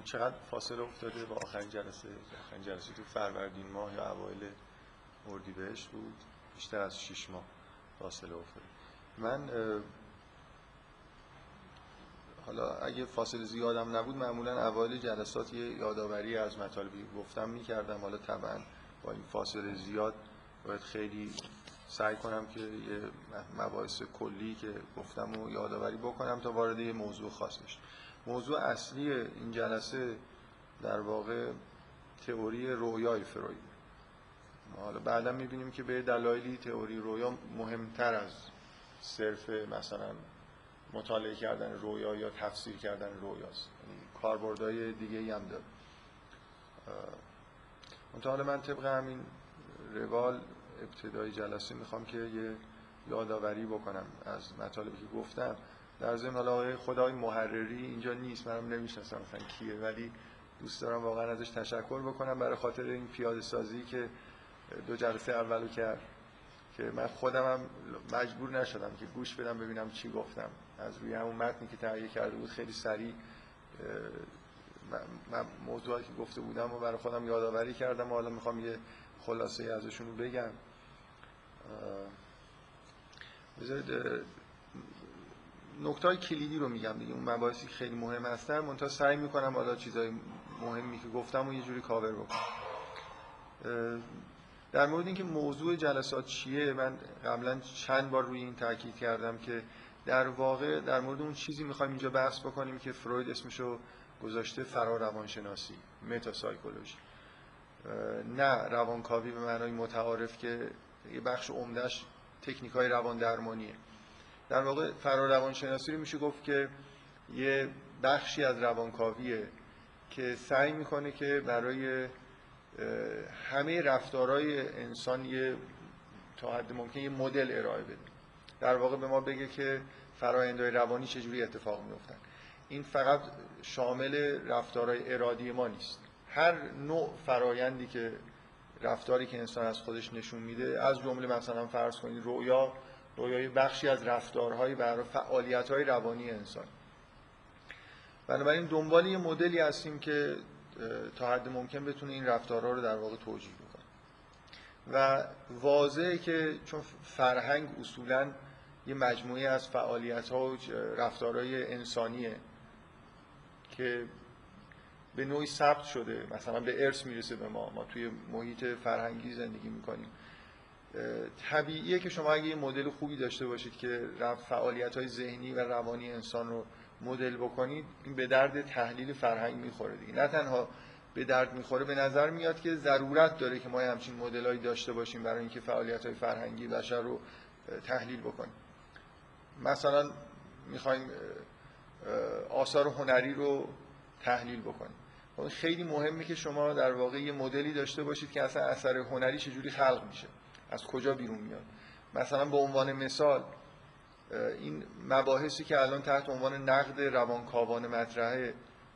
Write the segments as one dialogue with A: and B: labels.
A: الان چقدر فاصله افتاده با آخرین جلسه؟ آخرین جلسه تو فروردین ماه یا اوایل اردیبهشت بود. بیشتر از 6 ماه فاصله افتاده. من حالا اگه فاصله زیادم نبود معمولا اوایل جلسات یه یادآوری از مطالبی گفتم می‌کردم. حالا طبعا با این فاصله زیاد باید خیلی سعی کنم که یه مباحث کلی که گفتم و یادآوری بکنم تا وارد یه موضوع خاص بشم. موضوع اصلی این جلسه در واقع تئوری رویای فروید. حالا بعدا می‌بینیم که به دلایلی تئوری رویا مهمتر از صرف مثلا مطالعه کردن رویا یا تفسیر کردن رویاست. یعنی کاربردهای دیگه ای هم داره. حالا من طبق همین روال ابتدای جلسه می‌خوام که یه یادآوری بکنم از مطالبی که گفتم. در ضمن حالا خدای محرری اینجا نیست منم نمی‌شناسم مثلا کیه ولی دوست دارم واقعا ازش تشکر بکنم برای خاطر این پیاده سازی که دو جلسه اولو کرد که من خودم هم مجبور نشدم که گوش بدم ببینم چی گفتم. از روی همون متنی که تهیه کرده بود خیلی سریع من موضوعی که گفته بودم و برای خودم یادآوری کردم و حالا می‌خوام یه خلاصه ازشون رو بگم. بذارید نکته کلیدی رو میگم دیگه اون مباحثی خیلی مهم هستن. منتها سعی می‌کنم حالا چیزای مهمی که گفتم و یه جوری کاور بکنم. در مورد اینکه موضوع جلسات چیه من قبلا چند بار روی این تاکید کردم که در واقع در مورد اون چیزی می‌خوایم اینجا بحث بکنیم که فروید اسمشو گذاشته فرا روانشناسی متاسایکولوژی نه روانکاوی به معنای متعارف که یه بخش عمدهش تکنیک های روان درمانیه. در واقع فرا روانشناسی رو میشه گفت که یه بخشی از روانکاویه که سعی می‌کنه که برای همه رفتارهای انسان یه تا حد ممکن یه مدل ارائه بده. در واقع به ما بگه که فرایندهای روانی چجوری اتفاق میفتن این فقط شامل رفتارهای ارادی ما نیست. هر نوع فرایندی که رفتاری که انسان از خودش نشون میده از جمله مثلا فرض کنید رویا رویای بخشی از رفتارهای برای فعالیت‌های روانی انسان. بنابراین دنبال یه مدلی هستیم که تا حد ممکن بتونه این رفتارها رو در واقع توجیه بکنه. و واضحه که چون فرهنگ اصولا یه مجموعه از فعالیت ها و رفتارهای انسانیه که به نوعی ثبت شده مثلا به ارث می‌رسه به ما. ما توی محیط فرهنگی زندگی می‌کنیم. طبیعیه که شما اگه یه مدل خوبی داشته باشید که فعالیت های ذهنی و روانی انسان رو مدل بکنید این به درد تحلیل فرهنگ می‌خوره دیگه. نه تنها به درد می‌خوره به نظر میاد که ضرورت داره که ما همچین مدلایی داشته باشیم برای اینکه فعالیت های فرهنگی بشر رو تحلیل بکنیم. مثلا می‌خوایم آثار هنری رو تحلیل بکنیم. خب خیلی مهمه که شما در واقع یه مدلی داشته باشید که اصلا اثر هنری چجوری خلق میشه. از کجا بیرون میاد؟ مثلا به عنوان مثال این مباحثی که الان تحت عنوان نقد روانکاوان مطرحه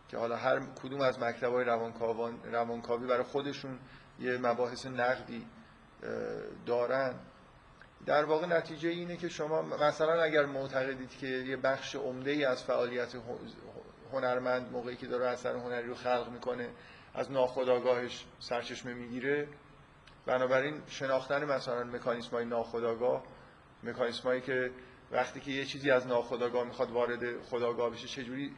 A: که حالا هر کدوم از مکتبای روانکاوان روانکاوی برای خودشون یه مباحث نقدی دارن. در واقع نتیجه اینه که شما مثلا اگر معتقدید که یه بخش عمده ای از فعالیت هنرمند موقعی که داره اثر هنری رو خلق می‌کنه از ناخودآگاهش سرچشمه می‌گیره بنابراین شناختن مثلا مکانیسم های ناخودآگاه مکانیسم که وقتی که یه چیزی از ناخودآگاه می‌خواد وارد خداگاه بشه چجوری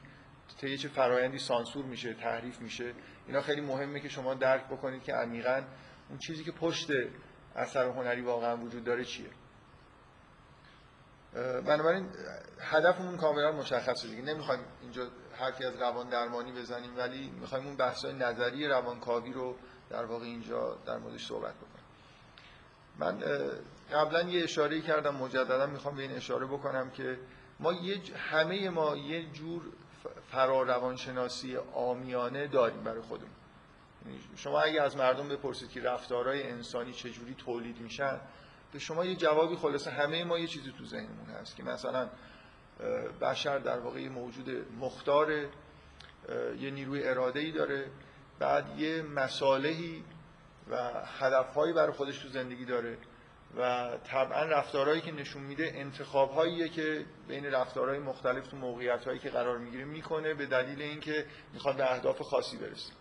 A: طی چه فرایندی سانسور میشه تحریف میشه اینا خیلی مهمه که شما درک بکنید که عمیقا اون چیزی که پشت اثر هنری واقعا وجود داره چیه. بنابراین هدفمون کاملا مشخصه دیگه. نمی‌خوایم اینجا حرفی از روان درمانی بزنیم ولی می‌خوایم اون بحثای نظری روانکاوی رو در واقع اینجا در موردش صحبت بکنیم من قبلا یه اشاره کردم مجددا می‌خوام به این اشاره بکنم که ما یه همه ما یه جور فرا روانشناسی آمیانه داریم برای خودمون. یعنی شما اگه از مردم بپرسید که رفتارهای انسانی چجوری تولید میشن به شما یه جوابی خلاصه همه ما یه چیزی تو ذهنمون هست که مثلا بشر در واقع موجود مختار یه نیروی اراده ای داره. بعد یه مصالحی و هدفهایی برای خودش تو زندگی داره و طبعا رفتارهایی که نشون میده انتخاب که بین رفتارهای مختلف تو موقعیت هایی که قرار می‌گیره می‌کنه به دلیل اینکه می‌خواد به اهداف خاصی برسه.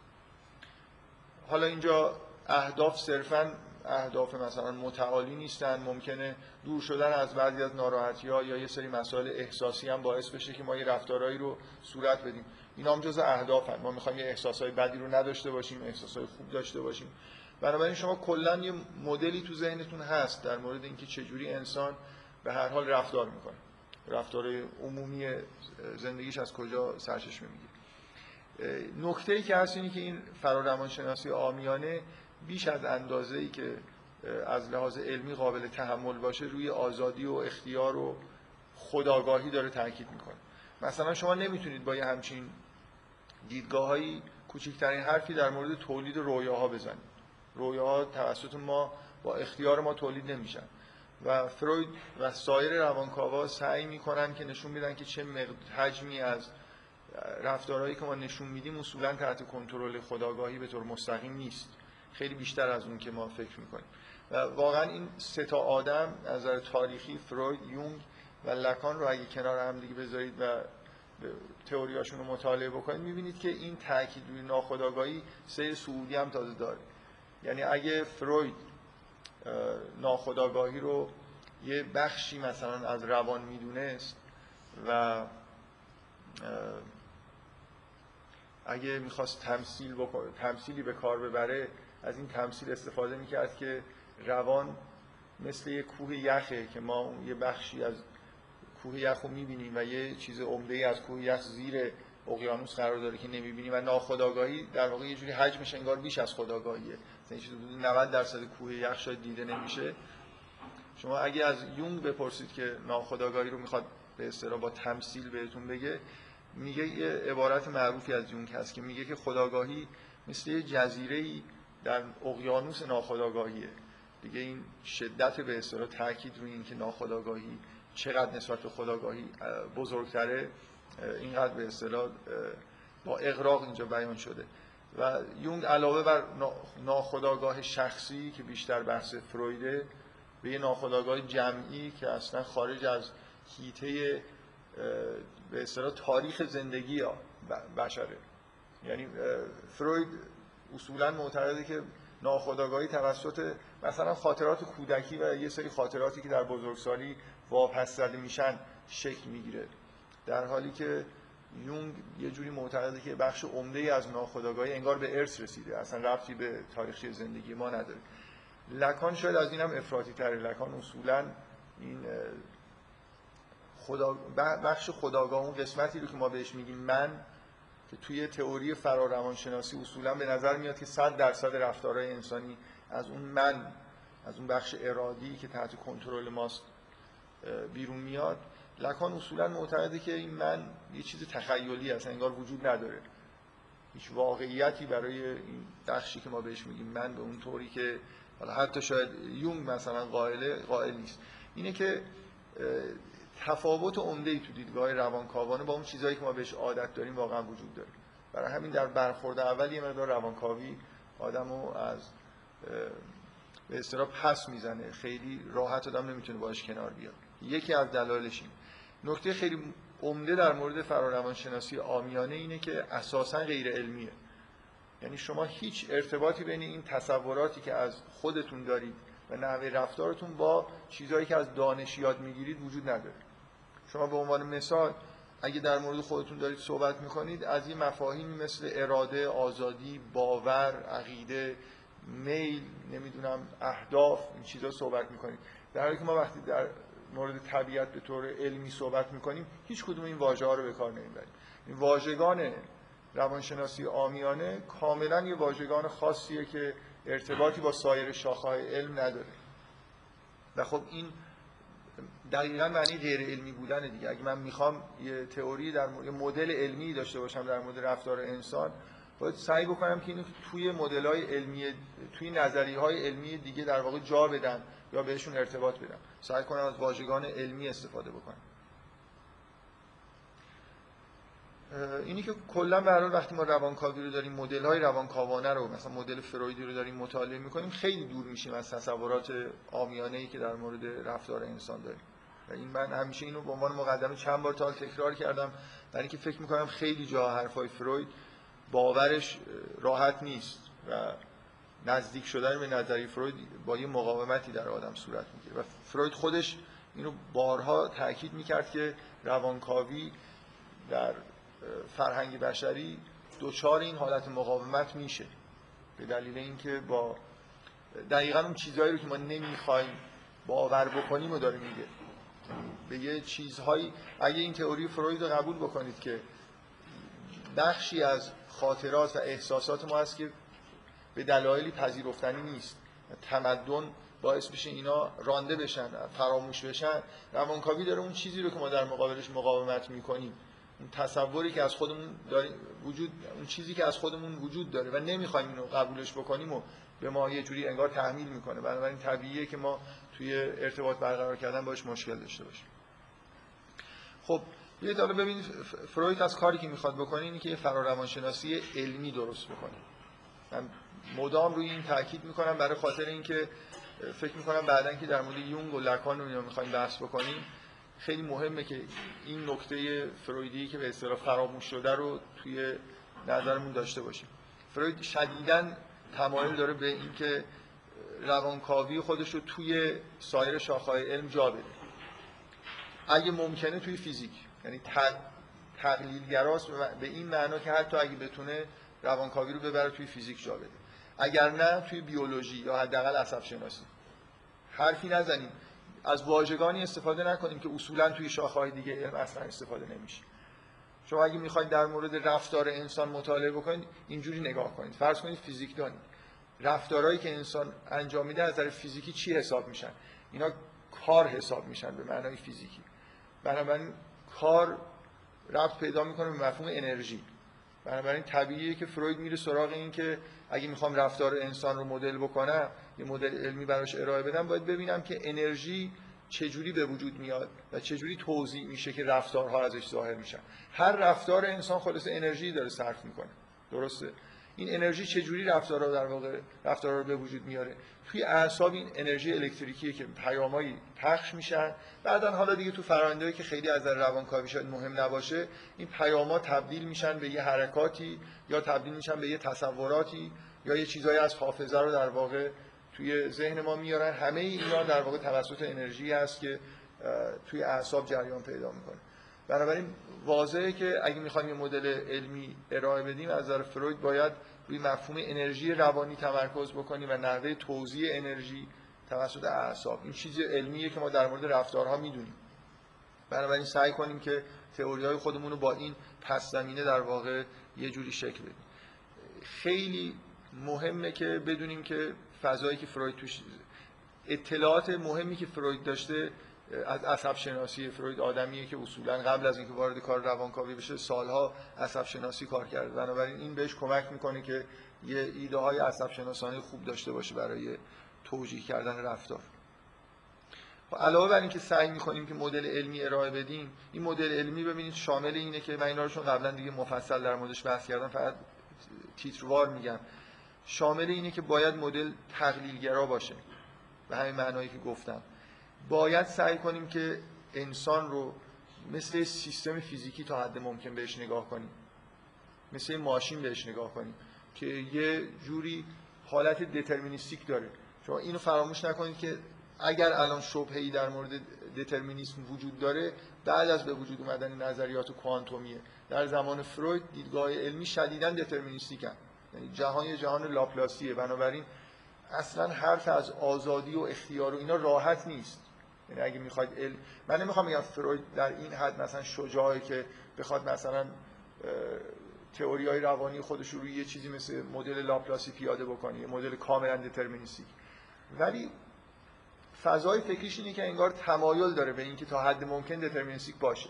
A: حالا اینجا اهداف صرفا اهداف مثلا متعالی نیستن ممکنه دور شدن از بعضی از ناراحتی ها یا یه سری مسائل احساسی هم باعث بشه که ما یه رفتارهایی رو صورت بدیم. اینا هم جز اهداف ما می‌خوایم یه احساسای بدی رو نداشته باشیم احساسای خوب داشته باشیم. بنابراین شما کلا یه مدلی تو ذهنتون هست در مورد اینکه چجوری انسان به هر حال رفتار می‌کنه. رفتار عمومی زندگیش از کجا سرچشمه می‌گیره. نکته ای که هست اینه که این فرارمانشناسی آمیانه بیش از اندازه ای که از لحاظ علمی قابل تحمل باشه روی آزادی و اختیار و خداگاهی داره تاکید می‌کنه. مثلا شما نمی‌تونید با یه همچین دیدگاههایی کوچکترین حرفی در مورد تولید رویاها بزنید رویاها توسط ما با اختیار ما تولید نمیشن. و فروید و سایر روانکاوا سعی می‌کنن که نشون میدن که چه حجمی از رفتارهایی که ما نشون میدیم اصولا تحت کنترل خداگاهی به طور مستقیم نیست. خیلی بیشتر از اون که ما فکر می‌کنیم. و واقعا این سه تا آدم از نظر تاریخی فروید یونگ و لکان رو اگه کنار هم دیگه بذارید و تئوریاشون رو مطالعه بکنید می‌بینید که این تاکید روی ناخودآگاهی سیر سعودی هم تازه داره. یعنی اگه فروید ناخودآگاهی رو یه بخشی مثلا از روان می‌دونست و اگه می‌خواست تمثیل تمثیلی به کار ببره از این تمثیل استفاده می‌کرد که روان مثل یه کوه یخه که ما یه بخشی از کوه یخ رو می‌بینیم و یه چیز عمده از کوه یخ زیر اقیانوس قرار داره که نمی‌بینیم و ناخداگاهی در واقع یه جوری حجمش انگار بیش از خداگاهیه مثلا چیز 90 درصد کوه یخ شاید دیده نمیشه. شما اگه از یونگ بپرسید که ناخداگاهی رو می‌خواد به اصطلاح با تمثیل بهتون بگه میگه یه عبارت معروفی از یونگ هست که میگه که خداگاهی مثل یه جزیره در اقیانوس ناخداگاهیه دیگه این شدت به اصطلاح تاکید روی اینکه ناخداگاهی چقدر نسبت به خداگاهی بزرگتره اینقدر به اصطلاح با اغراق اینجا بیان شده. و یونگ علاوه بر ناخداگاه شخصی که بیشتر بحث فرویده به یه ناخداگاه جمعی که اصلا خارج از هیته به اصطلاح تاریخ زندگی بشره. یعنی فروید اصولا معتقده که ناخداگاهی توسط مثلا خاطرات کودکی و یه سری خاطراتی که در بزرگسالی واپس زده میشن شکل می‌گیره. در حالی که یونگ یه جوری معتقده که بخش عمده ای از ناخودآگاهی انگار به ارث رسیده اصلا رفتی به تاریخی زندگی ما نداره. لکان شاید از اینم افراطی تره لکان اصولا این خدا بخش خداگاه اون قسمتی رو که ما بهش میگیم من که توی تئوری فراروانشناسی اصولا به نظر میاد که 100 درصد رفتارهای انسانی از اون من از اون بخش ارادی که تحت کنترل ماست بیرون میاد لکان اصولا معتقده که این من یه چیز تخیلی هست انگار وجود نداره. هیچ واقعیتی برای این بخشی که ما بهش میگیم من به اون طوری که حالا حتی شاید یونگ مثلا قائل قائل نیست. اینه که تفاوت عمده ای تو دیدگاه روانکاوانه با اون چیزهایی که ما بهش عادت داریم واقعا وجود داره. برای همین در برخورد اول یه مقدار روانکاوی آدمو از به اصطلاح پس می‌زنه. خیلی راحت آدم نمی‌تونه باش کنار بیاد. یکی از دلایلش این. نکته خیلی عمده در مورد فراروانشناسی آمیانه اینه که اساسا غیر علمیه. یعنی شما هیچ ارتباطی بین این تصوراتی که از خودتون دارید و نحوه رفتارتون با چیزهایی که از دانش یاد می‌گیرید وجود نداره. شما به عنوان مثال اگه در مورد خودتون دارید صحبت می‌کنید از این مفاهیمی مثل اراده، آزادی، باور، عقیده، میل، نمی‌دونم اهداف این چیزا صحبت می‌کنید. در حالی که ما وقتی در مورد طبیعت به طور علمی صحبت می‌کنیم هیچ کدوم این واژه ها رو به کار نمی‌بریم. این واژگان روانشناسی آمیانه کاملا یه واژگان خاصیه که ارتباطی با سایر شاخه‌های علم نداره. و خب این دقیقا معنی غیر علمی بودن دیگه. اگه من می‌خوام یه تئوری در مورد مدل علمی داشته باشم در مورد رفتار انسان باید سعی بکنم که اینو توی مدل های علمی توی نظری های علمی دیگه در واقع جا بدن یا بهشون ارتباط بدم. سعی کنم از واژگان علمی استفاده بکنم. اینی که کلا به وقتی ما روانکاوی رو داریم مدل های روانکاوانه رو مثلا مدل فرویدی رو داریم مطالعه می‌کنیم خیلی دور میشیم از تصورات عامیانه ای که در مورد رفتار انسان داریم. و این من همیشه اینو به عنوان مقدمه چند بار تا تکرار کردم. برای اینکه فکر می‌کنم خیلی جا حرفای فروید باورش راحت نیست. و نزدیک شدن به نظری فروید با یه مقاومتی در آدم صورت می‌گیره. و فروید خودش اینو بارها تاکید می‌کرد که روانکاوی در فرهنگ بشری دوچار این حالت مقاومت میشه. به دلیل اینکه با دقیقا اون چیزهایی رو که ما نمی‌خوایم باور بکنیم و داره میگه. به یه چیزهایی اگه این تئوری فروید رو قبول بکنید که بخشی از خاطرات و احساسات ما هست که به دلایلی پذیرفتنی نیست. تمدن باعث بشه اینا رانده بشن فراموش بشن. روانکاوی داره اون چیزی رو که ما در مقابلش مقاومت می‌کنیم. اون تصوری که از خودمون داریم وجود اون چیزی که از خودمون وجود داره و نمی‌خوایم اینو قبولش بکنیم و به ما یه جوری انگار تحمیل می‌کنه. بنابراین طبیعیه که ما توی ارتباط برقرار کردن باش مشکل داشته باشیم. خب یه حالا ببینید فروید از کاری که می‌خواد بکنه اینه که یه فراروانشناسی علمی درست بکنه. من مدام روی این تاکید می‌کنم برای خاطر اینکه فکر می‌کنم بعدا که در مورد یونگ و لکان رو می‌خوایم بحث بکنیم خیلی مهمه که این نکته فرویدی که به اصطلاح فراموش شده رو توی نظرمون داشته باشیم. فروید شدیداً تمایل داره به اینکه روانکاوی خودش رو توی سایر شاخه‌های علم جا بده. اگه ممکنه توی فیزیک یعنی تقلیلگراست به این معنا که حتی اگه بتونه روانکاوی رو ببره توی فیزیک جا بده. اگر نه توی بیولوژی یا حداقل عصب شناسی. حرفی نزنیم. از واژگانی استفاده نکنیم که اصولا توی شاخه‌های دیگه علم اصلا استفاده نمیشه. شما اگه می‌خواید در مورد رفتار انسان مطالعه بکنید اینجوری نگاه کنید. فرض کنید فیزیک دانید. رفتارهایی که انسان انجام میده از نظر فیزیکی چی حساب میشن؟ اینا کار حساب میشن به معنای فیزیکی. بنابراین کار رفت پیدا می‌کنه به مفهوم انرژی. بنابراین طبیعیه که فروید میره سراغ این که اگه می‌خوام رفتار انسان رو مدل بکنم یه مدل علمی براش ارائه بدم باید ببینم که انرژی چجوری به وجود میاد و چجوری توضیح میشه که رفتارها ازش ظاهر میشن. هر رفتار انسان خلاص انرژی داره صرف می‌کنه. درسته؟ این انرژی چجوری رفتارها در واقع رفتارها رو به وجود میاره؟ توی اعصاب این انرژی الکتریکیه که پیامایی پخش میشن بعدا حالا دیگه تو فرآیندهایی که خیلی از نظر روانکاوی شاید مهم نباشه این پیاما تبدیل میشن به یه حرکاتی یا تبدیل میشن به یه تصوراتی یا یه چیزایی از حافظه رو در واقع توی ذهن ما میارن. همه اینا در واقع توسط انرژی است که توی اعصاب جریان پیدا می‌کنه. بنابراین واضحه که اگه می‌خوایم یه مدل علمی ارائه بدیم از نظر فروید باید روی مفهوم انرژی روانی تمرکز بکنیم و نحوه توزیع انرژی توسط اعصاب. این چیزی علمیه که ما در مورد رفتارها می‌دونیم. بنابراین سعی کنیم که تئوری های خودمون رو با این پس زمینه در واقع یه جوری شکل بدیم. خیلی مهمه که بدونیم که فضایی که فروید توش اطلاعات مهمی که فروید داشته از عصب شناسی فروید آدمیه که اصولا قبل از اینکه وارد کار روانکاوی بشه سالها عصب شناسی کار کرده. بنابراین این بهش کمک می‌کنه که یه ایده های عصب شناسانه خوب داشته باشه برای توجیه کردن رفتار. علاوه بر اینکه سعی می‌کنیم که مدل علمی ارائه بدیم این مدل علمی ببینید شامل اینه که من اینا رو چون قبلا دیگه مفصل در موردش بحث کردم فقط تیتروار میگم. شامل اینه که باید مدل تقلیلگرا باشه. به همین معنایی که گفتم. باید سعی کنیم که انسان رو مثل سیستم فیزیکی تا حد ممکن بهش نگاه کنیم. مثل ماشین بهش نگاه کنیم که یه جوری حالت دترمینیستیک داره. شما اینو فراموش نکنید که اگر الان شبهه‌ای در مورد دترمینیسم وجود داره بعد از به وجود اومدن نظریات کوانتومیه. در زمان فروید دیدگاه علمی شدیداً دترمینیستیکن یعنی جهان جهان لاپلاسیه. بنابراین اصلا حرف از آزادی و اختیار و اینا راحت نیست. یعنی اگه می‌خواید علم من نمی‌خوام بگم فروید در این حد مثلا شجاعه که بخواد مثلا تئوری های روانی خودش رو روی یه چیزی مثل مدل لاپلاسی پیاده بکنه یه مدل کاملا دترمینیستیک ولی فضای فکریش اینه که انگار تمایل داره به اینکه تا حد ممکن دترمینیستیک باشه.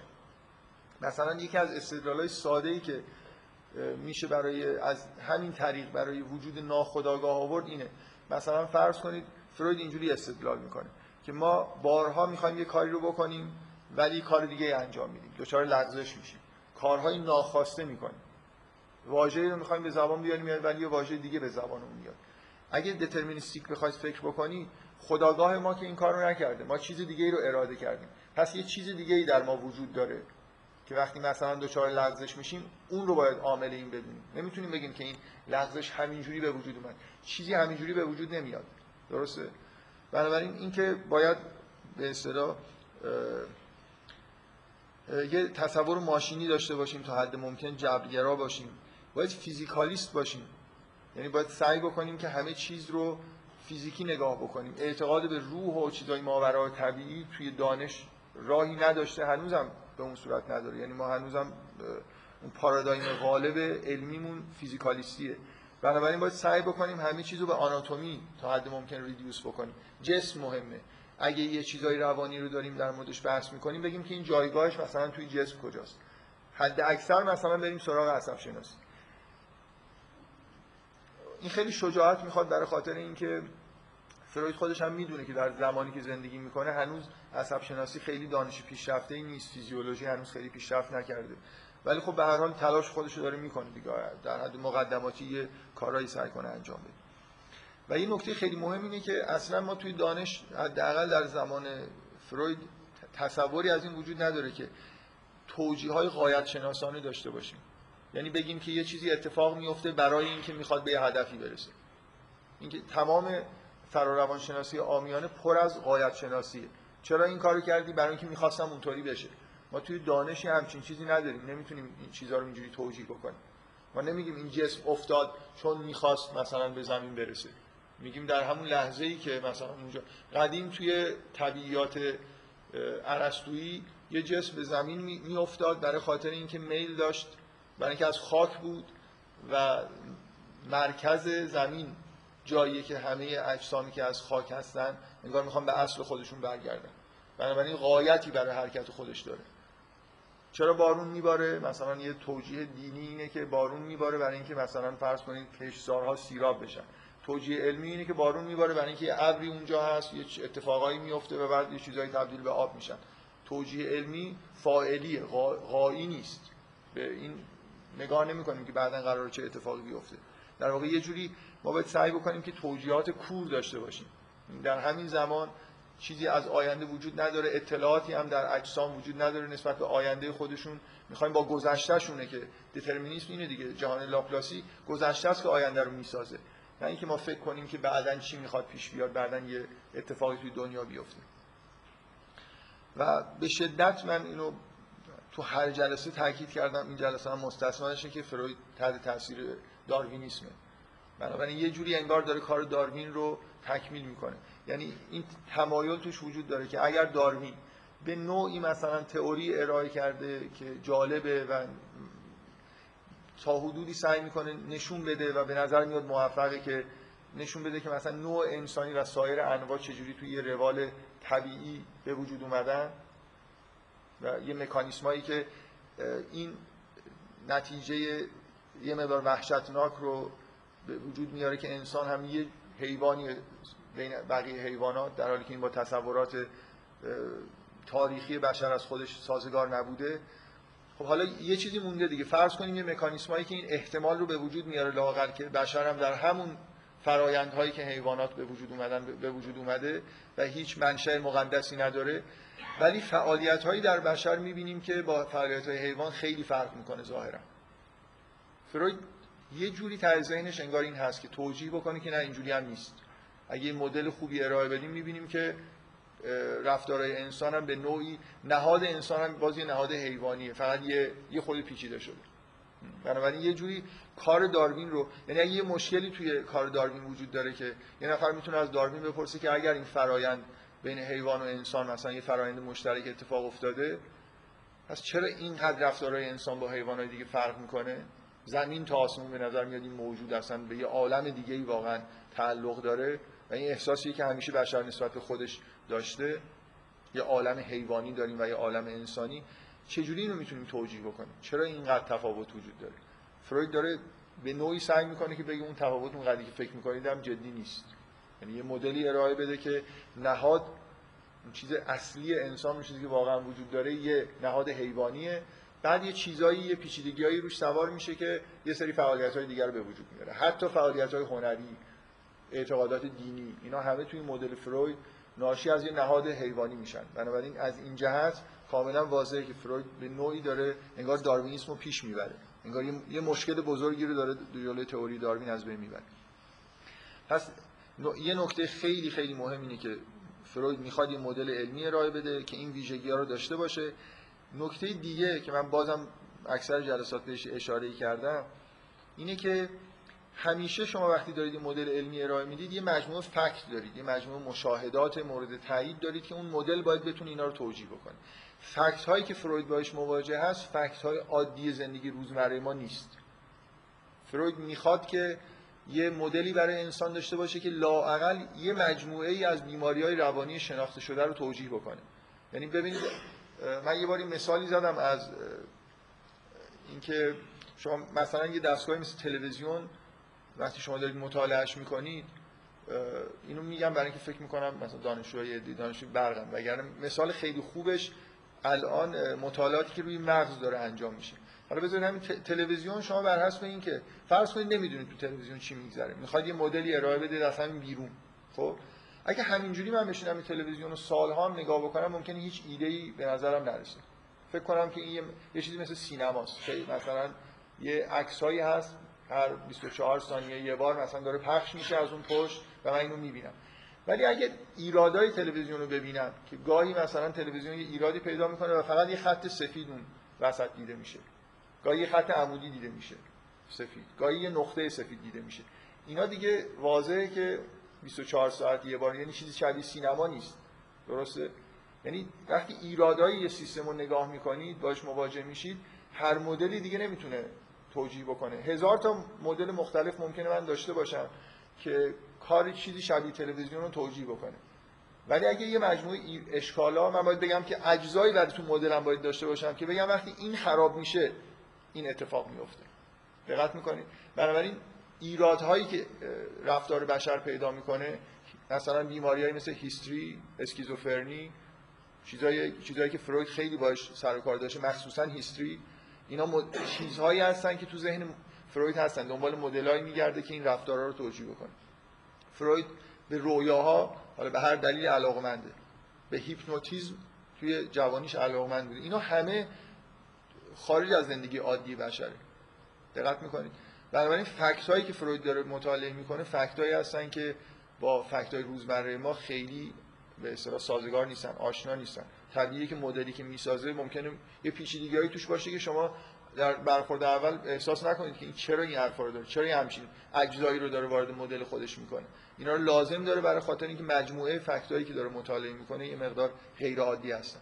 A: مثلا یکی از استدلالای ساده ای که میشه برای از همین طریق برای وجود ناخودآگاه آورد اینه. مثلا فرض کنید فروید اینجوری استدلال می‌کنه. که ما بارها می‌خوایم یه کاری رو بکنیم ولی کار دیگه انجام میدیم. دچار لغزش میشیم. کارهای ناخواسته می‌کنیم. واژه‌ای رو می‌خوایم به زبان بیاریم ولی یه واژه دیگه به زبانمون میاد. اگه دترمینیستیک بخواید فکر بکنی خداگاه ما که این کار رو نکرده ما چیز دیگه ای رو اراده کردیم. پس یه چیز دیگه ای در ما وجود داره که وقتی مثلا دچار لغزش میشیم اون رو باید عامل این بدونیم. نمی‌تونیم بگیم که این لغزش همینجوری به وجود اومد. چیزی همینجوری به وجود نمیاد. درسته؟ بنابراین اینکه باید به اصطلاح یه تصور ماشینی داشته باشیم تا حد ممکن جبرگرا باشیم. باید فیزیکالیست باشیم. یعنی باید سعی بکنیم که همه چیز رو فیزیکی نگاه بکنیم. اعتقاد به روح و چیزای ماورای طبیعی توی دانش راهی نداشته هنوزم به اون صورت نداره. یعنی ما هنوزم اون پارادایم غالب علمیمون فیزیکالیستیه. بنابراین باید سعی بکنیم همه چیز رو به آناتومی تا حد ممکن ریدیوس بکنیم. جسم مهمه. اگه یه چیزای روانی رو داریم در موردش بحث می‌کنیم بگیم که این جایگاهش مثلا توی جسم کجاست. حد اکثر مثلا بریم سراغ عصب شناسی. این خیلی شجاعت می‌خواد برای خاطر اینکه فروید خودش هم می‌دونه که در زمانی که زندگی می‌کنه هنوز عصب شناسی خیلی دانش پیشرفته ای نیست. فیزیولوژی هنوز خیلی پیشرفت نکرده. ولی خب به هر حال تلاش خودش داره می‌کنه دیگه. در حد مقدماتی یه کارهایی سعی کنه انجام بده. و این نکته خیلی مهم اینه که اصلا ما توی دانش حداقل در زمان فروید تصوری از این وجود نداره که توجیه های شناسانه داشته باشیم. یعنی بگیم که یه چیزی اتفاق میفته برای اینکه می‌خواد به یه هدفی برسه. اینکه تمام فراروانشناسی آمیانه پر از قایت شناسیه چرا این کارو کردی؟ برای اینکه می‌خواستم اونطوری بشه. ما توی دانشی همچین چیزی نداریم. نمی‌تونیم این چیزها رو اینجوری توجیه بکنیم. ما نمیگیم این جسم افتاد چون می‌خواست مثلا به زمین برسه. میگیم در همون لحظه ای که مثلا اونجا قدیم توی طبیعیات ارسطویی یه جسم به زمین میافتاد برای خاطر اینکه میل داشت برای اینکه از خاک بود و مرکز زمین جاییه که همه اجسامی که از خاک هستن انگار می‌خوان به اصل خودشون برگردن. بنابراین قایتی برای حرکت خودش داره. چرا بارون میباره؟ مثلا یه توجیه دینی اینه که بارون میباره برای اینکه مثلا فرض کنید کشتزارها سیراب بشن. توجیه علمی اینه که بارون میباره برای اینکه ابری اونجا هست یه اتفاقایی میفته و بعد یه چیزایی تبدیل به آب میشن. توجیه علمی فاعلیه غایی نیست. به این نگاه نمی‌کنیم که بعدا قرار چه اتفاقی بیفته. در واقع یه جوری ما باید سعی بکنیم که توجیهات کور داشته باشیم. در همین زمان چیزی از آینده وجود نداره اطلاعاتی هم در اجسام وجود نداره نسبت به آینده خودشون. می‌خوایم با گذشتهشونه که دترمینیسم اینه دیگه جهان لاپلاسی گذشته است که آینده رو می‌سازه. نه اینکه ما فکر کنیم که بعدا چی می‌خواد پیش بیاد بعدا یه اتفاقی توی دنیا بیفته. و به شدت من اینو تو هر جلسه تاکید کردم. این جلسه هم مستثنا که فروید تحت تاثیر داروینیسمه. بنابراین یه جوری انگار داره کار داروین رو تکمیل می‌کنه. یعنی این تمایل توش وجود داره که اگر داروین به نوعی مثلا تئوری ارائه کرده که جالبه و تا حدودی سعی می‌کنه نشون بده و به نظر میاد موفقه که نشون بده که مثلا نوع انسانی و سایر انواع چجوری توی یه روال طبیعی به وجود اومدن و یه مکانیسمایی که این نتیجه یه مقدار وحشتناک رو به وجود میاره که انسان هم یه حیوانی بین بقیه حیوانات در حالی که این با تصورات تاریخی بشر از خودش سازگار نبوده. خب حالا یه چیزی مونده دیگه. فرض کنیم یه مکانیسمایی که این احتمال رو به وجود میاره لاغر که بشر هم در همون فرایندهایی که حیوانات به وجود اومدن به وجود اومده و هیچ منشأ مقدسی نداره. ولی فعالیت هایی در بشر می‌بینیم که با فعالیت های حیوان خیلی فرق می‌کنه ظاهرا. فروید یه جوری ذهنش انگار این هست که توجیه بکنه که نه اینجوری هم نیست. اگه مدل خوبی ارائه بدیم می‌بینیم که رفتارهای انسان هم به نوعی نهاد انسان هم بازی نهاد حیوانیه. فقط یه یه خود پیچیده شده. بنابراین یه جوری کار داروین رو یعنی اگه یه مشکلی توی کار داروین وجود داره که یه نفر می‌تونه از داروین بپرسه که اگر این فرایند بین حیوان و انسان مثلا یه فرایند مشترک اتفاق افتاده پس چرا اینقدر رفتارهای انسان با حیوانات دیگه فرق می‌کنه؟ زمین تا آسمون به نظر میاد این موجود اصلا به یه عالم دیگه ای واقعا تعلق داره. و این احساسی که همیشه بشر نسبت به خودش داشته یه عالم حیوانی داریم و یه عالم انسانی چجوری اینو می‌تونیم توجیه بکنیم؟ چرا اینقدر تفاوت وجود داره؟ فروید داره به نوعی سعی می‌کنه که بگه اون تفاوت اون قضیه که فکر می‌کنید هم جدی نیست. یعنی یه مدلی ارائه بده که نهاد اون چیز اصلی انسان چیزی که واقعا وجود داره یه نهاد حیوانیه. بعد یه چیزایی یه پیچیدگیایی روش سوار میشه که یه سری فعالیت های دیگر به وجود میاره. حتی فعالیت های هنری. اعتقادات دینی. اینا همه توی مدل فروید ناشی از یه نهاد حیوانی میشن. بنابراین از این جهت کاملا واضحه که فروید به نوعی داره انگار داروینیسم رو پیش می‌بره. انگار یه مشکل بزرگی رو داره جلوی تئوری داروین از بین می‌بره. پس یه نکته خیلی خیلی مهم اینه که فروید می‌خواد یه مدل علمی ارائه بده که این ویژگی ها رو داشته باشه. نکته دیگه که من بازم اکثر جلسات بهش اشاره کردم اینه که همیشه شما وقتی دارید مدل علمی ارائه می‌دید یه مجموعه فکت دارید یه مجموعه مشاهدات مورد تایید دارید که اون مدل باید بتونه اینا رو توجیه بکنه. فکت هایی که فروید باش مواجه هست فکت های عادی زندگی روزمره ما نیست. فروید می‌خواد که یه مدلی برای انسان داشته باشه که لااقل یه مجموعه ای از بیماری های روانی شناخته شده رو توجیه بکنه. یعنی ببینید من یه باری مثالی زدم از اینکه شما مثلا یه دستگاهی مثل تلویزیون وقتی شما دارید مطالعهش می‌کنید اینو میگم برای اینکه فکر می‌کنم مثلا دانشجوی برقم. وگرنه مثال خیلی خوبش الان مطالعاتی که روی مغز داره انجام میشه. حالا بذارید همین تلویزیون شما بر حسب اینکه فرض کنید نمی‌دونید تو تلویزیون چی میگذره. می‌خواد یه مدلی ارائه بده از همین بیرون خب؟ اگه همینجوری من بشینم تلویزیون رو سالها هم نگاه بکنم ممکنه هیچ ایده ای به نظرم نرسه. فکر کنم که این یه, چیزی مثل سینماست. مثلا یه عکسایی هست هر 24 ثانیه یه بار مثلا داره پخش میشه از اون پشت و من اینو می‌بینم. ولی اگه ایرادای تلویزیون رو ببینم که گاهی مثلا تلویزیون یه ایرادی پیدا می‌کنه و فقط یه خط سفید اون وسط دیده میشه. گاهی یه خط عمودی دیده میشه. سفید. گاهی یه نقطه سفید دیده میشه. اینا دیگه واضحه که 24 ساعت یه بار. یعنی چیزی شبیه سینما نیست. درسته؟ یعنی وقتی ایرادای یه سیستم رو نگاه می‌کنید باش مواجه میشید هر مدلی دیگه نمی‌تونه توجیه بکنه. هزار تا مدل مختلف ممکنه من داشته باشم که کار چیزی شبیه تلویزیون رو توجیه بکنه. ولی اگه یه مجموعه اشکالا من باید بگم که اجزایی برای تو مدلم باید داشته باشم که بگم وقتی این خراب میشه این اتفاق میفته. دقت می‌کنید؟ بنابراین ایرادهایی که رفتار بشر پیدا می‌کنه مثلا بیماریایی مثل هیستری اسکیزوفرنی چیزایی چیزایی که فروید خیلی باش سر و کار داشته مخصوصا هیستری اینا مد... چیزهایی هستن که تو ذهن فروید هستن. دنبال مدلایی میگرده که این رفتارها رو توجیه بکنه. فروید به رویاها حالا به هر دلیل علاقمنده به هیپنوتیزم توی جوانیش علاقمند بوده. اینا همه خارج از زندگی عادی بشره. دقت می‌کنید. بنابراین فکت هایی که فروید داره مطالعه می‌کنه فکت هایی هستن که با فکت های روزمره ما خیلی به اصطلاح سازگار نیستن آشنا نیستن. طبیعیه که مدلی که می‌سازه ممکنه یه پیچیدگیایی توش باشه که شما در برخورد اول احساس نکنید که این چرا این حرفا رو داره چرا همچین اجزایی رو داره وارد مدل خودش می‌کنه. اینا رو لازم داره برای خاطر اینکه مجموعه فکتایی که داره مطالعه می‌کنه یه مقدار غیر عادی هستن.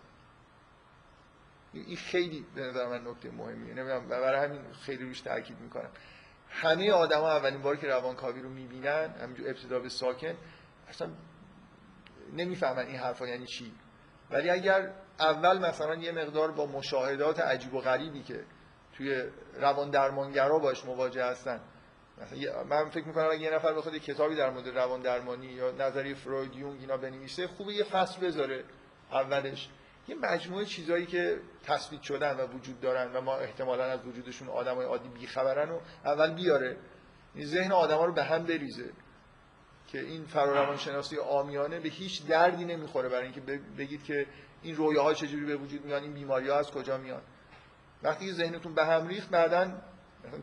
A: این خیلی به نظر من نکته مهمیه. نمی‌دونم برای همین خیلی روش تاکید می‌کنم. همه آدما اولین بار که روانکاوی رو می‌بینن همینجور ابتدا به ساکن اصلا نمی‌فهمن این حرفا یعنی چی. ولی اگر اول مثلا یه مقدار با مشاهدات عجیب و غریبی که توی روان درمانگرا باش مواجه هستن مثلا من فکر می‌کنم اگه یه نفر بخواد کتابی در مورد روان درمانی یا نظری فروید یونگ اینا بنویسه خوبه یه فصل بذاره اولش. یه مجموعه چیزایی که تثبیت شدن و وجود دارن و ما احتمالا از وجودشون آدمای عادی بیخبرن و اول بیاره. این ذهن آدما رو به هم بریزه. که این فراروان شناسی آمیانه به هیچ دردی نمی‌خوره برای اینکه بگید که این رویاها چجوری به وجود میان این بیماری ها از کجا میان. وقتی ذهنتون به هم ریخت بعدا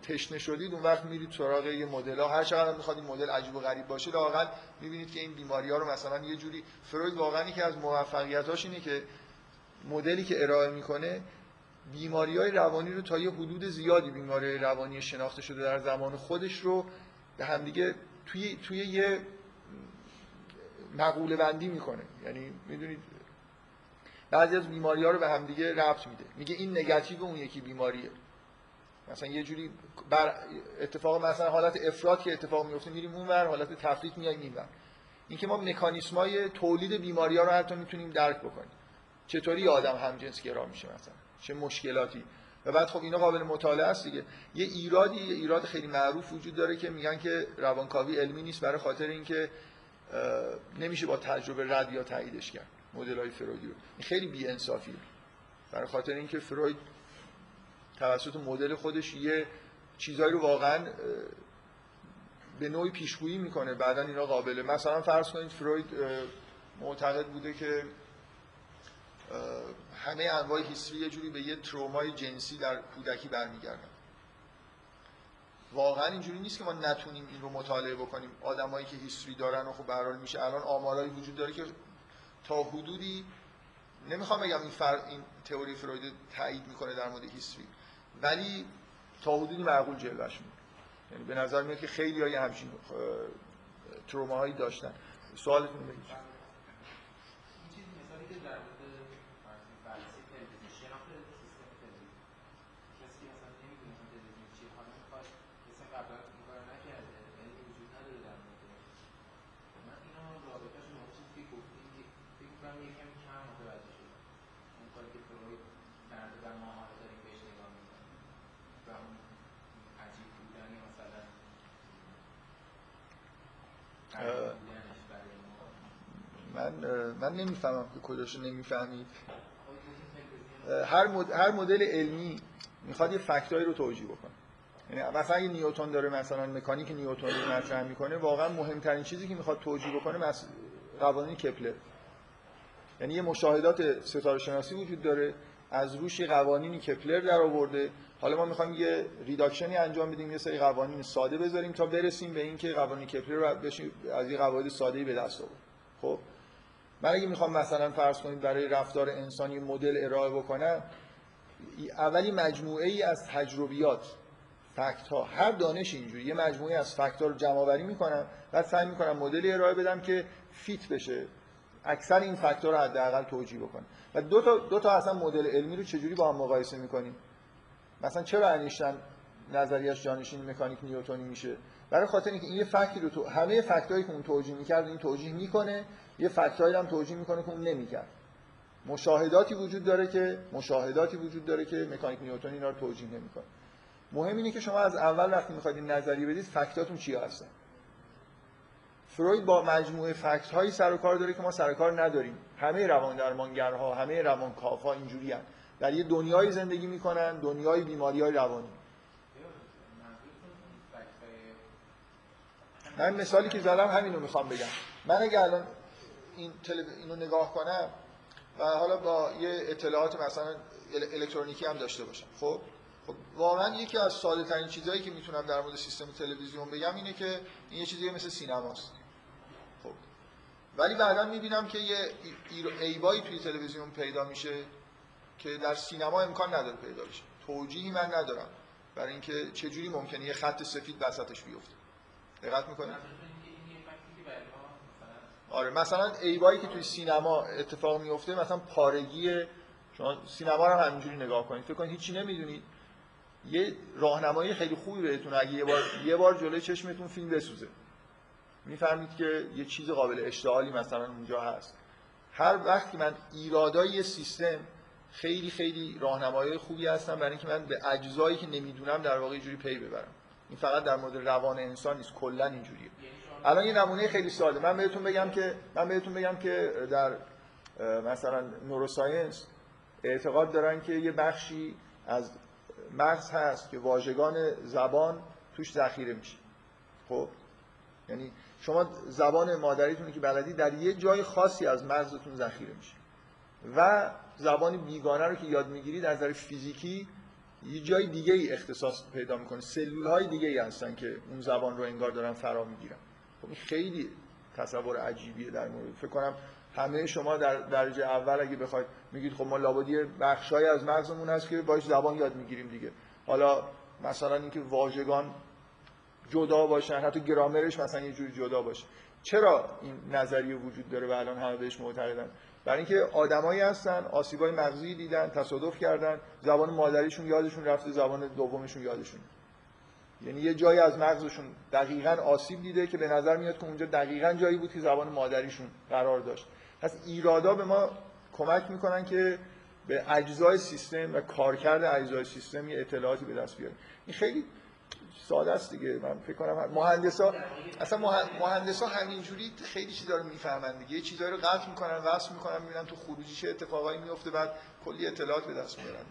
A: تشنه شدید اون وقت میرید سراغ یه مدل ها هر چقدر می‌خواد این مدل عجیب و غریب باشه لااقل می‌بینید که این بیماری ها رو مثلا یه جوری فروید واقعا که از موفقیتاش اینه که مدلی که ارائه می‌کنه بیماری های روانی رو تا یه حدود زیادی بیماری روانی شناخته شده در زمان خودش رو به همدیگه توی, توی یه مقوله بندی می‌کنه. یعنی می‌دونید بعضی از بیماری ها رو به همدیگه ربط میده. میگه این نگاتیو اون یکی بیماریه. مثلا یه جوری بر اتفاق مثلا حالت افراد که اتفاق میفته میریم اونور حالت تفریط میایم اینور اینکه ما مکانیسمای تولید بیماری ها رو حتی می‌تونیم درک بکنیم. چطوری آدم هم جنس گرا میشه مثلا؟ چه مشکلاتی؟ و بعد خب اینا قابل مطالعه است دیگه. یه ایرادی یه ایراد خیلی معروف وجود داره که میگن که روانکاوی علمی نیست برای خاطر اینکه نمیشه با تجربه رد یا تاییدش کرد. مدل های فرویدی رو بی انصافیه برای خاطر اینکه فروید توسط مدل خودش یه چیزایی رو واقعا به نوعی پیشگویی می‌کنه. بعدا اینا قابله مثلا فرض کنید فروید معتقد بوده که همه انواع هیستری یه جوری به یه ترومای جنسی در کودکی برمیگردن. واقعا اینجوری نیست که ما نتونیم این رو مطالعه بکنیم. آدمایی که هیستری دارن و خب به میشه. الان آمارایی وجود داره که تا حدودی نمی‌خوام بگم این, فر... این تئوری فروید تایید می‌کنه در مورد هیستری ولی تا حدودی معقول جلوش یعنی به نظر میاد که خیلی های همچین تروماهایی داشتن. سوالتون بگید. من نمی‌فهمم که کجاشو نمی‌فهمید. هر هر مدل علمی می‌خواد یه فکتایی رو توجیه بکنه. یعنی مثلا اگه نیوتن داره مثلا مکانیک نیوتن رو مطرح می‌کنه واقعا مهمترین چیزی که می‌خواد توجیه بکنه مس... قوانین کپلر. یعنی یه مشاهدات ستاره شناسی وجود داره از روش قوانینی کپلر در آورده حالا ما می‌خوایم یه ریداکشنی انجام بدیم یه سری قوانین ساده بذاریم تا برسیم به اینکه قوانین کپلر رو از یه قواعد ساده به دست آورد خب؟ من اگه می‌خوام مثلا فرض کنید برای رفتار انسانی مدل ارائه بکنم اولی مجموعه ای از تجربیات فکت ها هر دانش اینجوری یه مجموعه از فکت ها رو جمع آوری می‌کنم بعد سعی می‌کنم مدلی ارائه بدم که فیت بشه اکثر این فکت ها رو حداقل توجیه بکنم. و دو تا دو تا اصلا مدل علمی رو چجوری با هم مقایسه می‌کنیم؟ مثلا چرا انیشتن نظریش جانشین مکانیک نیوتونی میشه؟ برای خاطر اینکه این یه فکتی رو تو همه فکتایی که اون توجیه می‌کرد این توجیه می‌کنه یه فکتایی هم توجیه می‌کنه که اون نمی‌کرد. مشاهداتی وجود داره که مشاهداتی وجود داره که مکانیک نیوتونی اینا رو توجیه نمی‌کنه. مهم اینه که شما از اول وقتی می‌خواید این نظریه بدید فکتاتون چی هستن فروید با مجموعه فکت هایی سر و کار داره که ما سر و کار نداریم. همه روان درمانگرها همه روانکاوها اینجوری هن. در یه دنیای زندگی می‌کنن دنیای بیماری های روانی. من مثالی که زدم همین رو می‌خوام بگم. من اگه الان این اینو نگاه کنم و حالا با یه اطلاعات مثلا الکترونیکی هم داشته باشم. خب؟ خب واقعا یکی از ساده ترین چیزهایی که می‌تونم در مورد سیستم تلویزیون بگم اینه که این یه چیزی مثل سینماست. خب. ولی بعدا می‌بینم که یه ایبایی توی تلویزیون پیدا میشه که در سینما امکان نداره پیدا بشه. توجیهی من ندارم برای اینکه چه جوری ممکنه یه خط سفید وسطش بیفته. دقت می‌کنید آره مثلا ایبایی که توی سینما اتفاق میفته مثلا پارگی شما سینما رو همینجوری نگاه کنید. فکر کنید هیچی نمی‌دونید یه راهنمایی خیلی خوبی بهتون اگه یه بار یه بار جلوی چشمتون فیلم بسوزه. می‌فهمید که یه چیز قابل اشتغالی مثلا اونجا هست. هر وقتی من ایرادای سیستم خیلی خیلی راهنمایی خوبی هستن برای اینکه من به اجزایی که نمی‌دونم در واقع جوری پی ببرم. این فقط در مورد روان انسان نیست کلا اینجوریه. الان یه نمونه خیلی ساده. من بهتون بگم که من بهتون بگم که در مثلا نوروساینس اعتقاد دارن که یه بخشی از مغز هست که واژگان زبان توش ذخیره میشه. خب؟ یعنی شما زبان مادریتون که بلدی در یه جای خاصی از مغزتون ذخیره میشه. و زبان بیگانه رو که یاد می‌گیرید از نظر فیزیکی یه جای دیگه ای اختصاص پیدا می‌کنه. سلول های دیگه ای هستن که اون زبان رو انگار دارن فرا می‌گیرن. خب خیلی تصور عجیبیه در مورد فکر کنم همه شما در درجه اول اگه بخواید میگید خب ما لابدی بخشای از مغزمون هست که باش زبان یاد می‌گیریم دیگه. حالا مثلا اینکه واژگان جدا باشن حتی گرامرش مثلا یه جوری جدا باشه. چرا این نظریه وجود داره و الان همه بهش معتقدن؟ برای اینکه آدمایی هستن آسیبای مغزی دیدن تصادف کردن زبان مادریشون یادشون رفته زبان دومشون یادشون. یعنی یه جایی از مغزشون دقیقا آسیب دیده که به نظر میاد که اونجا دقیقا جایی بود که زبان مادریشون قرار داشت. پس ایرادا به ما کمک می‌کنن که به اجزای سیستم و کارکرد اجزای سیستم یه اطلاعاتی به دست بیاریم. این خیلی ساده است دیگه. من فکر کنم مهندسا اصلا مهندسا همینجوری خیلی چیزا رو می‌فهمن دیگه. یه چیزایی رو قطع می‌کنن وصل می‌کنن می‌بینن تو خروجی چه اتفاقایی میفته بعد کلی اطلاعات به دست میارن.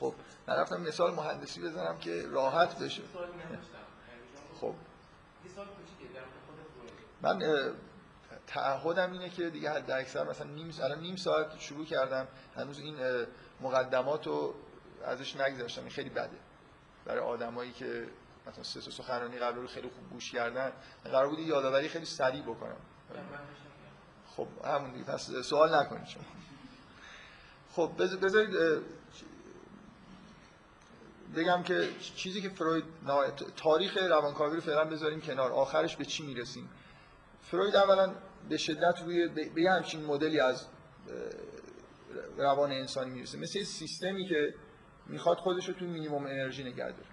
A: خب من رفتم مثال مهندسی بزنم که راحت بشه. خب. من تعهدم اینه که دیگه حد اکثر مثلا نیم الان نیم ساعت شروع کردم. هنوز این مقدمات رو ازش نگذاشتم این خیلی بده. برای آدمایی که مثلا سه سخنرانی قبل رو خیلی خوب گوش کردن قرار بود یادآوری خیلی سریع بکنم. خب همون دیگه. پس سوال نکنید شما. خب بذارید بگم که چیزی که فروید تاریخ روانکاوی رو فعلا بذاریم کنار آخرش به چی می‌رسیم؟ فروید اولا به شدت روی به همچین مدلی از روان انسانی می‌رسه. مثل سیستمی که می‌خواد خودش رو تو مینیمم انرژی نگه داره.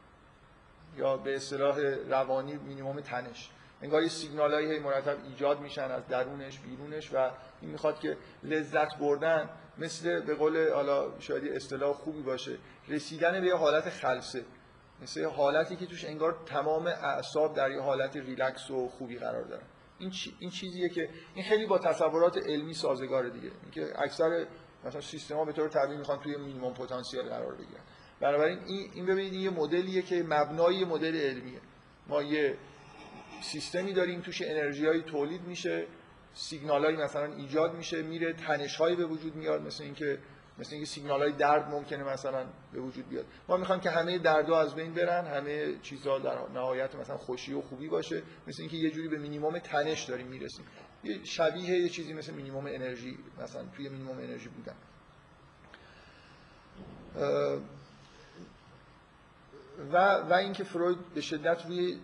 A: یا به اصطلاح روانی مینیمم تنش. انگار یه سیگنال مرتب ایجاد میشن از درونش بیرونش و این می‌خواد که لذت بردن مثل به قول حالا شاید اصطلاح خوبی باشه رسیدن به یه حالت خلصه. مثل حالتی که توش انگار تمام اعصاب در یه حالت ریلکس و خوبی قرار دارن. این, این چیزیه که این خیلی با تصورات علمی سازگاره دیگه. اینکه اکثر مثلا سیستما به طور طبیعی می‌خوان توی مینیمم پتانسیل قرار بگیرن. بنابراین این این ببینید یه مدلیه که مبنای مدل علمیه. ما یه سیستمی داریم توش انرژی تولید میشه. سیگنال مثلا ایجاد میشه میره تنش هایی به وجود میاد مثل اینکه مثل اینکه سیگنال های درد ممکنه مثلا به وجود بیاد. ما می‌خوایم که همه دردها از بین برن همه چیزها در نهایت مثلا خوشی و خوبی باشه. مثل اینکه یه جوری به مینیمم تنش داریم می‌رسیم. یه شبیه یه چیزی مثل مینیمم انرژی مثلا توی مینیمم انرژی بودن. و و اینکه فروید به شدت روی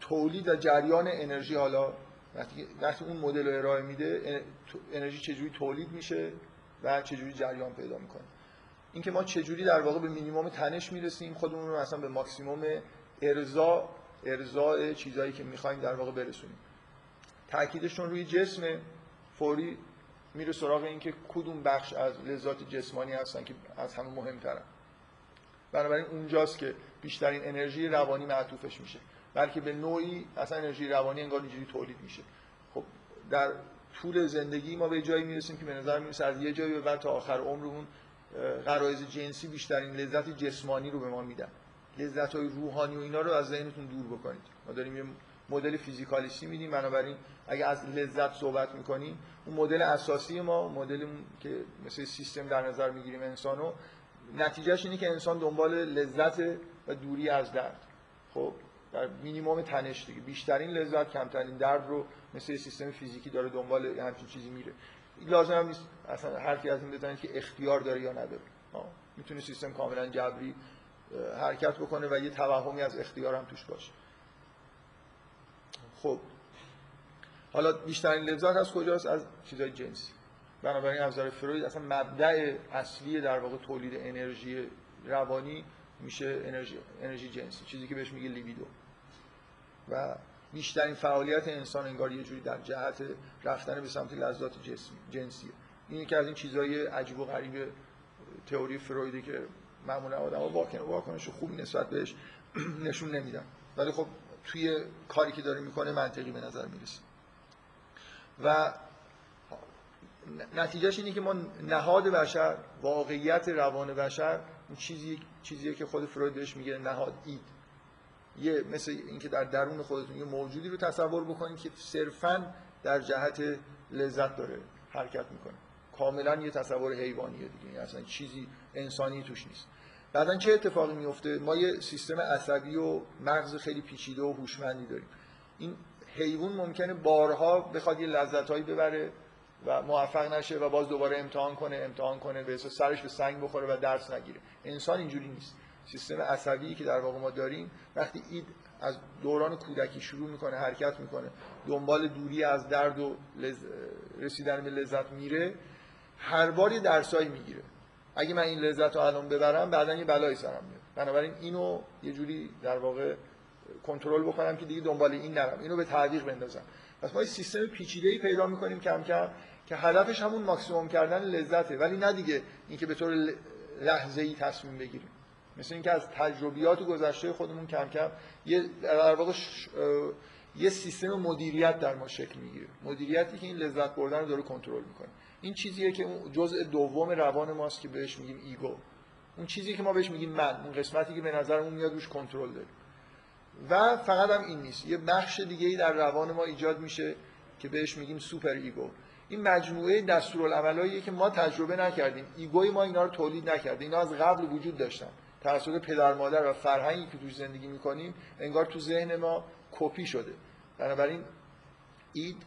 A: تولید و جریان انرژی حالا وقتی وقتی اون مدل رو ارائه میده انرژی چجوری تولید میشه و چجوری جریان پیدا می‌کنه. اینکه ما چجوری در واقع به مینیمم تنش می‌رسیم خودمون رو مثلا به ماکسیموم ارضا ارضا چیزایی که می‌خوایم در واقع برسونیم. تاکیدشون روی جسم فوری میره سراغ اینکه کدوم بخش از لذات جسمانی هستن که از همه مهمترن. بنابراین اونجاست که بیشترین انرژی روانی معطوفش میشه. بلکه به نوعی اصلا انرژی روانی انگار اینجوری تولید میشه. خب در طول زندگی ما به جایی می‌رسیم که به نظر می‌رسه از یه جایی به بعد تا آخر عمرمون غرایز جنسی بیشترین لذت جسمانی رو به ما میدن. لذت های روحانی و اینا رو از ذهنتون دور بکنید. ما داریم یه مدل فیزیکالیستی میدیم بنابراین اگه از لذت صحبت می‌کنیم اون مدل اساسی ما مدل که مثل سیستم در نظر می‌گیریم انسانو نتیجهش اینه که انسان دنبال لذت و دوری از درد. خب در مینیمم تنش دیگه. بیشترین لذت کمترین درد رو مثل سیستم فیزیکی داره دنبال همچین چیزی میره. لازم هم نیست اصلا حرفی از این که اختیار داره یا نداره. می‌تونه سیستم کاملا جبری حرکت بکنه و یه توهمی از اختیار هم توش باشه. خب. حالا بیشترین لذت از کجاست؟ از چیزای جنسی. بنابراین از فروید اصلا مبدع اصلی در واقع تولید انرژی روانی میشه انرژی انرژی جنسی. چیزی که بهش میگه لیبیدو. و بیشترین فعالیت انسان انگار یه جوری در جهت رفتن به سمت لذات جنسیه. این یکی از این چیزهای عجیب و غریب تئوری فرویدی که معمولا آدم واکن واکنش خوبی نسبت بهش نشون نمیدن. ولی خب توی کاری که داره می‌کنه منطقی به نظر می‌رسه. و نتیجهش اینه که ما نهاد بشر واقعیت روان بشر این چیزی چیزیه که خود فروید بهش میگه نهاد اید. یه مثل اینکه در درون خودتون یه موجودی رو تصور بکنید که صرفا در جهت لذت داره حرکت می‌کنه. کاملا یه تصور حیوانیه دیگه. یعنی اصلا چیزی انسانی توش نیست. بعدا چه اتفاقی میفته ما یه سیستم عصبی و مغز خیلی پیچیده و هوشمندی داریم. این حیوان ممکنه بارها بخواد یه لذتهایی ببره و موفق نشه و باز دوباره امتحان کنه امتحان کنه به سرش به سنگ بخوره و درس نگیره. انسان اینجوری نیست. سیستم عصبی که در واقع ما داریم وقتی اید از دوران کودکی شروع می‌کنه حرکت می‌کنه دنبال دوری از درد و رسیدن به لذت میره هر بار یه درسایی می‌گیره. اگه من این لذت رو الان ببرم بعدا یه بلایی سرم میاد. بنابراین اینو یه جوری در واقع کنترل بکنم که دیگه دنبال این نرم. اینو به تعویق بندازم. پس ما یه سیستم پیچیده ای پیدا می‌کنیم کم کم که هدفش همون ماکسیموم کردن لذته. ولی نه دیگه اینکه به طور لحظه ای تصمیم بگیریم. مثل اینکه از تجربیات گذشته خودمون کم کم یه در واقع یه سیستم مدیریت در ما شکل می‌گیره. مدیریتی که این لذت بردن رو داره کنترل می‌کنه. این چیزیه که جزء دوم روان ماست که بهش میگیم ego. اون چیزی که ما بهش میگیم من. اون قسمتی که به نظرمون میاد روش کنترل داریم. و فقط هم این نیست. یه بخش دیگه ای در روان ما ایجاد میشه که بهش میگیم super ego. این مجموعه دستورالعملاییه که ما تجربه نکردیم. ego ی ما اینا رو تولید نکرده. اینا از قبل وجود داشتن. توسط پدر مادر و فرهنگی که توش زندگی می‌کنیم انگار تو ذهن ما کپی شده. بنابراین id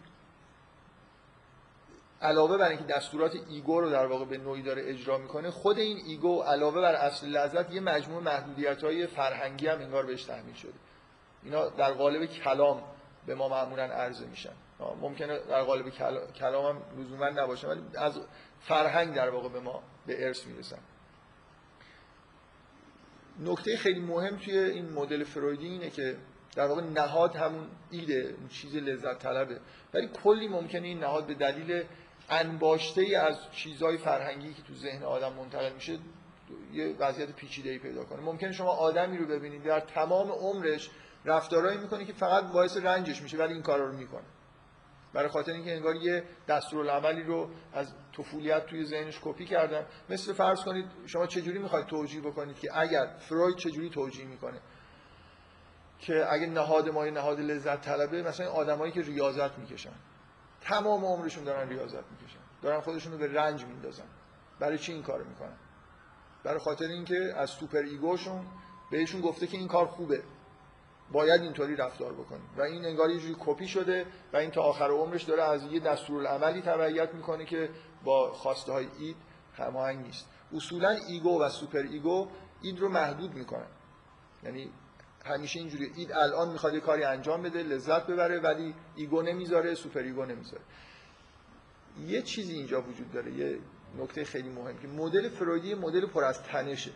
A: علاوه بر اینکه دستورات ego رو در واقع به نوعی داره اجرا می‌کنه خود این ego علاوه بر اصل لذت یه مجموعه محدودیت های فرهنگی هم انگار بهش تحمیل شده. اینا در قالب کلام به ما معمولا عرضه میشن. ممکنه در قالب کلام هم لزوما نباشه ولی از فرهنگ در واقع به ما به ارث می‌رسن. نکته خیلی مهم توی این مدل فرویدی اینه که در واقع نهاد همون id ه اون چیز لذت طلبه. ولی کلی ممکنه این نهاد به دلیل انباشته ای از چیزهای فرهنگی که تو ذهن آدم منتقل میشه یه وضعیت پیچیده ای پیدا کنه. ممکنه شما آدمی رو ببینید در تمام عمرش رفتارهایی می‌کنه که فقط باعث رنجش میشه ولی این کارا رو می‌کنه. برای خاطر اینکه انگار یه دستورالعملی رو از طفولیت توی ذهنش کپی کردن. مثل فرض کنید شما چجوری می‌خواید توجیه بکنید که اگر فروید چجوری توجیه می‌کنه؟ که اگه نهاد ما نهاد لذت طلبه مثلا آدمایی که ریاضت می‌کشن. تمام عمرشون دارن ریاضت می‌کشن. دارن خودشون رو به رنج میندازن. برای چی این کارو می‌کنن؟ برای خاطر اینکه از super ego شون بهشون گفته که این کار خوبه. باید اینطوری رفتار بکنیم و این انگار یه جوری کپی شده و این تا آخر عمرش داره از یه دستورالعملی تبعیت می‌کنه که با خواسته های id هماهنگ نیست. اصولا ego و super ego id رو محدود می‌کنن. یعنی همیشه اینجوری id الان می‌خواد یه کاری انجام بده لذت ببره ولی ego نمی‌ذاره super ego نمی‌ذاره. یه چیزی اینجا وجود داره یه نکته خیلی مهم که مدل فرویدی مدل پر از تنشه.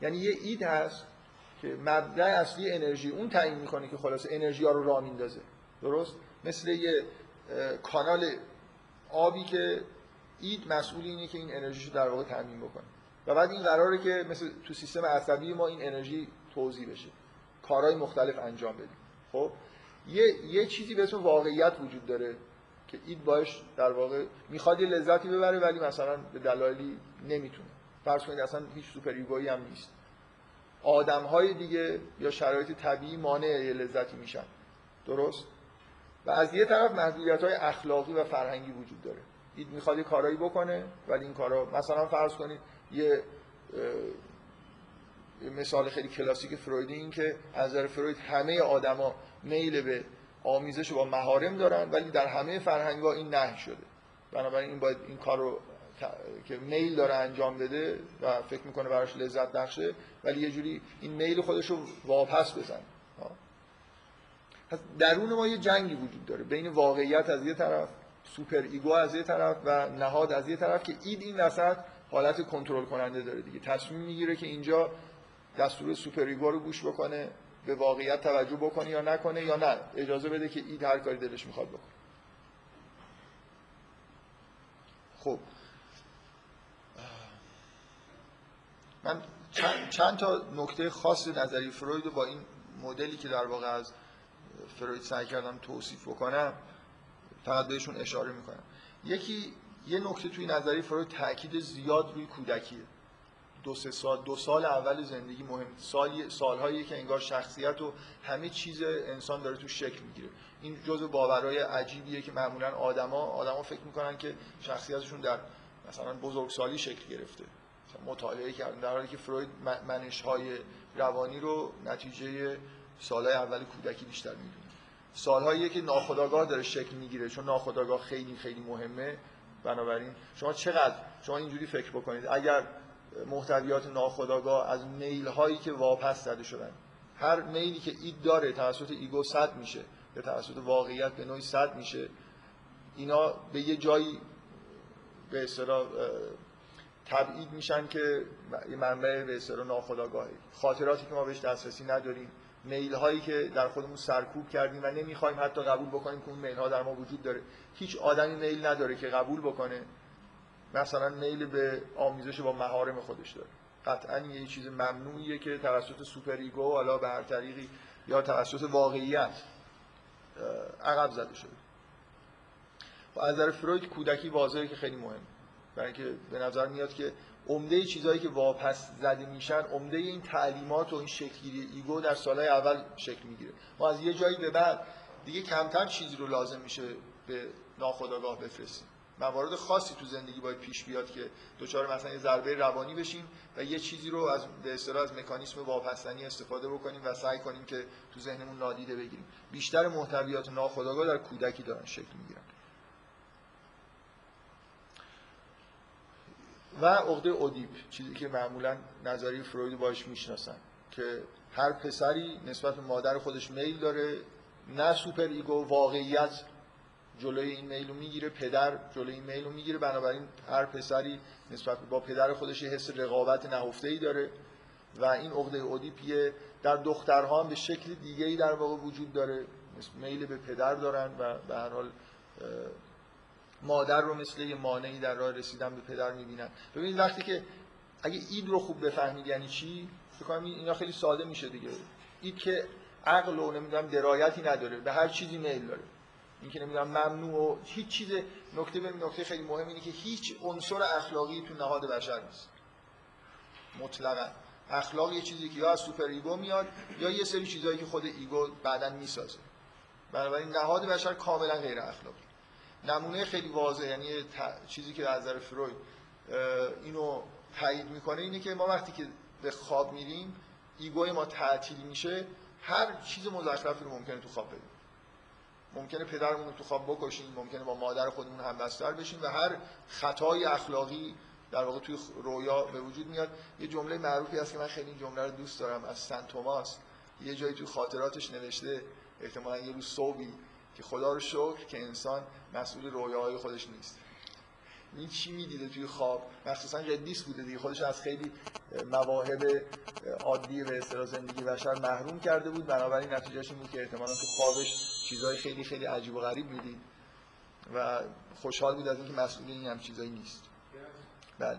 A: یعنی یه id هست که مبدأ اصلی انرژی اون تعیین می‌کنه که خلاص انرژی ها رو راه میندازه. درست؟ مثل یه کانال آبی که اید مسئول اینه که این انرژی رو در واقع تامین بکنه. و بعد این قراره که مثل تو سیستم عصبی ما این انرژی توضیح بشه. کارهای مختلف انجام بدیم. خب؟ یه, یه چیزی به اسم واقعیت وجود داره که اید باش در واقع می‌خواد یه لذتی ببره ولی مثلا به دلایلی نمی‌تونه. فرض کنید اصلا هیچ سوپر هم نیست. آدم های دیگه یا شرایط طبیعی مانع لذتی میشن. درست؟ و از یه طرف محدودیت های اخلاقی و فرهنگی وجود داره. اید می‌خواد یه کارایی بکنه ولی این کارا مثلا فرض کنید یه مثال خیلی کلاسیک فرویدی این که از نظر فروید همه آدما میل به آمیزش با مهارم دارن ولی در همه فرهنگ‌ها این نه شده. بنابراین این باید این کار رو که میل داره انجام بده و فکر می‌کنه براش لذت بخشه ولی یه جوری این میل خودش رو واپس بزن درون ما یه جنگی وجود داره بین واقعیت از یه طرف super ego از یه طرف و نهاد از یه طرف که id این وسط حالت کنترل کننده داره دیگه. تصمیم می‌گیره که اینجا دستور super ego رو گوش بکنه به واقعیت توجه بکنه یا نکنه یا نه. اجازه بده که id هر کاری دلش می‌خواد بکنه. خب من چند, چند تا نکته خاص نظری فروید رو با این مدلی که در واقع از فروید سعی کردم توصیف بکنم فقط بهشون اشاره می‌کنم. یکی یه نکته توی نظری فروید تاکید زیاد روی کودکیه دو سه سال دو سال اول زندگی مهم. سال سالهایی که انگار شخصیت و همه چیز انسان داره تو شکل می‌گیره. این جزء باورهای عجیبیه که معمولا آدما آدما فکر می‌کنن که شخصیتشون در مثلا بزرگسالی شکل گرفته. مطالعه کردن در حالی که فروید منش های روانی رو نتیجه سالهای اول کودکی بیشتر می‌دونه. سالهایی که ناخداگاه داره شکل می‌گیره چون ناخداگاه خیلی خیلی مهمه. بنابراین شما چقدر شما اینجوری فکر بکنید اگر محتویات ناخداگاه از میل هایی که واپس زده شدن هر میلی که اید داره توسط ایگو صد میشه یا توسط واقعیت به نوعی سد میشه اینا به یه جایی به اصطلاح تبعید میشن که منبع به اصطلاح ناخودآگاهی. خاطراتی که ما بهش دسترسی نداریم. میل هایی که در خودمون سرکوب کردیم و نمی‌خوایم حتی قبول بکنیم که اون میل ها در ما وجود داره. هیچ آدمی میل نداره که قبول بکنه. مثلا میل به آمیزش با محارم خودش داره. قطعا یه چیز ممنوعیه که توسط super ego حالا به هر طریقی یا توسط واقعیت عقب زده شده. و از نظر فروید کودکی واضحه که خیلی مهم برای اینکه به نظر میاد که عمده چیزهایی که واپس زده میشن عمده این تعلیمات و این شکلی ایگو در سالهای اول شکل می‌گیره. ما از یه جایی به بعد دیگه کمتر چیزی رو لازم میشه به ناخودآگاه بفرستیم. موارد خاصی تو زندگی باید پیش بیاد که دچار مثلا یه ضربه روانی بشیم و یه چیزی رو از به اصطلاح از مکانیسم واپس‌زنی استفاده بکنیم و سعی کنیم که تو ذهنمون نادیده بگیریم. بیشتر محتویات ناخودآگاه در کودکی دارن شکل می‌گیرن. و عقده اودیپ چیزی که معمولا نظریه فروید باش می‌شناسن که هر پسری نسبت به مادر خودش میل داره نه super ego واقعیت جلوی این میل رو می‌گیره پدر جلوی این میل رو می‌گیره بنابراین هر پسری نسبت با پدر خودش حس رقابت نهفته ای داره و این عقده اودیپیه در دخترها هم به شکل دیگه ای در واقع وجود داره. میل به پدر دارن و به هر حال مادر رو مثل یه مانعی در راه رسیدن به پدر می‌بینن. ببینید وقتی که اگه اید رو خوب بفهمید یعنی چی فکر کنم اینا خیلی ساده میشه دیگه. اید که عقل و نمی‌دونم درایتی نداره به هر چیزی میل داره. اینکه نمی‌دونم ممنوع و هیچ چیز نکته به نکته خیلی مهم اینه که هیچ عنصر اخلاقی تو نهاد بشر نیست. مطلقا. اخلاق یه چیزی که یا از super ego میاد یا یه سری چیزهایی که خود ego بعدا می‌سازه. بنابراین نهاد بشر کاملا غیر اخلاقی. نمونه خیلی واضح یعنی چیزی که از نظر فروید اینو تایید می‌کنه اینه که ما وقتی که به خواب میریم ego ی ما تعطیل میشه هر چیز مزخرفی رو ممکنه تو خواب ببینیم ممکنه پدرمون رو تو خواب بکشیم ممکنه با مادر خودمون هم بستر بشیم و هر خطای اخلاقی در واقع توی رویا به وجود میاد. یه جمله معروفی هست که من خیلی جمله رو دوست دارم از سنت توماس. یه جایی توی خاطراتش نوشته احتمالا یه روز صبحی که خدا رو شکر که انسان مسئول رویاهای خودش نیست. این چی می‌دیده توی خواب؟ مخصوصا قدیس بوده دیگه. خودش از خیلی مواهب عادی به اصطلاح زندگی بشر محروم کرده بود. بنابراین نتیجهش این بود که احتمالا تو خوابش چیزهای خیلی خیلی عجیب و غریب می‌دید و خوشحال بود از اینکه مسئول این هم چیزایی نیست. بله.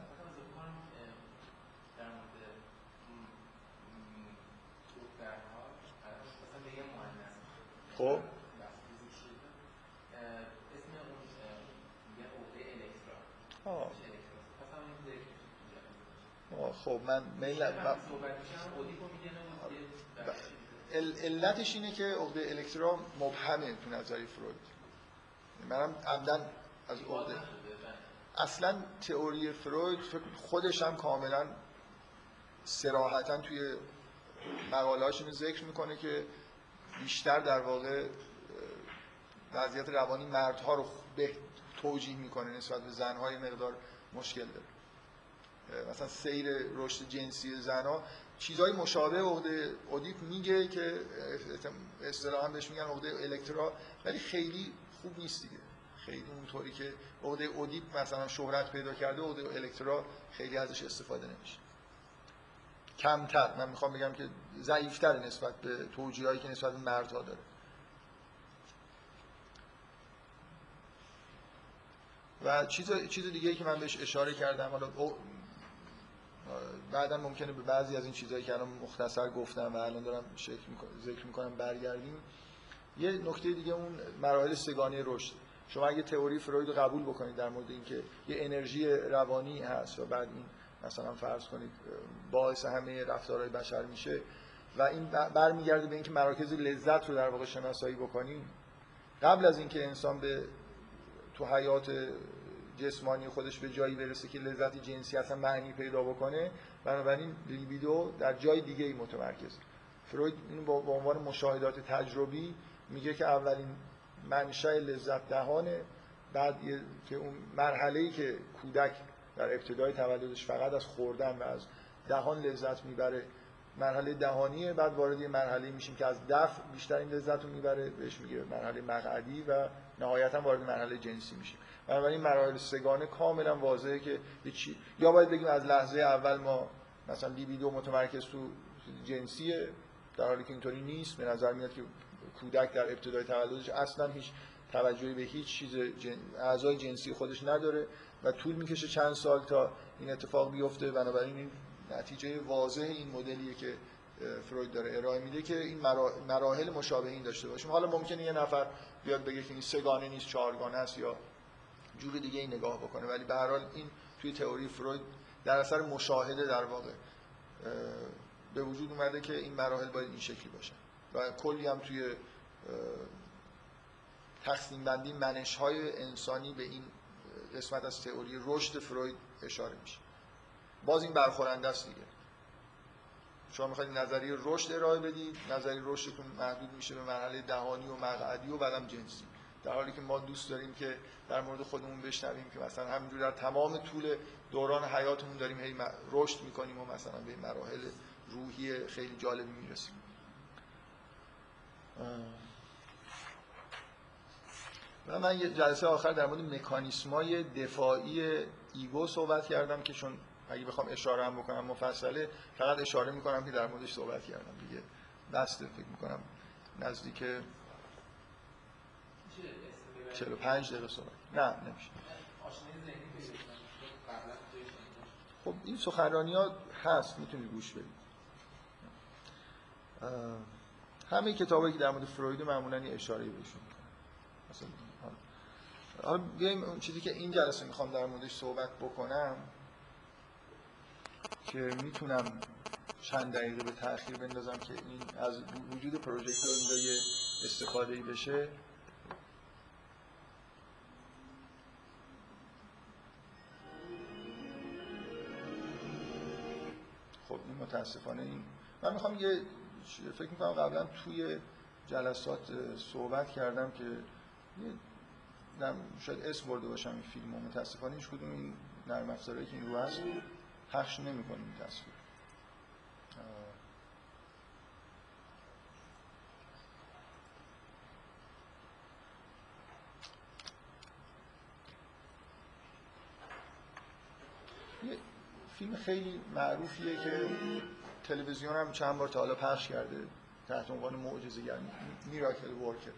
A: خب؟ خب من میل علتش اینه که عقده الکترا مبهمه تو نظری فروید. منم عمدن از عقده اصلا تئوری فروید خودش هم کاملا سراحتا توی مقالهاش اینو ذکر می‌کنه که بیشتر در واقع وضعیت روانی مردها رو به توجیه می‌کنه نسبت به زنهای مقدار مشکل داره. مثلا سیر رشد جنسی زنها چیزهای مشابه عقده اودیپ میگه که اصطلاحا بهش میگن عقده الکترا ولی خیلی خوب نیست دیگه. خیلی اونطوری که عقده اودیپ مثلا شهرت پیدا کرده عقده الکترا خیلی ازش استفاده نمیشه. کمتر من می‌خوام بگم که ضعیفتر نسبت به توجیهایی که نسبت به مردها داره. و چیز چیز دیگه که من بهش اشاره کردم حالا بعدا ممکنه به بعضی از این چیزهایی که الان مختصر گفتم و الان دارم ذکر می‌کنم برگردیم. یه نکته دیگه اون مراحل سگانه رشد. شما اگه تئوری فروید رو قبول بکنید در مورد اینکه یه انرژی روانی هست و بعد این مثلا فرض کنید باعث همه رفتارهای بشر میشه و این برمیگرده به اینکه مراکز لذت رو در واقع شناسایی بکنیم. قبل از اینکه انسان به تو حیات جسمانی خودش به جایی برسه که لذت جنسی اصلا معنی پیدا بکنه بنابراین لیبیدو در جای دیگه ای متمرکز. فروید اینو با عنوان مشاهدات تجربی میگه که اولین منشأ لذت دهانه بعد که اون مرحله ای که کودک در ابتدای تولدش فقط از خوردن و از دهان لذت می‌بره مرحله دهانیه بعد وارد یه مرحله میشیم که از دفع بیشتر این لذت رو می‌بره بهش میگه مرحله مقعدی و نهایتا وارد مرحله جنسی میشیم. بنابراین مراحل سگانه کاملا واضحه که چی یا باید بگیم از لحظه اول ما مثلا لیبیدو متمرکز تو جنسیه در حالی که اینطوری نیست به نظر میاد که کودک در ابتدای تولدش اصلا هیچ توجهی به هیچ چیز جن... اعضای جنسی خودش نداره و طول می‌کشه چند سال تا این اتفاق بیفته. بنابراین این نتیجه واضح این مدلیه که فروید داره ارائه میده که این مراحل مشابه این داشته باشیم. حالا ممکنه یه نفر بیاد بگه که این سگانه نیست چهارگانه است یا جور دیگه ای نگاه بکنه. ولی به هر حال این توی تئوری فروید در اثر مشاهده در واقع به وجود اومده که این مراحل باید این شکلی باشن و کلی هم توی تقسیم بندی منش های انسانی به این قسمت از تئوری رشد فروید اشاره میشه. باز این برخورنده است دیگه. شما می‌خواید نظریه رشد ارائه بدید نظریه رشدتون محدود میشه به مرحله دهانی و مقعدی و بعدم جنسی. در حالی که ما دوست داریم که در مورد خودمون بشنویم که مثلا همینجور در تمام طول دوران حیاتمون داریم هی رشد می‌کنیم و مثلا به مراحل روحی خیلی جالبی می‌رسیم. و من یه جلسه آخر در مورد مکانیسمای دفاعی ایگو صحبت کردم که چون اگه بخوام اشاره هم بکنم مفصله فقط اشاره می‌کنم که در موردش صحبت کردم دیگه. بسته فکر می‌کنم نزدیک 45 دقیقه صحبت. نه نمیشه. خب این سخنرانی ها هست می‌تونید گوش بدید. همه کتابایی که در مورد فروید معمولا اشاره بهشون مثلا حالا بیایم چیزی که این جلسه می‌خوام در موردش صحبت بکنم. که می‌تونم چند دقیقه به تاخیر بندازم که این از وجود پروژکتور اینجا یه استفاده ای بشه. خب این متاسفانه این. من می‌خوام یه فکر می‌کنم قبلا توی جلسات صحبت کردم که شاید اسم برده باشم این فیلم متاسفانه هیچ کدوم این نرم افزارهایی که این رو هست. پخش نمی کنیم تصویر. یه فیلم خیلی معروفیه که تلویزیون هم چند بار تا حالا پخش کرده تحت عنوان معجزه گر میراکل ورکر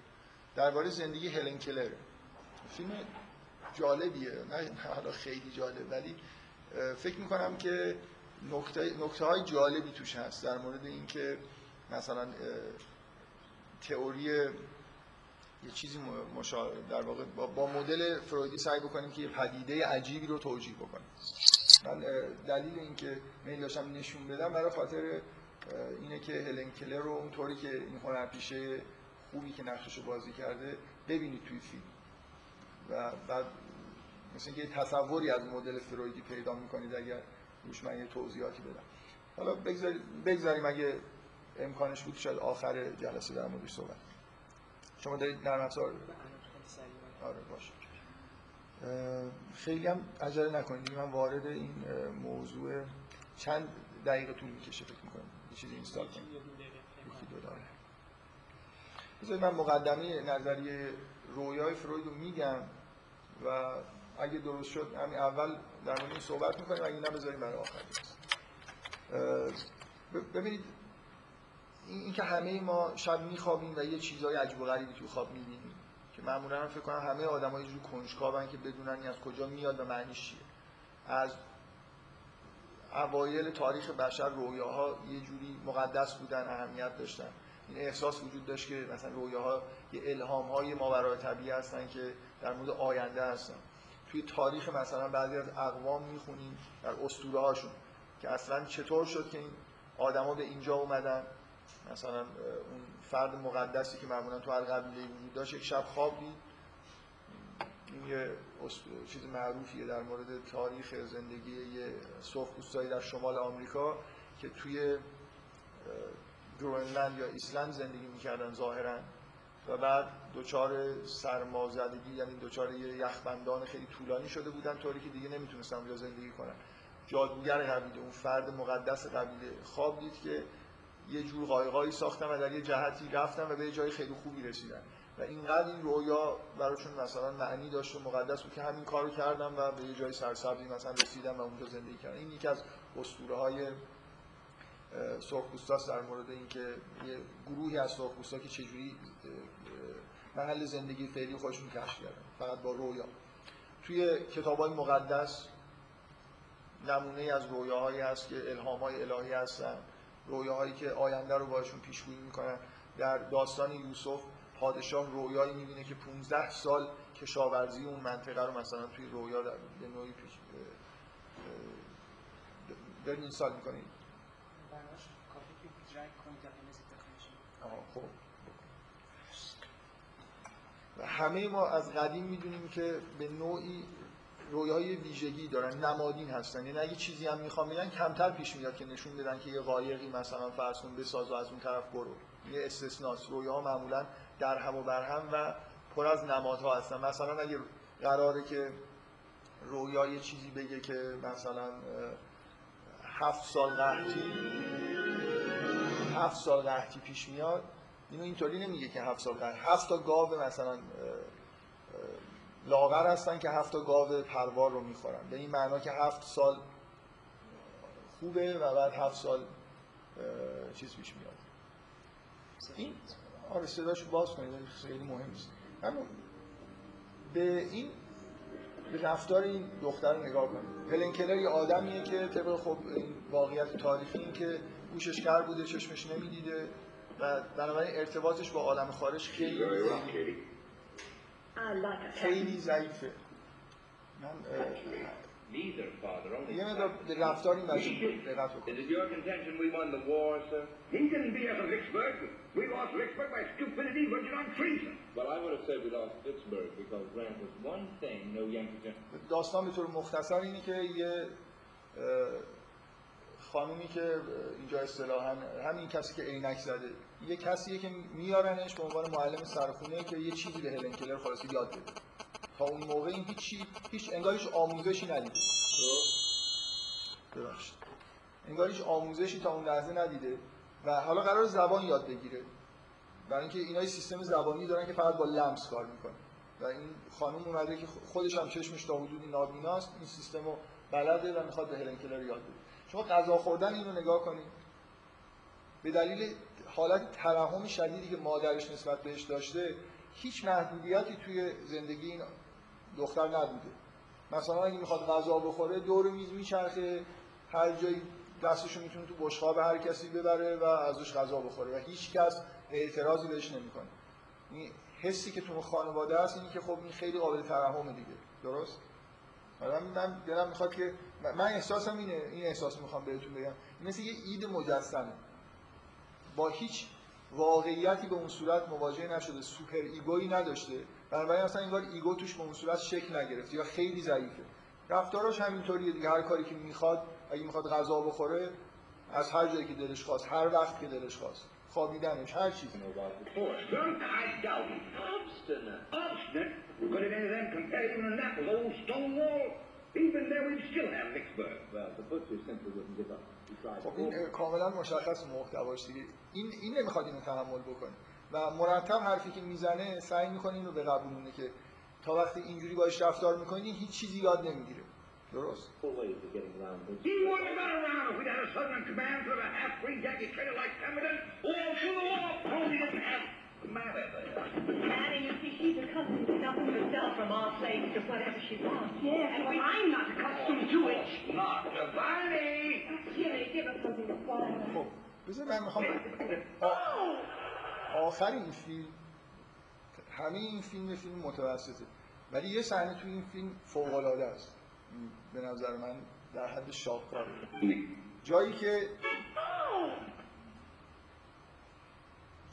A: درباره زندگی هلن کلر. فیلم جالبیه نه حالا خیلی جالب ولی فکر می‌کنم که نکته, نکته های جالبی توش هست در مورد اینکه مثلا تئوری یه چیزی مشا... در واقع با, مدل فرویدی سعی بکنیم که یه پدیده عجیبی رو توجیه بکنیم. من دلیل اینکه میل داشتم نشون بدم برای خاطر اینه که هلن کلر رو اونطوری که این هنرپیشه خوبی که نقشش بازی کرده ببینید توی فیلم. و بعد مثل یه تصوری از مدل فرویدی پیدا می‌کنید اگر روش من یه توضیحاتی بدم. حالا بگذاریم اگه امکانش بود شاید آخر جلسه در موردش صحبت شما دارید نرم افزار آره باشه. خیلی هم عجله نکنید. من وارد این موضوع چند دقیقه طول می‌کشه فکر می‌کنم. یه چیزی اینستال کنم یکی دو داره بذارید من مقدمه نظریه رویای فروید رو میگم و اگه درست شد همین اول در مورد این صحبت می‌کنیم اگه نه بذاریم برای آخر ببینید این که همه ما شب میخوابیم و یه چیزای عجب و غریبی تو خواب می‌بینیم که معمولا هم فکر کنم همه آدم‌ها یه جور کنجکاون که بدونن از کجا میاد و معنیش چیه. از اوایل تاریخ بشر رویاها یه جوری مقدس بودن اهمیت داشتن. این احساس وجود داشت که مثلا رویاها یه الهام های ماورای طبیعی هستن که در مورد آینده هستن. توی تاریخ مثلا بعضی از اقوام می‌خونیم در اسطوره هاشون که اصلا چطور شد که این آدما به اینجا اومدن؟ مثلا اون فرد مقدسی که معمولا تو هر قبیله وجود داشت یک شب خواب دید. این یه چیز معروفیه در مورد تاریخ زندگی یه سرخپوستایی در شمال آمریکا که توی گرونلند یا ایسلند زندگی می‌کردن ظاهرا. و بعد دوچار سرمازدگی یعنی دوچار یه یخبندان خیلی طولانی شده بودن طوری که دیگه نمی‌تونستن اونجا زندگی کنن. جادوگر قبیله اون فرد مقدس قبیله خواب دید که یه جور قایقایی ساختن و در یه جهتی رفتن و به یه جای خیلی خوبی رسیدن. و اینقدر این رویا براشون مثلا معنی داشت و مقدس بود که همین کارو کردن و به یه جای سرسبزی مثلا رسیدن و اونجا زندگی کردن. این یکی از اسطوره های سرخپوستاست در مورد اینکه یه گروهی از سرخپوستا که چجوری محل زندگی فعلی خودشون کشف کردن فقط با رویا. توی کتاب های مقدس نمونه از رویاهایی هست که الهام های الهی هستن. رویاهایی که آینده رو باشون پیشگویی می‌کنن. در داستان یوسف پادشاه رویایی می‌بینه که 15 سال کشاورزی اون منطقه رو مثلا توی رویا به نوعی پیش دارین این سال می‌کنید خب. همه ما از قدیم می‌دونیم که به نوعی رویای ویژگی دارن نمادین هستن. یعنی اگه چیزی هم می‌خوام بگن کمتر پیش میاد که نشون بدن که یه قایقی مثلا فرض کن بساز و از اون طرف برو. یه استثناس. رویاها معمولا در هم و بر هم و پر از نمادها هستن. مثلا اگه قراره که رویا یه چیزی بگه که مثلا هفت سال قحطی هفت سال قحطی پیش میاد اینو اینطوری نمیگه که هفت سال قحطی هفت تا گاو مثلا لاغر هستن که هفت تا گاو پروار رو می‌خورن. به این معنا که هفت سال خوبه و بعد هفت سال چیز پیش میاد. این آره صداشو باز کنید خیلی مهم اما به این به رفتار این دختر نگاه کنید. هلن کلر یه آدمیه که طبق خب واقعیت تاریخی این که گوشش کر بوده چشمش نمی‌دیده. و بنابراین ارتباطش با عالم خارج خیلی خیلی. ضعیفه. من یه مدار به رفتار این
B: اینا رو رفتاری
A: ماشین دولت ادیشن مختصری اینه که یه خانومی که اینجا اصطلاحا همین کسی که عینک زده یه کسیه که میارنش به عنوان معلم سرخونه که یه چیزی به هلن کلر خلاصه یاد بده. تا اون موقع این هیچ هیچ انگار هیچ آموزشی ندیده. ببخشید. انگار هیچ آموزشی تا اون لحظه ندیده و حالا قرار زبان یاد بگیره. برای اینکه اینا سیستم زبانی دارن که فقط با لمس کار می‌کنه و این خانم اومده که خودش هم چشمش تا حدودی نابیناست. این سیستم رو بلده و می‌خواد به هلن کلر یاد بده. شما غذا خوردن اینو نگاه کنید به دلیل حالت ترحم شدیدی که مادرش نسبت بهش داشته هیچ محدودیتی توی زندگی این دختر نبوده. مثلا اگه می‌خواد غذا بخوره دور میز میچرخه هر جایی دستشو می‌تونه تو بشقاب هر کسی ببره و ازش غذا بخوره و هیچ کس اعتراضی بهش نمی‌کنه. این حسی که تو خانواده هست اینی که خب این خیلی قابل ترحمه دیگه. درست؟ حالا من دلم می‌خواد که من احساسم اینه این احساس می‌خوام بهتون بگم. مثل یه id مجسمه. با هیچ واقعیتی به اون صورت مواجه نشده super ego یی نداشته. بنابراین اصلا انگار ego توش به اون صورت شکل نگرفته یا خیلی ضعیفه. رفتاراش همینطوریه دیگه. هر کاری که می‌خواد اگه می‌خواد غذا بخوره از هر جایی که دلش خواست هر وقت که دلش خواست. خوابیدنش هر چیزی.
C: Even there we'd still have Vicksburg.
B: Well, the butcher simply wouldn't give up.
A: خب این کاملا مشخص محتواش دیگه این این نمی‌خواد اینو تحمل بکنه و مرتب حرفی که می‌زنه سعی می‌کنه اینو بقبولونه که تا وقتی اینجوری باش رفتار می‌کنی هیچ چیزی یاد نمی‌گیره درست
C: The matter.
D: Annie, you see, she's accustomed to dumping herself from our place to whatever she wants.
C: Yes,
D: and we...
C: I'm not accustomed to it. Not to Barney.
D: Jimmy, give us something to swallow.
A: خب بذار من می‌خوام آخر این فیلم همه این فیلم فیلم متوسطه ولی یه صحنه تو این فیلم فوق العاده است به نظر من در حد شاهکار جایی که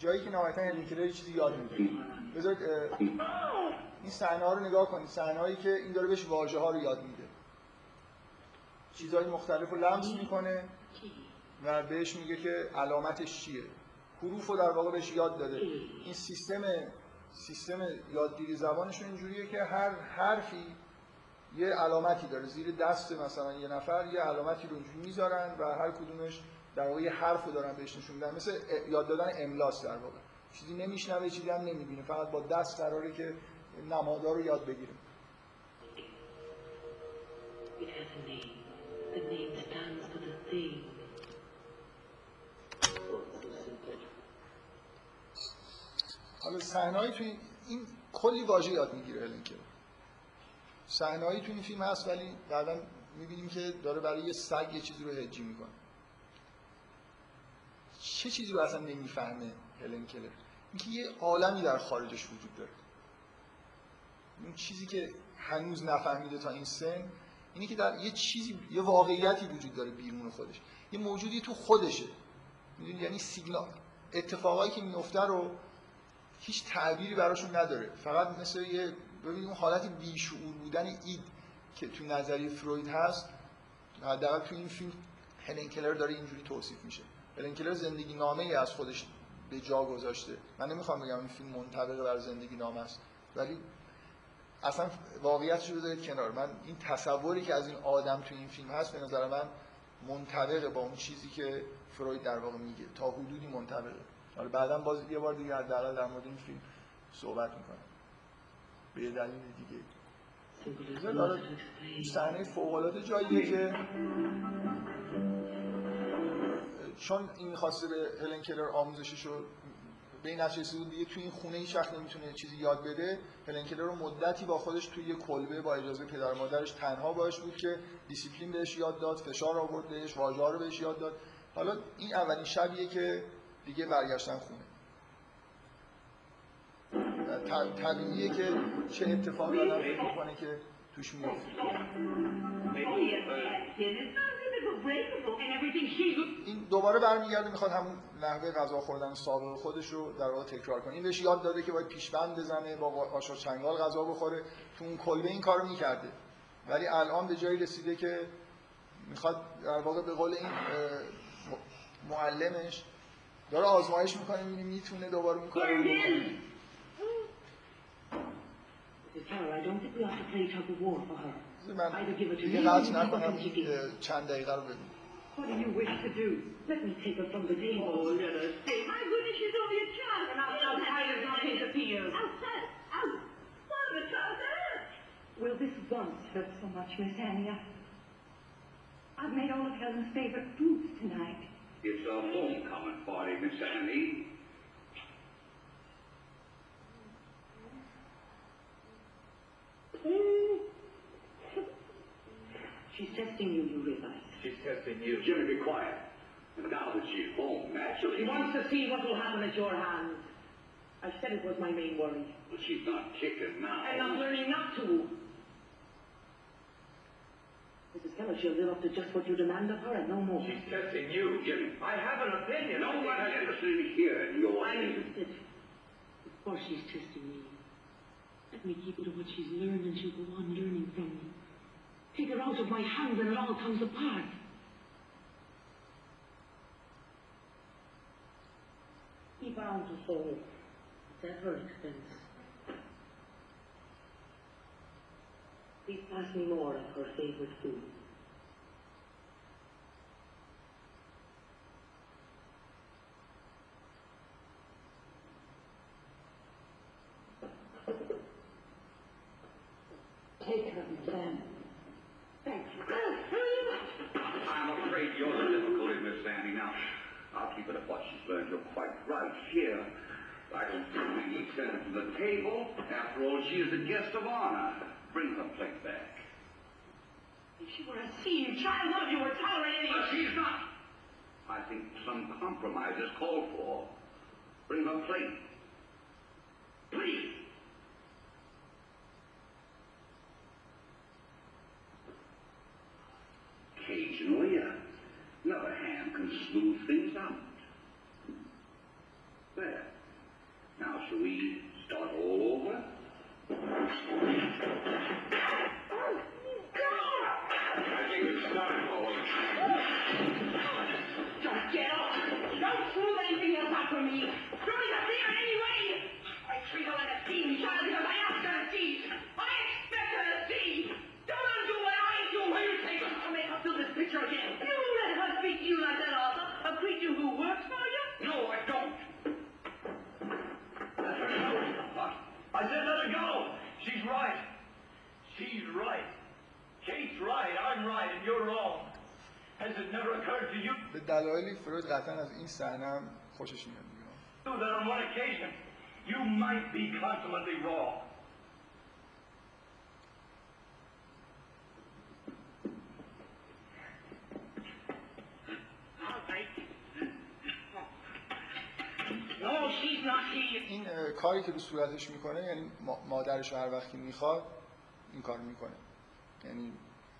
A: جایی که نهایتا یه چیزی یاد می‌گیره بذارید این صحنه ها رو نگاه کنید. صحنه که این داره بهش واژه ها رو یاد میده. چیزهای مختلف رو لمس می‌کنه و بهش میگه که علامتش چیه. حروف رو در واقع بهش یاد داده. این سیستم سیستم یادگیری زبانشون اینجوریه که هر حرفی یه علامتی داره. زیر دست مثلا یه نفر یه علامتی رو اینجوری می‌ذارن و هر کدومش در واقع یه حرف رو دارن بهش نشون میدن مثل یاد دادن املاس در واقع. چیزی نمیشنوه چیزی هم نمی‌بینه. فقط با دست قراره که نمادها رو یاد
E: thing.
A: حالا صحنه‌ای تو این, کلی واژه یاد می‌گیره هلن کلر صحنه‌ای تو این فیلم هست ولی بعدا می‌بینیم که داره برای یه سگ یه چیزی رو هجی می‌کنه. چه چیزی رو اصلا نمی‌فهمه هلن کلر؟ اینکه یه عالمی در خارجش وجود داره. اون چیزی که هنوز نفهمیده تا این سن اینه که در یه چیزی یه واقعیتی وجود داره بیرون خودش. یه موجودی تو خودشه. می‌دونی؟ یعنی سیگنال. اتفاقایی که میفته رو هیچ تعبیری براشون نداره. فقط مثل یه ببین اون حالت بیشعور بودن اید که تو نظریه فروید هست حداقل تو این فیلم هلن کلر داره اینجوری توصیف میشه. هلن کلر زندگی نامه ای از خودش به جا گذاشته. من نمی‌خوام بگم این فیلم منطبق بر زندگی نامه است ولی اصلا واقعیتش رو بذارید کنار. من این تصوری که از این آدم تو این فیلم هست به نظر من منطبقه با اون چیزی که فروید در واقع میگه. تا حدودی منطبقه. حالا بعدا باز یه بار دیگه حداقل در مورد این فیلم صحبت می‌کنم. به دلیل دیگه.
E: explain.
A: صحنه فوق العاده جاییه که چون این می‌خواسته به هلن کلر آموزشش رو به این نتیجه دیگه توی این خونه هیچ وقت نمی‌تونه چیزی یاد بده. هلن کلر رو مدتی با خودش توی یه کلبه با اجازه پدر مادرش تنها باش بود که دیسیپلین بهش یاد داد فشار آورد بهش واژه‌ها رو بهش یاد داد. حالا این اولین شبیه که دیگه برگشتن خونه. طبیعیه که چه اتفاقی آدم می‌کنه که توش میفته این دوباره برمیگرده می‌خواد همون نحوه غذا خوردن سابق خودش رو در واقع تکرار کنه. این بهش یاد داده که باید پیشبند بزنه با آشا چنگال غذا بخوره. تو اون کلبه این کارو می‌کرده. ولی الان به جایی رسیده که می‌خواد در واقع به قول این معلمش داره آزمایش می‌کنه می‌بینی می‌تونه دوباره اون کارو بکنه.
E: I don't think we ought to play tug of war for her.
A: من
E: Either give her to
A: دیگه
E: me or
A: قطع
E: give
A: نکنم
E: her to Jiggy.
A: اه، چند دقیقه رو ببین
D: What do you wish to do?
E: Let me take her from the table.
D: Oh, let us stay. My goodness, she's only a child. And outside is not interfere. Outside? Out. What of a child there? Will this once hurt so much, Miss Anya? I've made all of Helen's favorite foods tonight.
C: It's a homecoming party, Miss Annie.
E: She's testing you, you realize.
B: She's testing you.
C: Jimmy, be quiet. And now that she's home, naturally.
E: She wants to see what will happen at your hands. I said it was my main worry.
C: But she's not kicking now.
E: And I'm learning not to. Mrs. Keller, she'll live up to just what you demand of her and no more.
B: She's testing you.
C: Jimmy.
B: I have an opinion.
C: No
B: I think
C: one's
B: I-
C: interested in hearing your
E: I'm
C: opinion.
E: interested. Of course she's testing me. Let me keep her to what she's learned and she'll go on learning from me. Take her out of my hands and it all comes apart. He of soul. It's at her expense. Please pass me more of her favorite food. Take her, then. Thank you.
C: Afraid you're the difficulty, Miss Annie. Now, I'll keep it at what she's learned. You're quite right here. I don't think we need send her to the table. After all, she is the guest of honor. Bring her plate back.
D: If she were a senior child, none of you would tolerate any...
C: But she's not. I think some compromise is called for. Bring her plate. Please. Smooth things out. There. Now, shall we start all over?
A: به دلایلی فروید قطعا از این صحنه هم خوشش میاد دیگه.
B: that on one occasion you might be consummately wrong?
D: All right. No, she's not here.
A: کاری که رو صورتش می‌کنه یعنی ما- مادرش رو هر وقتی می‌خواد این کار می‌کنه یعنی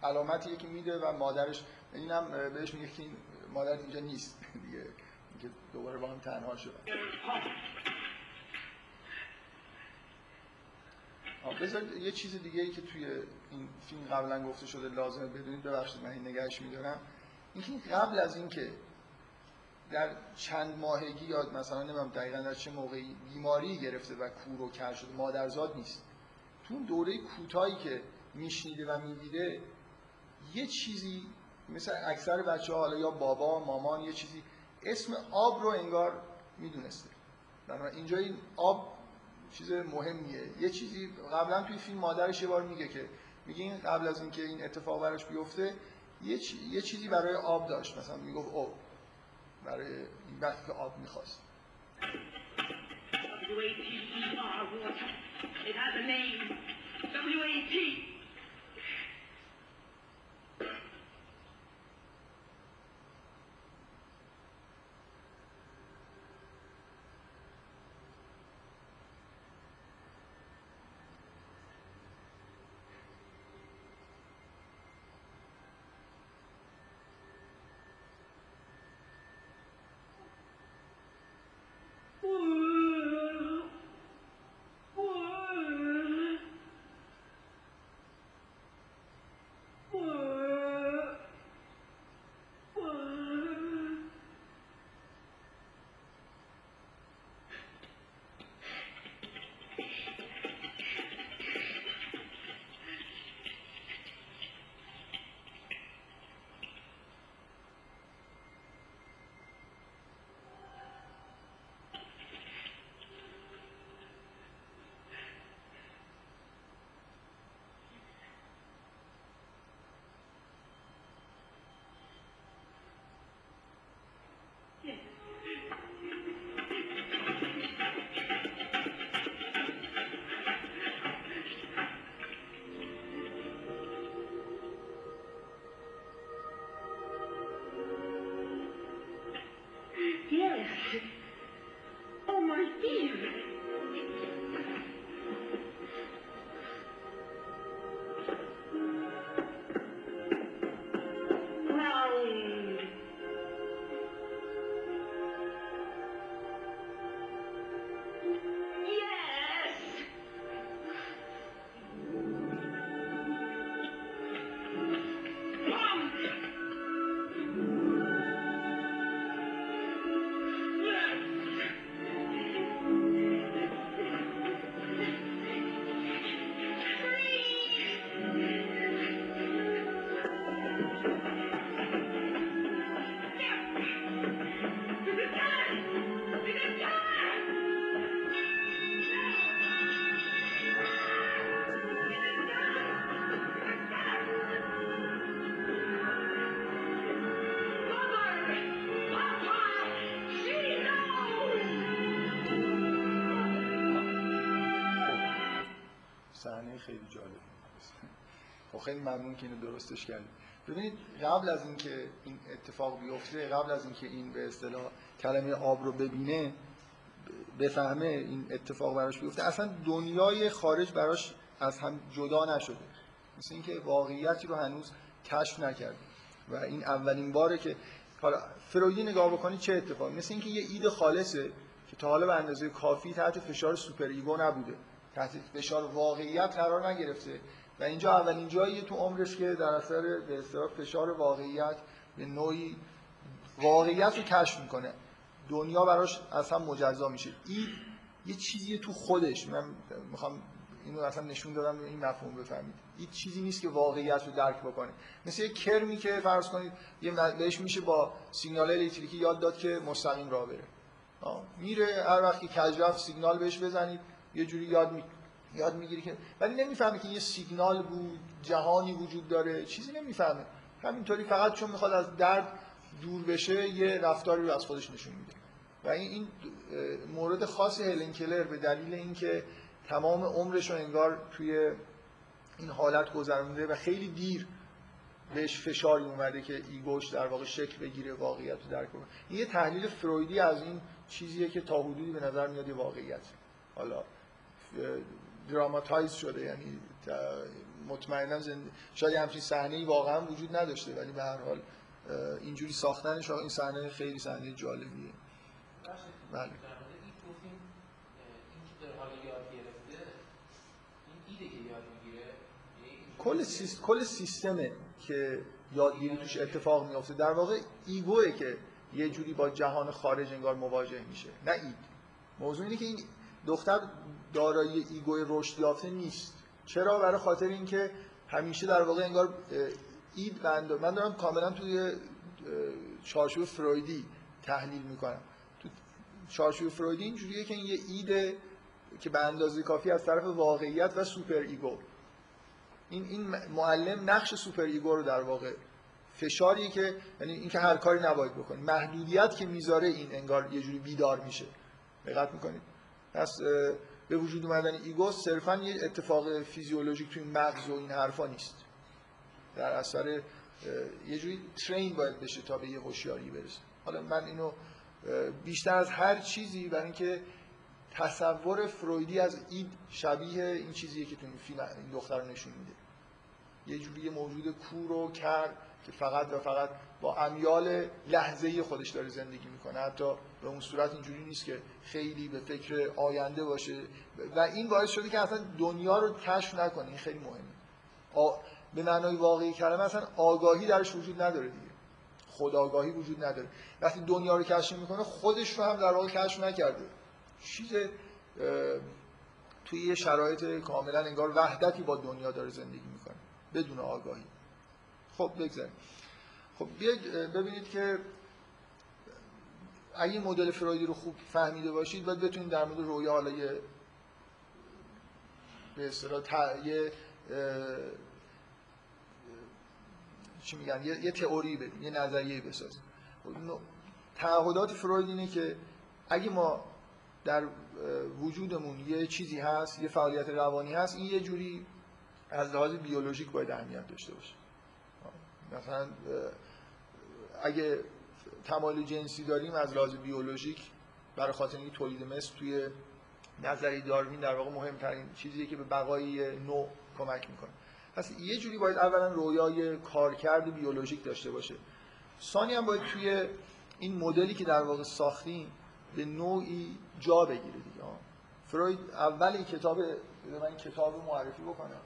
A: علامتی که میده و مادرش اینم بهش میگه که مادر اینجا نیست. دیگه اینکه دوباره با هم تنها آه، بذارید یه چیز دیگه ای که توی این فیلم قبلا گفته شده لازمه بدونید. ببخشید من این نگهش میدارم. اینکه قبل از اینکه در چند ماهگی یا مثلا نمی‌دونم دقیقا در چه موقعی بیماری گرفته و کور و کر شده مادرزاد نیست. تو اون دوره کوتاهی که میشنیده و می‌دیده یه چیزی مثل اکثر بچه ها حالا یا بابا مامان یه چیزی اسم آب رو انگار می‌دونسته. اینجا این آب چیز مهمیه. یه چیزی قبلا توی فیلم مادرش یه بار میگه که میگه این قبل از اینکه این اتفاق براش بیفته یه, چی- یه چیزی برای آب داشت. مثلا می‌گفت او برای این وقتی که آب می‌خواست.
D: W-A-T-E-R,
A: خیلی جالب. خب خیلی ممنون که اینو درستش کردید ببینید قبل از اینکه این اتفاق بیفته قبل از اینکه این به اصطلاح کلمه آب رو ببینه بفهمه این اتفاق براش بیفته اصلا دنیای خارج براش از هم جدا نشده. مثل اینکه واقعیتی رو هنوز کشف نکرده. و این اولین باره که حالا فرویدی نگاه بکنید چه اتفاقی؟ مثل اینکه یه ایده خالصه که تا حالا به اندازه کافی تحت فشار super ego نبوده. تحت فشار واقعیت قرار نگرفته. و اینجا اولین جاییه تو عمرش که در اثر به اصطلاح فشار واقعیت به نوعی واقعیت رو کشف می‌کنه دنیا براش اصلا مجزا میشه. این یه چیزی تو خودش. من می‌خوام اینو اصلا نشون دادم این مفهوم بفهمید. این چیزی نیست که واقعیت رو درک بکنه. مثل یه کرمی که فرض کنید یه بهش میشه با سیگنال الکتریکی یاد داد که مستقیم راه بره. آه، میره هر وقت که کج سیگنال بهش بزنید. یه جوری یاد می... یاد می‌گیری که ولی نمی‌فهمه که یه سیگنال بود جهانی وجود داره چیزی نمی‌فهمه. همینطوری فقط چون می‌خواد از درد دور بشه یه رفتاری رو از خودش نشون میده. و این این مورد خاص هلن کلر به دلیل اینکه تمام عمرش رو انگار توی این حالت گذرونده و خیلی دیر بهش فشاری اومده که ایگوش در واقع شکل بگیره واقعیت رو درک کنه. یه تحلیل فرویدی از این چیزیه که تا حدودی به نظر میاد واقعیت. حالا دراماتایز شده یعنی مطمئنا زند... شاید همچین صحنه واقعا وجود نداشته ولی به هر حال اینجوری ساختنش این صحنه خیلی صحنه جالبیه. بله.
F: می‌گیره
A: کل سیست... کل سیستمه که یادگیری توش اتفاق میفته در واقع ego ه که یه جوری با جهان خارج انگار مواجه میشه. نه id. موضوع اینه که این دختر دارای ego ی رشد یافته نیست. چرا؟ برای خاطر اینکه همیشه در واقع انگار id بند من دارم کاملا توی چارچوب فرویدی تحلیل می‌کنم. تو چارچوب فرویدی اینجوریه که این یه id ه که به اندازه کافی از طرف واقعیت و super ego. این این معلم نقش super ego رو در واقع فشاریه که یعنی اینکه هر کاری نباید بکنی محدودیت که می‌ذاره این انگار یه جوری بیدار میشه. دقت می‌کنید؟ پس به وجود اومدن ego صرفا یه اتفاق فیزیولوژیک توی مغز و این حرفا نیست. در اثر یه جوری train باید بشه تا به یه هوشیاری برسه. حالا من اینو بیشتر از هر چیزی برای اینکه تصور فرویدی از اید شبیه این چیزیه که تو این فیلم این دختر نشون میده. یه جوری موجود کور و کر که فقط و فقط با امیال لحظه‌ای خودش داره زندگی می‌کنه. حتی به اون صورت اینجوری نیست که خیلی به فکر آینده باشه. و این باعث شده که اصلا دنیا رو کشف نکنه. این خیلی مهمه. آ... به معنای واقعی کلمه اصلا آگاهی درش وجود نداره دیگه. خودآگاهی وجود نداره. وقتی دنیا رو کشف می‌کنه خودش رو هم در واقع کشف نکرده. چیز اه، توی یه شرایط کاملا انگار وحدتی با دنیا داره زندگی می‌کنه. بدون آگاهی. خب بگذاریم. خب بیاید ببینید که اگه مدل فرویدی رو خوب فهمیده باشید باید بتونید در مورد رویا حالا یه به اصطلاح یه چی میگن یه, یه تئوری بدیم یه نظریه بسازیم. نوع- تعهدات فروید اینه که اگه ما در وجودمون یه چیزی هست یه فعالیت روانی هست این یه جوری از لحاظ بیولوژیک باید اهمیت داشته باشه. مثلا اگه تمایل جنسی داریم از لحاظ بیولوژیک برای خاطر اینکه تولید مثل توی نظری داروین در واقع مهمترین چیزیه که به بقای نوع کمک می‌کنه. پس یه جوری باید اولا رویای کارکرد بیولوژیک داشته باشه. ثانی هم باید توی این مدلی که در واقع ساختیم به نوعی جا بگیره دیگه. فروید اول این کتاب من این کتاب رو معرفی بکنم.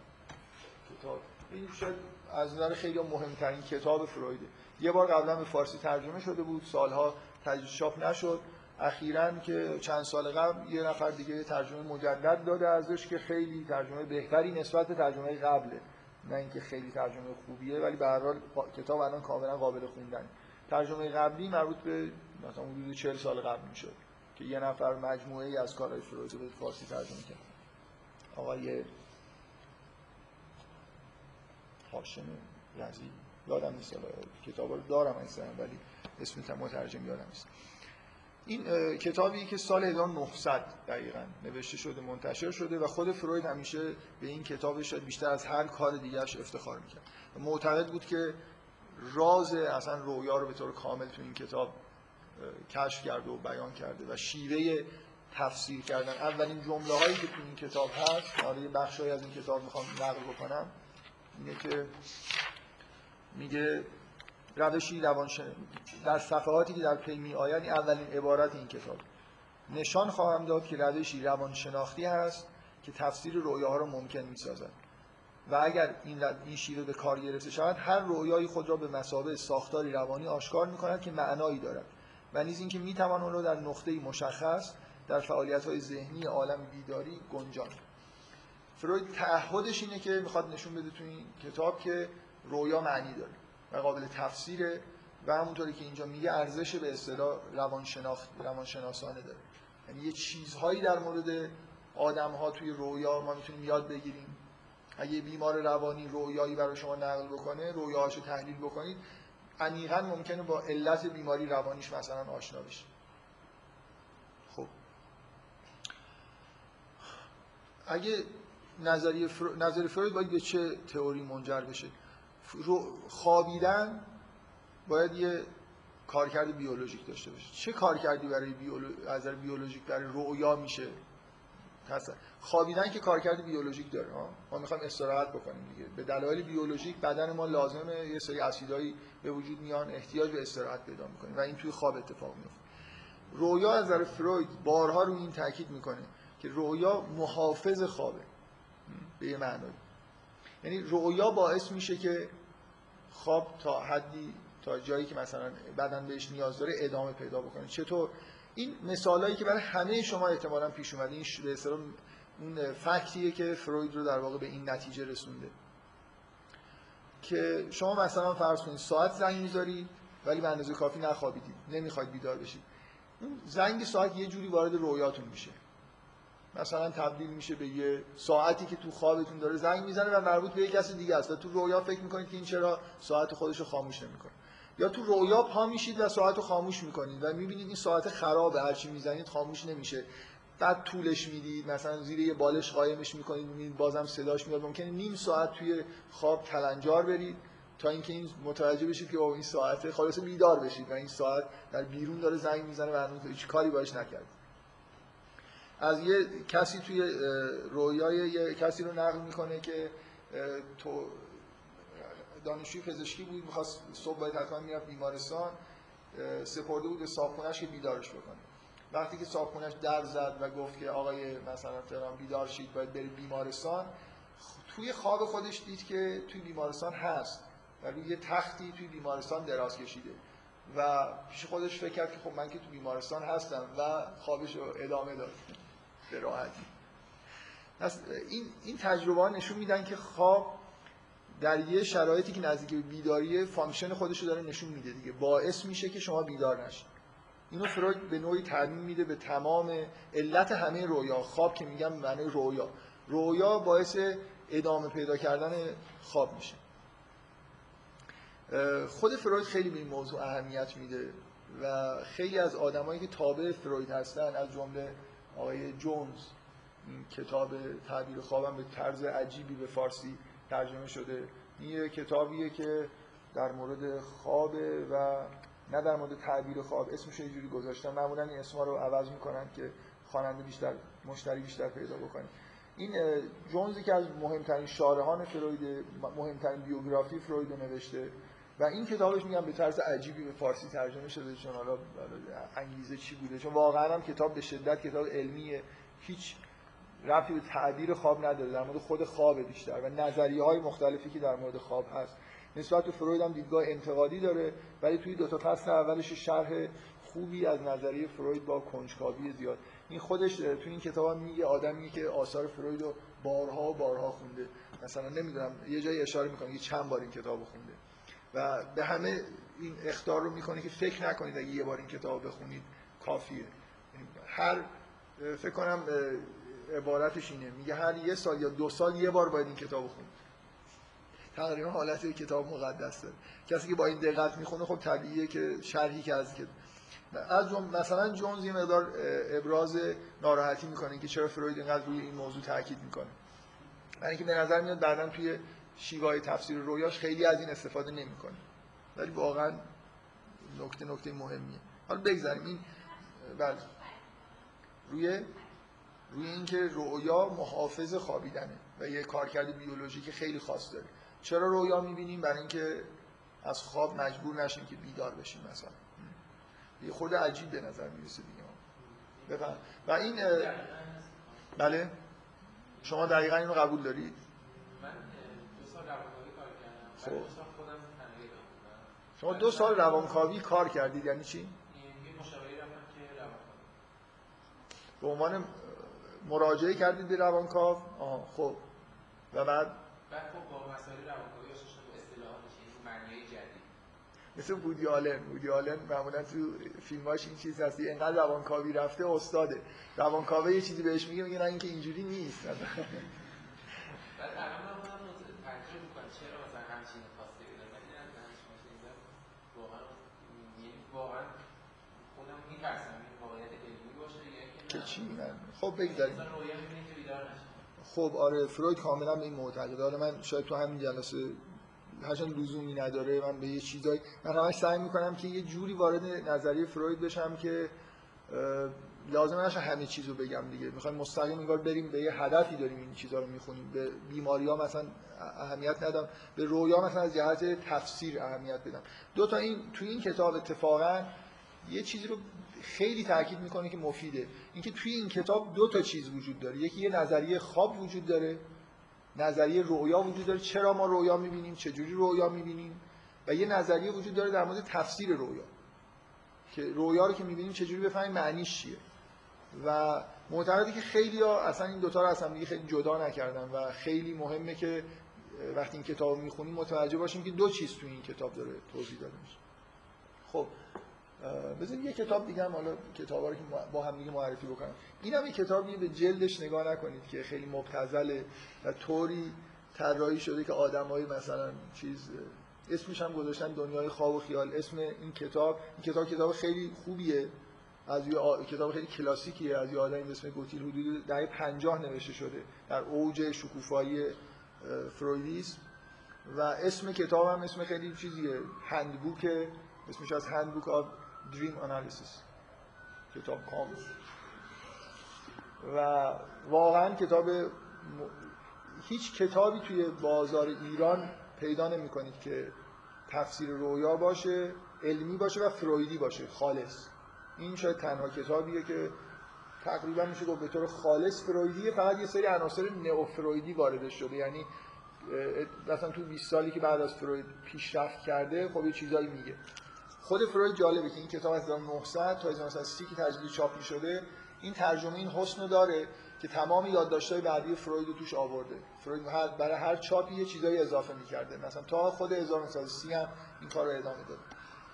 A: کتاب. این شاید از نظر خیلی مهمترین کتاب فرویده. یه بار قبلا به فارسی ترجمه شده بود سالها تجدید چاپ نشد. اخیرا که چند سال قبل یه نفر دیگه ترجمه مجدد داده ازش که خیلی ترجمه بهتری نسبت به ترجمه قبله. نه اینکه خیلی ترجمه خوبیه ولی به هر حال کتاب الان کاملا قابل خوندن ترجمه قبلی مربوط به مثلا حدود 40 سال قبل می‌شد که یه نفر مجموعه ای از کارهای فروید رو به فارسی ترجمه کرد. آقای هاشم رزی یادم نیست کتاب رو دارم اصلا ولی اسم مترجم یادم نیست. این کتابی که سال 1900 دقیقا نوشته شده منتشر شده و خود فروید همیشه به این کتابش شاید بیشتر از هر کار دیگرش افتخار می‌کرد. معتقد بود که راز اصلا رویا رو به طور کامل تو این کتاب کشف کرده و بیان کرده و شیوه تفسیر کردن. اولین جمله هایی که تو این کتاب هست حالا یه بخشی از این کتاب می‌خوام نقل بکنم. اینه که میگه روشی روانشن در صفحاتی که در پی می آید این اولین عبارت این کتاب. نشان خواهم داد که روشی روانشناختی هست که تفسیر رویاها را ممکن می سازد و اگر این, این شیوه به کار گرفته شود هر رویایی خود را به مسابه ساختاری روانی آشکار می کند که معنایی دارد. و نیز اینکه می توان آن را در نقطه مشخص در فعالیت های ذهنی عالم بیداری گنجاند. فروید تعهدش اینه که می‌خواد نشون بده تو این کتاب که رویا معنی داره و قابل تفسیره و همونطوری که اینجا میگه ارزش به اصطلاح روانشناخت روانشناسانه داره. یعنی یه چیزهایی در مورد آدم ها توی رویا ما می‌تونیم یاد بگیریم. اگه بیمار روانی رویایی برای شما نقل بکنه رویاهاشو تحلیل بکنید عمیقا ممکنه با علت بیماری روانیش مثلا آشنا بشه. خب. اگه نظریه فرو... نظریه فروید باید به چه تئوری منجر بشه؟ فرو... خوابیدن باید یه کارکرد بیولوژیک داشته باشه. چه کارکردی برای بیولو... از بیولوژیک برای رؤیا میشه؟ هستن خوابیدن که کارکرد بیولوژیک داره. ها ما می‌خوایم استراحت بکنیم دیگه. به دلایل بیولوژیک بدن ما لازمه یه سری اسیدایی به وجود میان احتیاج به استراحت پیدا می‌کنیم و این توی خواب اتفاق میفته رویا از نظر فروید بارها رو این تاکید می‌کنه که رویا محافظ خوابه. به یه معنایی. یعنی رویا باعث میشه که خواب تا حدی تا جایی که مثلا بدن بهش نیاز داره ادامه پیدا بکنه. چطور؟ این مثالایی که برای همه شما احتمالا پیش اومده این به اصطلاح اون فکتیه که فروید رو در واقع به این نتیجه رسونده. که شما مثلا فرض کنید ساعت زنگ می‌ذاری ولی به اندازه کافی نخوابیدید نمی‌خواید بیدار بشید. اون زنگ ساعت یه جوری وارد رویاتون میشه. مثلا تبدیل میشه به یه ساعتی که تو خوابتون داره زنگ می‌زنه و مربوط به یه کسی دیگه است. و تو رویا فکر می‌کنید که این چرا ساعت خودش رو خاموش نمی‌کنه. یا تو رویا پا میشید و ساعت رو خاموش می‌کنید و می‌بینید این ساعت خرابه هرچی می‌زنید خاموش نمیشه. بعد طولش می‌دید مثلا زیر یه بالش قایمش می‌کنید می‌بینید بازم صداش میاد. ممکنه نیم ساعت توی خواب کلنجار برید تا اینکه این متوجه بشید که اوه این ساعته خلاصه بیدار بشید و این ساعت در بیرون داره زنگ می‌زنه و هیچ کاری باش نکرد از یه کسی توی رویای یه کسی رو نقل می‌کنه که تو دانشجوی پزشکی بود می‌خواست صبح باید حتما می‌رفت بیمارستان سپرده بود به که بیدارش بکنه. وقتی که صاحبخونه‌اش در زد و گفت که آقای مثلا فلان بیدار شید باید بری بیمارستان توی خواب خودش دید که توی بیمارستان هست و یه تختی توی بیمارستان دراز کشیده. و پیش خودش فکر کرد که خب من که تو بیمارستان هستم و خوابش رو ادامه داد. به راحتی این این تجربه ها نشون میدن که خواب در یه شرایطی که نزدیک به بیداری function خودش رو داره نشون میده دیگه. باعث میشه که شما بیدار نشید اینو فروید به نوعی تعمیم میده به تمام علت همه رویا. خواب که میگم معنی رویا. رویا باعث ادامه پیدا کردن خواب میشه. خود فروید خیلی به این موضوع اهمیت میده و خیلی از آدمایی که تابع فروید هستن از جمله آقای جونز. کتاب تعبیر خوابم به طرز عجیبی به فارسی ترجمه شده. این یه کتابیه که در مورد خوابه و نه در مورد تعبیر خواب. اسمش یه جوری گذاشتن معمولا این اسما رو عوض می‌کنن که خواننده بیشتر مشتری بیشتر پیدا بکنه. این اه، جونز که از مهمترین شارحان فروید مهمترین بیوگرافی فروید رو نوشته. و این کتابش میگم به طرز عجیبی به فارسی ترجمه شده چون حالا انگیزه چی بوده؟ چون واقعا هم کتاب به شدت کتاب علمیه. هیچ ربطی به تعبیر خواب نداره در مورد خود خواب بیشتر و نظریه های مختلفی که در مورد خواب هست. نسبت به فروید هم دیدگاه انتقادی داره ولی توی دو تا فصل اولش شرح خوبی از نظریه فروید با کنجکاوی زیاد. این خودش توی این کتاب میگه آدمی که آثار فروید رو بارها و بارها خونده. مثلا نمی‌دونم یه جایی اشاره می‌کنه که چند بار این کتاب خونده. و به همه این اختار رو می‌کنه که فکر نکنید اگه یه بار این کتاب بخونید کافیه. یعنی هر فکر کنم عبارتش اینه. میگه هر یه سال یا دو سال یه بار باید این کتاب رو خوند تقریبا حالت کتاب مقدس داره. کسی که با این دقت می‌خونه خب طبیعیه که شرحی که از که از مثلا جونز یه مقدار ابراز ناراحتی می‌کنه که چرا فروید اینقدر روی این موضوع تاکید می‌کنه. برای اینکه به نظر میاد بعدا توی شیوه تفسیر رویاش خیلی از این استفاده نمی‌کنه. ولی واقعا نکته نکته مهمیه. حالا بگذاریم. این بله. روی روی اینکه رویا محافظ خوابیدنه و یه کارکرد بیولوژیک خیلی خاص داره. چرا رویا می‌بینیم؟ برای اینکه از خواب مجبور نشیم که بیدار بشیم مثلا. یه خود عجیب به نظر می‌رسه دیگه. بفهم. و این بله. شما دقیقا اینو قبول دارید
F: من دو سال روانکاوی کار کردم
A: خب. شما دو سال روانکاوی کار کردید یعنی چی؟
F: یه مشاوره رفتم که روانکاوی
A: به عنوان مراجعه کردید به روانکاو؟ آها خب. و بعد؟
F: بعد خب با مسائل روانکاوی آشنا اصطلاحاتش معنیای جدید.
A: مثل وودی آلن. وودی آلن معمولا تو فیلماش این چیز هستی انقدر روانکاوی رفته استاده. روانکاوی یه چیزی بهش میگه میگه نه اینکه اینجوری نیست.
F: بعد الان من خودم مت- تعجب می‌کنم چرا مثلا همچین خواسته بدم ولی نه من شما شنیدم واقعا یعنی واقعا خودم میترسم این واقعیت علمی باشه یا
A: که چی میگن؟ خب بگذاریم. خب آره فروید کاملا به این معتقده. حالا من شاید تو همین جلسه هرچند لزومی نداره من به یه چیزایی من همش سعی می‌کنم که یه جوری وارد نظریه فروید بشم که لازم نشه همه چیزو بگم دیگه. می‌خوایم مستقیم انگار بریم به یه هدفی داریم این چیزا رو می‌خونیم. به بیماری ها مثلا اهمیت ندم. به رویا مثلا از جهت تفسیر اهمیت بدم. دو تا این تو این کتاب اتفاقا یه چیزی رو خیلی تاکید می‌کنه که مفیده. اینکه توی این کتاب دو تا چیز وجود داره. یکی یه نظریه خواب وجود داره. نظریه رویا وجود داره. چرا ما رویا می‌بینیم؟ چجوری رویا می‌بینیم؟ و یه نظریه وجود داره در مورد تفسیر رویا که رویا رو که می‌بینیم چجوری بفهمیم؟ معنیش چیه؟ و معتقده که خیلی ها اصلا این دوتا رو از هم دیگه خیلی جدا نکردن و خیلی مهمه که وقتی این کتاب رو می‌خونیم متوجه باشیم که دو چیز تو این کتاب داره توضیح داده میشه. خب بذارید یه کتاب دیگه هم حالا کتابا رو که با هم دیگه معرفی بکنم. این هم یه کتابی به جلدش نگاه نکنید که خیلی مبتذله و طوری طراحی شده که آدمایی مثلا چیز اسمش هم گذاشتن دنیای خواب و خیال. اسم این کتاب این کتاب کتاب خیلی خوبیه. از یه آ... کتاب خیلی کلاسیکیه. از یه آدمی به اسم گوتیل حدود دهه 50 نوشته شده در اوج شکوفایی فرویدیسم. و اسم کتاب هم اسم خیلی چیزیه. هندبوک اسمش از هندبوک دریم آنالیسیس کتاب کامل. و واقعا کتاب م... هیچ کتابی توی بازار ایران پیدا نمی کنید که تفسیر رویا باشه علمی باشه و فرویدی باشه. خالص. این شاید تنها کتابیه که تقریبا میشه گفت به طور خالص فرویدیه فقط یه سری عناصر نئوفرویدی وارد شده. یعنی مثلا تو 20 سالی که بعد از فروید پیشرفت کرده خب یه چیزایی میگه. خود فروید جالبه که این کتاب از 1900 تا 1930 که تجدید چاپ شده این ترجمه این حسن داره که تمام یادداشت‌های بعدی فروید رو توش آورده. فروید برای هر چاپی یه چیزایی اضافه می‌کرده. مثلا تا خود 1930 هم این کار رو ادامه داده.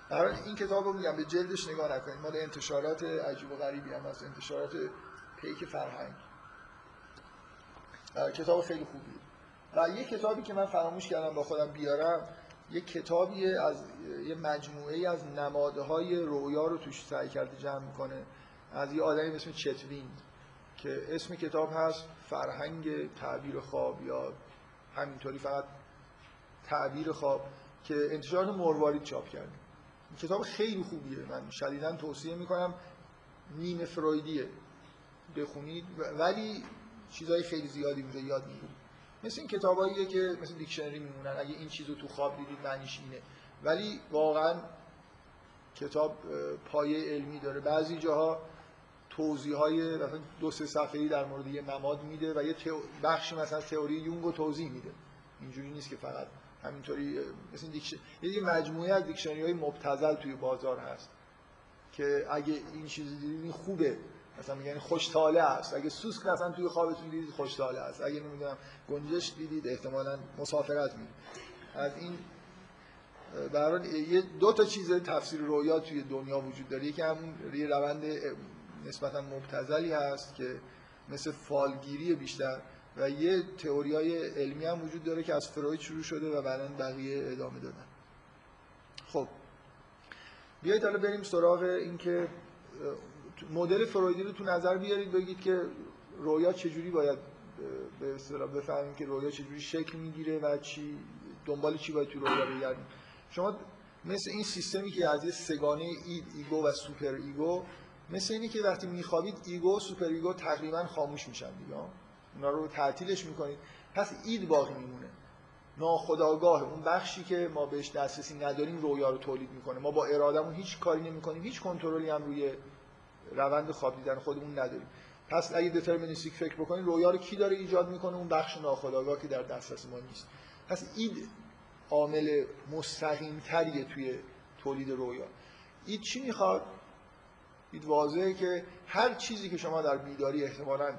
A: در این کتاب رو میگم به جلدش نگاه نکنید. مال انتشارات عجیب و غریبی هم هست. انتشارات پیک فرهنگ. کتاب خیلی خوبیه. و یه کتابی که من فراموش کردم با خودم بیارم یه کتابی از یه مجموعه از نمادهای رویا رو توش سعی کرده جمع می‌کنه. از یه آدمی به اسم که اسم کتاب هست فرهنگ تعبیر خواب یا همینطوری فقط تعبیر خواب که انتشارات مروارید چاپ کرده. کتاب خیلی خوبیه. من شدیدا توصیه می‌کنم نیمه فرویدیه. بخونید. ولی چیزهای خیلی زیادی میده یاد می‌گیرید. مثل این کتاباییه که مثل دیکشنری میمونن. اگه این چیزو تو خواب دیدید معنیش اینه. ولی واقعا کتاب پایه علمی داره. بعضی جاها توضیح های دو سه صفحه‌ای در مورد یه نماد میده و یه بخشی مثلا تئوری یونگ رو توضیح میده. اینجوری نیست که فقط همینطوری مثل دیکشن... یه مجموعه از دیکشنری های مبتذل توی بازار هست که اگه این چیزی دیدید خوبه. مثلا میگن خوشتاله است. اگه سوسک مثلا توی خوابتون دیدید خوشتاله است. اگه نمی‌دونم گنجش دیدید احتمالاً مسافرت می‌دید. از این برای یه دو تا چیز تفسیر رویا توی دنیا وجود داره. یکی همون یه روند نسبتا مبتذلی هست که مثل فالگیری بیشتر و یه تئوریای علمی هم وجود داره که از فروید شروع شده و بعدا بقیه ادامه دادن. خب. بیایید حالا بریم سراغ اینکه مدل فرویدی رو تو نظر بیارید بگید که رویا چجوری باید به اصطلاح بفهمیم که رویا چجوری شکل می‌گیره و چی دنبال چی باید تو رویا بگردیم. شما مثل این سیستمی که از یه سه‌گانه id ego و super ego مثل اینی که وقتی میخوابید ego و super ego تقریبا خاموش میشن دیگه اونا رو تعطیلش می‌کنید. پس id باقی میمونه. ناخودآگاه اون بخشی که ما بهش دسترسی نداریم رویا رو تولید می‌کنه. ما با ارادمون هیچ کاری نمی‌کنیم. هیچ کنترلی هم روی روند خواب دیدن خودمون نداریم. پس اگه deterministic فکر بکنید رویا رو کی داره ایجاد می‌کنه؟ اون بخش ناخودآگاه که در دسترس ما نیست. پس اید عامل مستقیم تریه توی تولید رویا. اید چی می‌خواد؟ اید واضحه که هر چیزی که شما در بیداری احتمالاً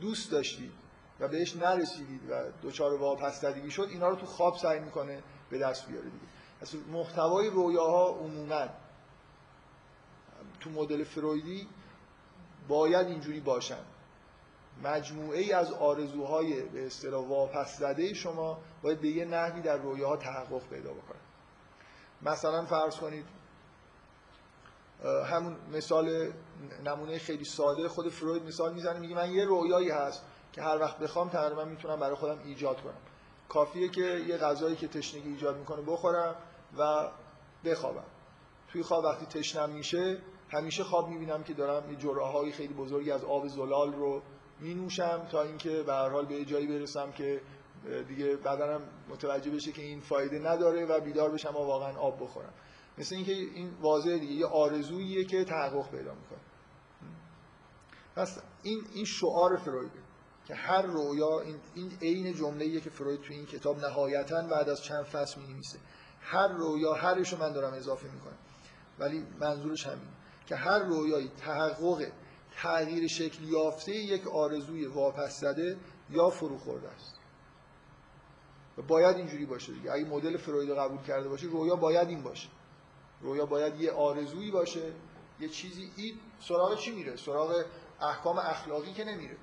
A: دوست داشتید و بهش نرسیدید و دچار واپسدگی شد اینا رو تو خواب سعی می‌کنه به دست بیاره دیگه. پس محتوای رویاها عموما تو مدل فرویدی باید اینجوری باشن. مجموعه ای از آرزوهای به اصطلاح واپس زده شما باید به یه نحوی در رویاها تحقق پیدا بکنه مثلا فرض کنید همون مثال نمونه خیلی ساده خود فروید مثال می‌زنه میگه من یه رویایی هست که هر وقت بخوام تقریبا می‌تونم برای خودم ایجاد کنم. کافیه که یه غذایی که تشنگی ایجاد می‌کنه بخورم و بخوابم. توی خواب وقتی تشنم میشه همیشه خواب می‌بینم که دارم یه جرعه خیلی بزرگی از آب زلال رو می نوشم تا اینکه به هر حال به جایی برسم که دیگه بدنم متوجه بشه که این فایده نداره و بیدار بشم و واقعا آب بخورم. مثل اینکه این واضحه دیگه یه آرزوییه که تحقق پیدا می‌کنه. پس این این شعار فرویده که هر رویا این این عین جمله‌ایه که فروید تو این کتاب نهایتا بعد از چند فصل می‌نویسه. هر رویا هرش رو من دارم اضافه می‌کنم. ولی منظورش همین که هر رویایی تحقق تغییر شکل یافته یک آرزوی واپس زده یا فرو خورده است. و باید اینجوری باشه دیگه. اگه مدل فروید قبول کرده باشه رویا باید این باشه. رویا باید یه آرزویی باشه یه چیزی. این سراغ چی میره؟ سراغ احکام اخلاقی که نمیره.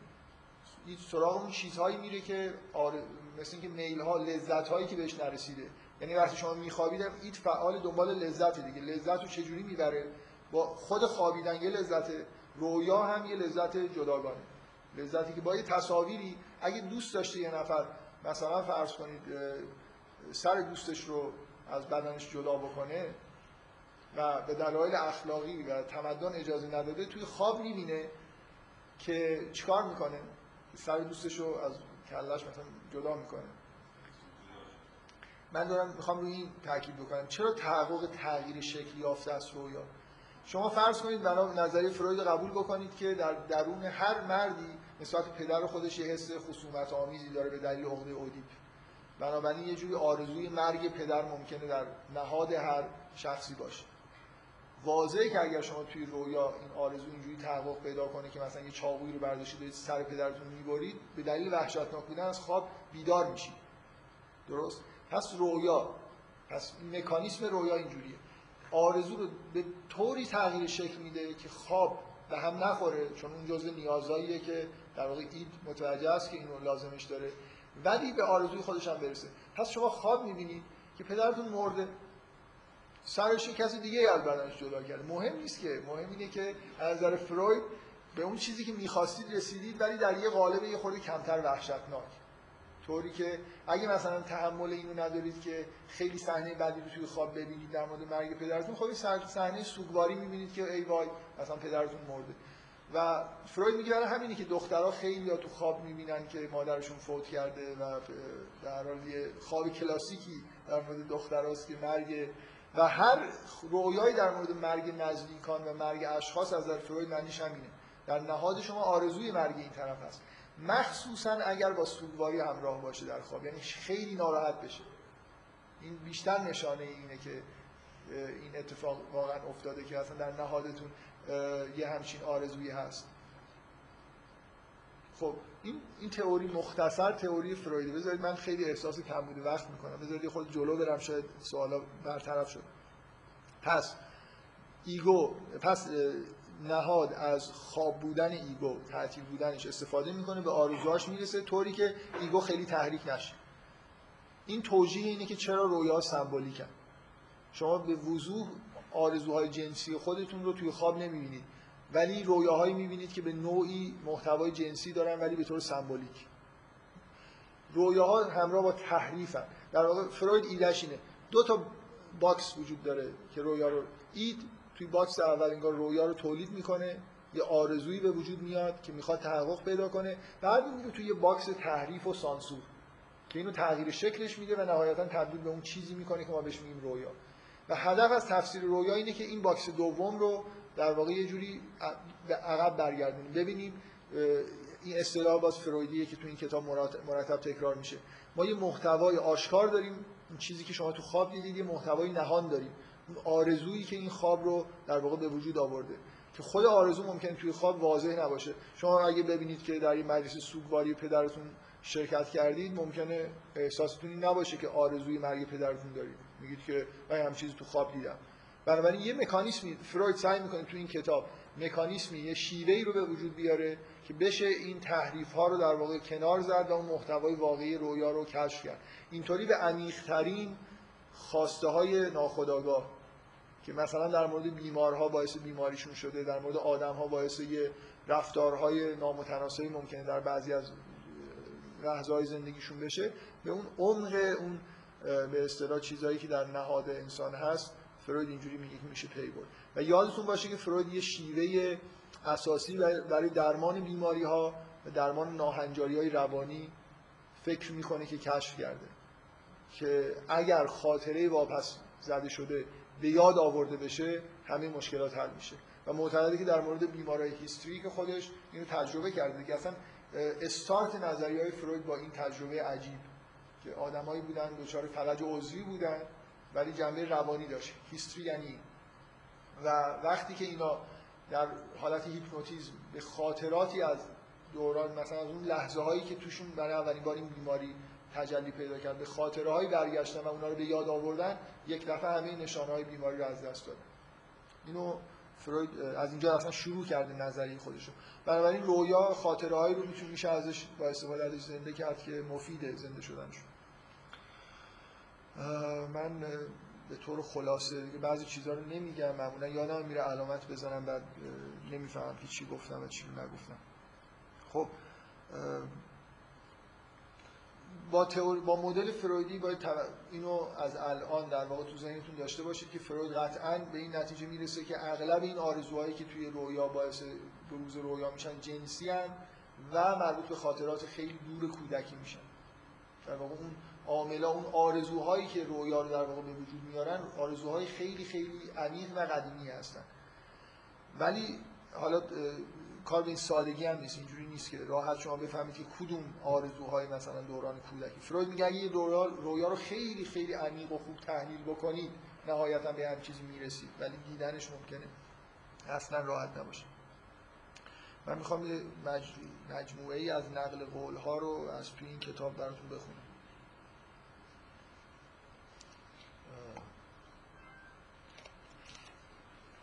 A: این سراغ اون چیزهایی میره که آر... مثل اینکه میل ها لذت هایی که بهش نرسیده. یعنی وقتی شما میخوابید ایت فعال دنبال لذت دیگه. لذت رو چجوری می‌بره؟ با خود خوابیدن یه لذت رویا هم یه لذت جداگانه. لذتی که با یه تصاویری اگه دوست داشته یه نفر مثلا فرض کنید سر دوستش رو از بدنش جدا بکنه و به دلایل اخلاقی و تمدن اجازه نداده توی خواب می‌بینه که چیکار می‌کنه؟ سر دوستش رو از کلش مثلا جدا می‌کنه. من دارم می‌خوام روی این تاکید بکنم. چرا تحقق تغییر شکل یافته است رویا؟ شما فرض کنید بنا نظریه فروید قبول بکنید که در درون هر مردی نسبت پدر خودش یه حس خصومت آمیزی داره به دلیل عقده اودیپ. بنابراین یه جوری آرزوی مرگ پدر ممکنه در نهاد هر شخصی باشه. واضحه که اگر شما توی رویا این آرزو اینجوری تحقق پیدا کنه که مثلا یه چاقویی رو برداشتید دارید سر پدرتون می‌برید به دلیل وحشتناک بودن از خواب بیدار میشید. درست؟ پس رویا پس مکانیسم رویا اینجوریه. آرزو رو به طوری تغییر شکل میده که خواب به هم نخوره چون اون جزء نیازاییه که در واقع اید متوجه است که اینو لازمش داره. ولی به آرزوی خودش هم برسه. پس شما خواب می‌بینید که پدرتون مرده. سرش کسی دیگه از بدنش جدا کرده. مهم نیست که مهم اینه که از نظر فروید به اون چیزی که می‌خواستید رسیدید ولی در یه قالب یه خورده کمتر وحشتناک. طوری که اگه مثلا تحمل اینو ندارید که خیلی صحنه بعدی رو توی خواب ببینید در مورد مرگ پدرتون خب صحنه سوگواری می‌بینید که ای وای مثلا پدرتون مرده. و فروید میگه برای همینه که دخترها خیلی یا تو خواب می‌بینن که مادرشون فوت کرده و در حال یه خواب کلاسیکی در مورد دختراست که مرگ و هر رویایی در مورد مرگ نزدیکان و مرگ اشخاص از در فروید معنیش همینه. در نهاد شما آرزوی مرگ این طرف هست. مخصوصا اگر با سوگواری همراه باشه در خواب. یعنی خیلی ناراحت بشه. این بیشتر نشانه اینه که این اتفاق واقعا افتاده که اصلا در نهادتون یه همچین آرزویی هست. خب این این تئوری مختصر تئوری فرویده بذارید من خیلی احساس کم بوده وقت می‌کنم. بذارید خود جلو برم شاید سوالا برطرف شد. پس ego پس نهاد از خواب بودن ego تعطیل بودنش استفاده می‌کنه به آرزوهاش می‌رسه طوری که ego خیلی تحریک نشه. این توجیه اینه که چرا رویا سمبولیکن. شما به وضوح آرزوهای جنسی خودتون رو توی خواب نمی‌بینید ولی رویاهایی می‌بینید که به نوعی محتوای جنسی دارن ولی به طور سمبولیک. رویاها همراه با تحریفن. در واقع فروید ایده‌ش اینه. دو تا box وجود داره که رویا رو id توی box اول انگار رویا رو تولید می‌کنه یه آرزویی به وجود میاد که می‌خواد تحقق پیدا کنه. بعد میره توی یه box تحریف و سانسور که اینو تغییر شکلش میده و نهایتا تبدیل به اون چیزی می‌کنه که ما بهش میگیم رویا. و هدف از تفسیر رویا اینه که این box دوم رو در واقع یه جوری به عقب برگردونیم. ببینیم این اصطلاح باز فرویدیه که تو این کتاب مرتب تکرار میشه. ما یه محتوای آشکار داریم. این چیزی که شما تو خواب دیدید یه محتوای نهان داریم. آرزویی که این خواب رو در واقع به وجود آورده. که خود آرزو ممکنه توی خواب واضح نباشه. شما اگه ببینید که در این مجلس سوگواری پدرتون شرکت کردید ممکنه احساستون این نباشه که آرزوی مرگ پدرتون دارید. میگید که من هم چیزی تو خواب دیدم. بنابراین یه مکانیزمی فروید سعی می‌کنه تو این کتاب مکانیزمی یه شیوهی رو به وجود بیاره که بشه این تحریف ها رو در واقع کنار زد و اون محتوای واقعی رویا رو کشف کرد. اینطوری به عمیق‌ترین خواسته های ناخودآگاه که مثلا در مورد بیمارها باعث بیماریشون شده در مورد آدمها باعث یه رفتارهای نامتناسبی ممکنه در بعضی از لحظه‌های زندگیشون بشه به اون عمق اون به اصطلاح چیزایی که در نهاد انسان هست فروید اینجوری میگه که میشه پی برد. و یادتون باشه که فروید یه شیوه اساسی برای درمان بیماری ها و درمان ناهنجاری های روانی فکر می‌کنه که کشف کرده. که اگر خاطره واپس زده شده به یاد آورده بشه همه مشکلات حل میشه. و معتقده که در مورد بیماری هیستوری که خودش اینو تجربه کرده که اصلا استارت نظریه های فروید با این تجربه عجیب که آدمایی بودن دچار فلج عضوی بودن ولی جنبه روانی داشت. هیستوری یعنی و وقتی که اینا در حالت هیپنوتیزم به خاطراتی از دوران مثلا از اون لحظه هایی که توشون برای اولین بار این بیماری تجلی پیدا کرد به خاطره هایی برگشتن و اونا رو به یاد آوردن یک دفعه همه نشانه های بیماری رو از دست دادن اینو فروید از اینجا اصلا شروع کرده نظریه خودشو. بنابراین رویا خاطره هایی رو می‌تونه میشه ازش با استفاده ازش زنده کرد که مفید زنده شدنشون من به طور خلاصه بعضی چیزها رو نمیگم معمولا یادم میره علامت بزنم بعد نمی‌فهمم چی گفتم و چی نگفتم. خب با تئوری با مدل فرویدی باید اینو از الان در واقع تو ذهنتون داشته باشید که فروید قطعا به این نتیجه می‌رسه که اغلب این آرزوهایی که توی رویا باعث بروز رویا میشن جنسی هن و مربوط به خاطرات خیلی دور کودکی میشن. در واقع اون عاملا اون آرزوهایی که رویا رو در واقع به وجود میارن آرزوهای خیلی خیلی عمیق و قدیمی هستن. ولی حالا کار به این سادگی هم نیست اینجوری نیست که راحت شما بفهمید که کدوم آرزوهای مثلا دوران کودکی. فروید میگه اگه یه رویا رو خیلی خیلی عمیق و خوب تحلیل بکنید نهایتا به هر چیزی می‌رسید ولی دیدنش ممکنه اصلا راحت نباشه. من می‌خوام یه مجموعه ای از نقل قول ها رو از توی این کتاب براتون بخونم.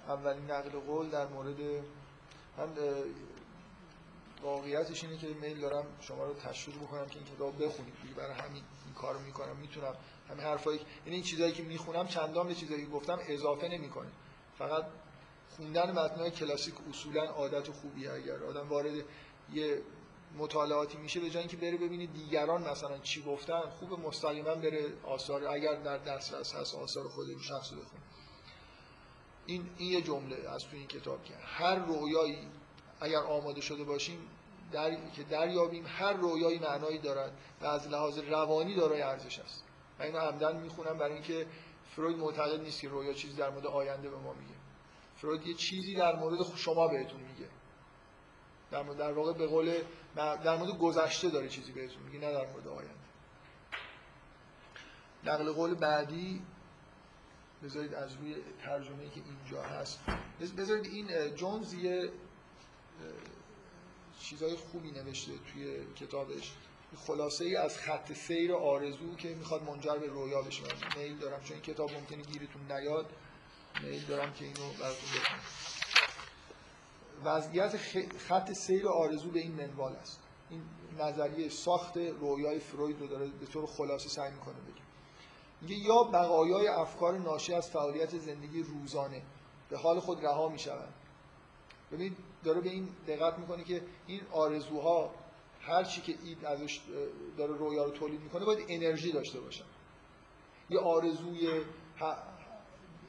A: اولین نقل قول در مورد من واقعیتش اینه که میل دارم شما رو تشویق بکنم که این کتاب بخونید دیگه. برای همین این کارو می‌کنم می‌تونم همین حرفایی یعنی این چیزایی که می‌خونم چندان به چیزایی که گفتم اضافه نمی‌کنه. فقط خوندن متنای کلاسیک اصولا عادت خوبیه. اگر آدم وارد یه مطالعاتی میشه به جای اینکه بره ببینه دیگران مثلا چی گفتن خوب مستقیما بره آثار اگر در دسترس هست آثار خود این شخص بخونه. این این یه جمله از تو این کتاب که هر رویایی اگر آماده شده باشیم در... که دریابیم هر رویایی معنایی دارد و از لحاظ روانی دارای ارزش است. من اینو عمدن می‌خونم برای اینکه فروید معتقد نیست که رویا چیزی در مورد آینده به ما میگه. فروید یه چیزی در مورد شما بهتون میگه. در مورد در واقع به قول در مورد گذشته داره چیزی بهتون میگه نه در مورد آینده. نقل قول بعدی بذارید از روی ترجمه که اینجا هست. بذارید این جونز یه چیزای خوبی نوشته توی کتابش. خلاصه ای از خط سیر آرزو که می‌خواد منجر به رویا بشه. میل دارم چون این کتاب ممکنه گیرتون نیاد. میل دارم که اینو براتون بخونم. وضعیت خط سیر آرزو به این منوال است. این نظریه ساخت رویای فروید رو داره به طور خلاصه سعی می‌کنه بگه. میگه یا بقایای افکار ناشی از فعالیت زندگی روزانه. به حال خود رها می‌شوند. ببین داره به این دقت می‌کنه که این آرزوها هر چی که این ازش داره رویا رو تولید می‌کنه باید انرژی داشته باشن یه آرزوی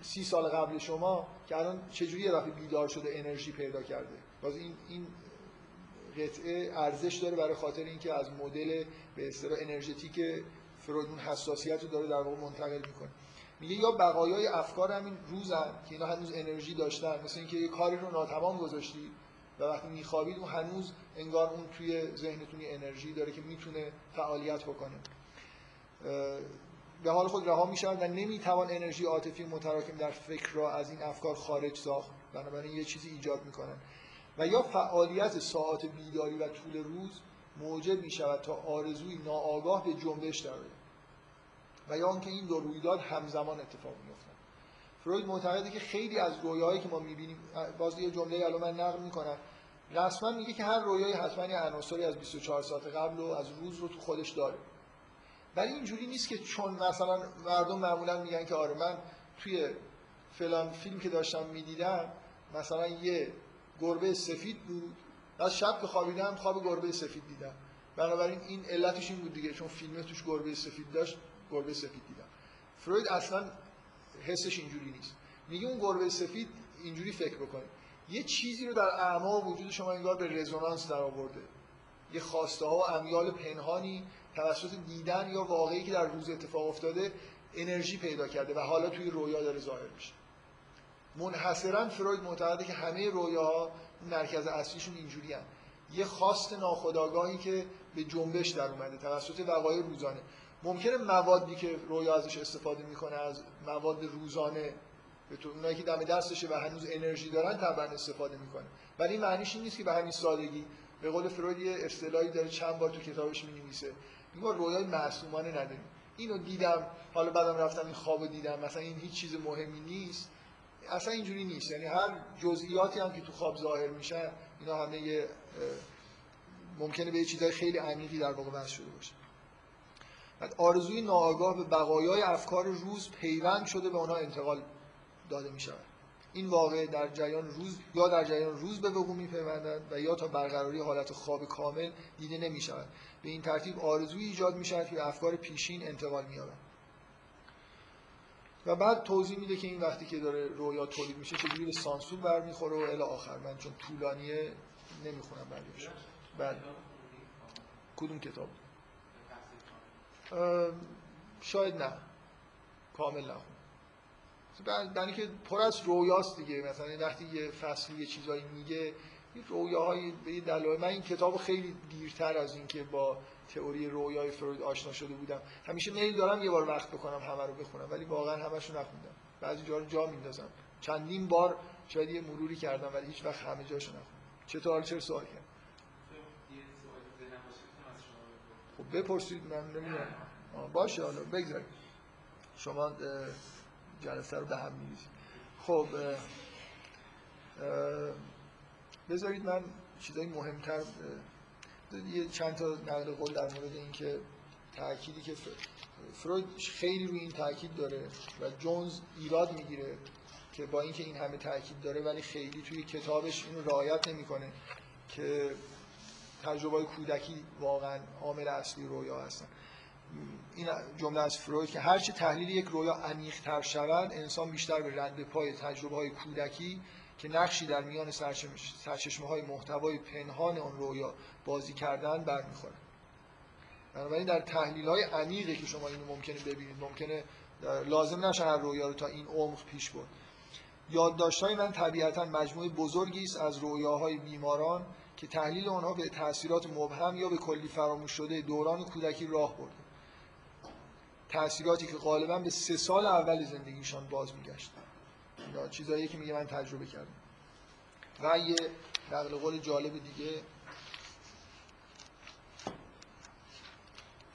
A: سی سال قبل شما که الان چجوری یه دفعه بیدار شده انرژی پیدا کرده؟ باز این این قطعه ارزش داره برای خاطر اینکه از مدل به اصطلاح انرژتیک فروید اون حساسیت رو داره در واقع منتقل می‌کنه. میگه یا بقایای افکار همین روزن که اینا هنوز انرژی داشتن مثل اینکه یه کاری رو ناتمام گذاشتی و وقتی میخوابید اون هنوز انگار اون توی ذهنتون انرژی داره که می‌تونه فعالیت بکنه. به حال خود رها میشن و نمی‌توان انرژی عاطفی متراکم در فکر را از این افکار خارج ساخت. بنابراین یه چیزی ایجاد می‌کنن و یا فعالیت ساعات بیداری و طول روز موجب می شود تا آرزوی ناآگاه به جنبش درآید و یا آنکه این دو رویداد همزمان اتفاق میفتند فروید معتقده که خیلی از رویاهایی که ما می‌بینیم باز یه جمله الان من نقل می‌کنم رسما میگه که هر رویایی حتما یه عناصری از 24 ساعت قبل و از روز رو تو خودش داره. ولی اینجوری نیست که چون مثلا مردم معمولا میگن که آره من توی فلان فیلم که داشتم می‌دیدم مثلا یه گربه سفید بود از شب که خوابیدم خواب گربه سفید دیدم. بنابراین این علتش این بود دیگه چون فیلم توش گربه سفید داشت گربه سفید دیدم. فروید اصلا حسش اینجوری نیست. میگه اون گربه سفید اینجوری فکر بکنید یه چیزی رو در اعماق وجود شما انگار به رزونانس در آورده یه خواسته ها و امیال پنهانی توسط دیدن یا واقعی که در روز اتفاق افتاده انرژی پیدا کرده و حالا توی رویا داره ظاهر میشه. منحصرا فروید معتقده که همه رویاها مرکز اصلیشون اینجوری هم. یه خواست ناخودآگاهی که به جنبش در اومده توسط وقایع روزانه. ممکنه موادی که رویا ازش استفاده می‌کنه از مواد روزانه به تو اونایی که دم دستشه و هنوز انرژی دارن طبعا استفاده می‌کنه. ولی معنیش این نیست که به همین سادگی. به قول فروید اصطلاحی داره چند بار تو کتابش می‌نویسه. میگه رویای معصومانه نداریم. اینو دیدم. حالا بعدم رفتم این خوابو دیدم. مثلا این هیچ چیز مهمی نیست. اصلا اینجوری نیست. یعنی هر جزئیاتی هم که تو خواب ظاهر میشن اینا همه یه ممکنه به یه چیزای خیلی عمیقی در واقع وصل شده باشه. بعد آرزوی ناآگاه به بقایای افکار روز پیوند شده به اونها انتقال داده می شود این واقع در جریان روز یا در جریان روز به وقوع می پیوندند و یا تا برقراری حالت خواب کامل دیده نمی شود به این ترتیب آرزوی ایجاد می که افکار پیشین انتقال می و بعد توضیح میده که این وقتی که داره رویا تولید میشه چجوری به سانسور برمیخوره و الی آخر. من چون طولانیه نمی‌خونم بعدش. بعد کدوم کتاب؟ شاید نه. کامل نخون. برای که پر از رویاست دیگه. مثلا وقتی یه فصلی یه چیزایی میگه این رویاهای به دلایل. من این کتاب خیلی دیرتر از اینکه با تئوری رویای فروید آشنا شده بودم. همیشه میل دارم یه بار وقت بکنم همه رو بخونم ولی واقعا همشون نخوندم. بعضی جا رو جا میندازم. چندین بار شاید یه مروری کردم ولی هیچ وقت همه جاشو نخوندم. چطور چرا سوال کرد؟ خب بپرسید من نمی‌دونم. باشه حالا بگذارید شما جلسه رو به هم میریزید. خب بذارید من چیزای مهمتر یه چند تا نقل قول در مورد اینکه تأکیدی که فروید خیلی روی این تاکید داره و جونز ایراد می‌گیره که با اینکه این همه تاکید داره ولی خیلی توی کتابش اینو رعایت نمی‌کنه که تجربه کودکی واقعا عامل اصلی رویا هستن. این جمله از فروید که هرچه تحلیل یک رویا عمیق‌تر شود انسان بیشتر به رد پای تجربه های کودکی که نقشی در میان سرچشمه های محتوای پنهان اون رویا بازی کردن برمیخوره. بنابراین در تحلیل های عمیقی که شما اینو ممکنه ببینید ممکنه لازم نشه هر رویا رو تا این عمق پیش برد. یادداشت های من طبیعتا مجموعه بزرگی است از رویاهای بیماران که تحلیل آنها به تاثیرات مبهم یا به کلی فراموش شده دوران کودکی راه برده. تاثیراتی که غالبا به سه سال اول زندگیشان باز میگشت اینا چیزایی که میگه من تجربه کردم. و یه نقل قول جالب دیگه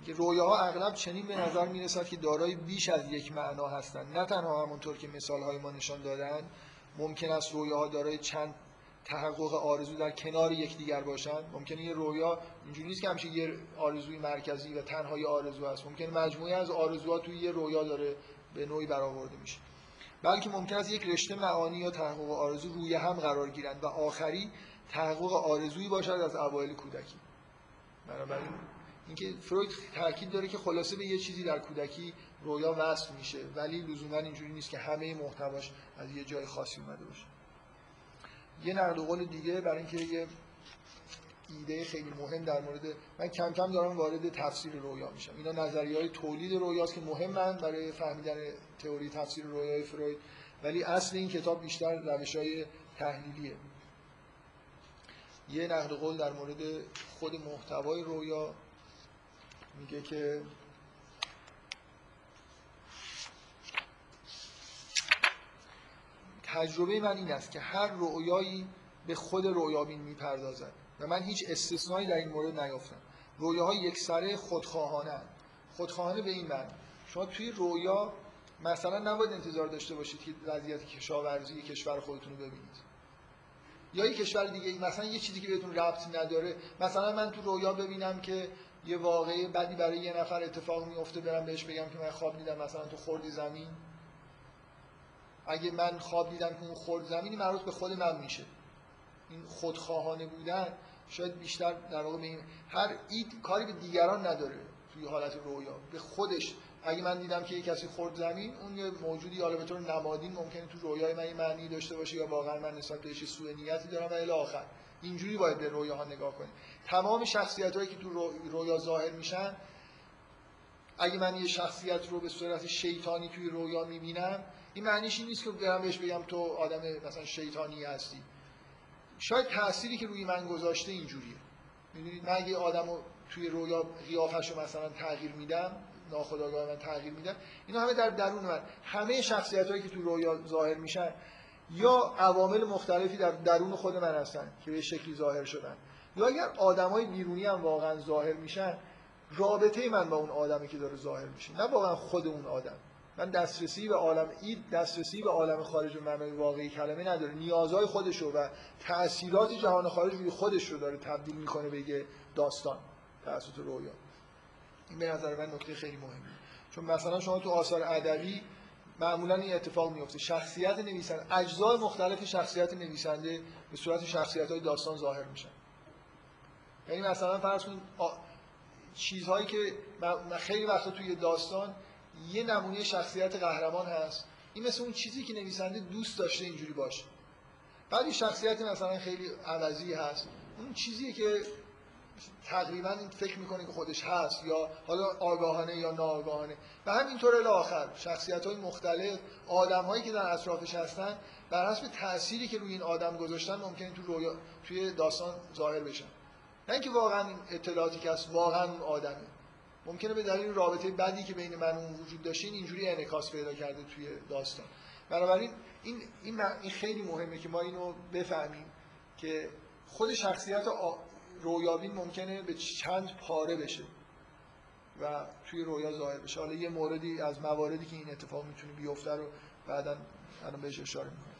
A: که رویاها اغلب چنین به نظر می‌رسد که دارای بیش از یک معنا هستند. نه تنها همونطور که مثال های ما نشان دادن ممکن است رویاها دارای چند تحقق آرزو در کنار یکدیگر باشند. ممکنه یه رویا اینجوری نیست که همیشه یه آرزوی مرکزی و تنها یه آرزو هست ممکن مجموعه از آرزوها توی یه رویا داره به نوعی برآورده میشه. بلکه ممکن است یک رشته معانی یا تحقق آرزو روی هم قرار گیرند و آخری تحقق آرزویی باشد از اوایل کودکی. بنابراین اینکه فروید تاکید داره که خلاصه به یه چیزی در کودکی رویا وصل میشه ولی لزوما اینجوری نیست که همه محتواش از یه جای خاصی اومده باشه. یه نقل قول دیگه برای اینکه یه ایده خیلی مهم در مورد من کم کم دارم وارد تفسیر رویا میشم. اینا نظریه های تولید رویاست که مهمن برای فهمیدن تئوری تفسیر رویای فروید. ولی اصل این کتاب بیشتر روش های تحلیلیه. یه نقل قول در مورد خود محتوای رویا. میگه که تجربه من این است که هر رویایی به خود رویابین می‌پردازد. و من هیچ استثنایی در این مورد نیافتم. رویاها یک سره خودخواهانه خودخواهانه به این معنی. شما توی رویا مثلا نباید انتظار داشته باشید که وضعیت کشاورزی کشور خودتون رو ببینید. یا یک کشور دیگه مثلا یه چیزی که بهتون ربطی نداره. مثلا من تو رویا ببینم که یه واقعی بدی برای یه نفر اتفاق میفته برم بهش بگم که من خواب دیدم مثلا تو خوردی زمین. اگه من خواب دیدم که اون خورد زمینی مربوط به خود من میشه. این خودخواهانه بودن شاید بیشتر در واقع به این هر اید کاری به دیگران نداره توی حالت رویا. به خودش. اگه من دیدم که یه کسی خورد زمین اون یه موجودی حالا به طور نمادین ممکنه تو رویای من معنی داشته باشه یا واقعا من نسبت بهش سوء نیتی دارم و الی آخر. اینجوری باید به رویاها نگاه کنیم. تمام شخصیت هایی که تو رو- رویا ظاهر میشن اگه من یه شخصیت رو به صورت شیطانی توی رویا می‌بینم این معنیش این نیست که برم بهش بگم تو آدم مثلا شیطانی هستی. شاید تأثیری که روی من گذاشته اینجوریه. می‌دونید من اگه آدم رو توی رویا قیافش رو مثلا تغییر میدم ناخودآگاه من تغییر میدم اینا همه در درون من. همه شخصیت هایی که تو رویا ظاهر میشن یا عوامل مختلفی در درون خود من هستن که به شکلی ظاهر شدن یا اگر آدمای بیرونی هم واقعا ظاهر میشن رابطه من با اون آدمی که داره ظاهر میشه نه واقعا خود اون آدم. من دسترسی به عالم این دسترسی به عالم خارج به معنای واقعی کلمه نداره. نیازهای خودش رو و تأثیرات جهان خارج روی خودش رو داره تبدیل می‌کنه به یه داستان توسط رویا این به نظر من نکته خیلی مهمه. چون مثلا شما تو آثار ادبی معمولا این اتفاق میفته شخصیت نویسنده اجزای مختلف شخصیت نویسنده به صورت شخصیت های داستان ظاهر میشن. یعنی مثلا فرض کنید آ- چیزهایی که من خیلی وقتا توی داستان یه نمونه شخصیت قهرمان هست. این مثل اون چیزی که نویسنده دوست داشته اینجوری باشه. بعد شخصیت مثلا خیلی عوضی هست. اون چیزیه که تقریبا فکر می‌کنه که خودش هست یا حالا آگاهانه یا ناآگاهانه. و همینطور الی آخر شخصیت های مختلف آدم هایی که در اطرافش هستن بر حسب تأثیری که روی این آدم گذاشتن ممکنه تو رویا توی داستان ظاهر بشن. نه اینکه واقعا اطلاعاتی که هست واقعا آدمه. ممکنه به دلیل رابطه بدی که بین من اون وجود داشته این اینجوری انعکاس پیدا کرده توی داستان. بنابراین این این, این خیلی مهمه که ما اینو بفهمیم که خود شخصیت رویابین ممکنه به چند پاره بشه و توی رویا ظاهر بشه. حالا یه موردی از مواردی که این اتفاق می‌تونه بیفته رو بعدا الان بهش اشاره می‌کنم.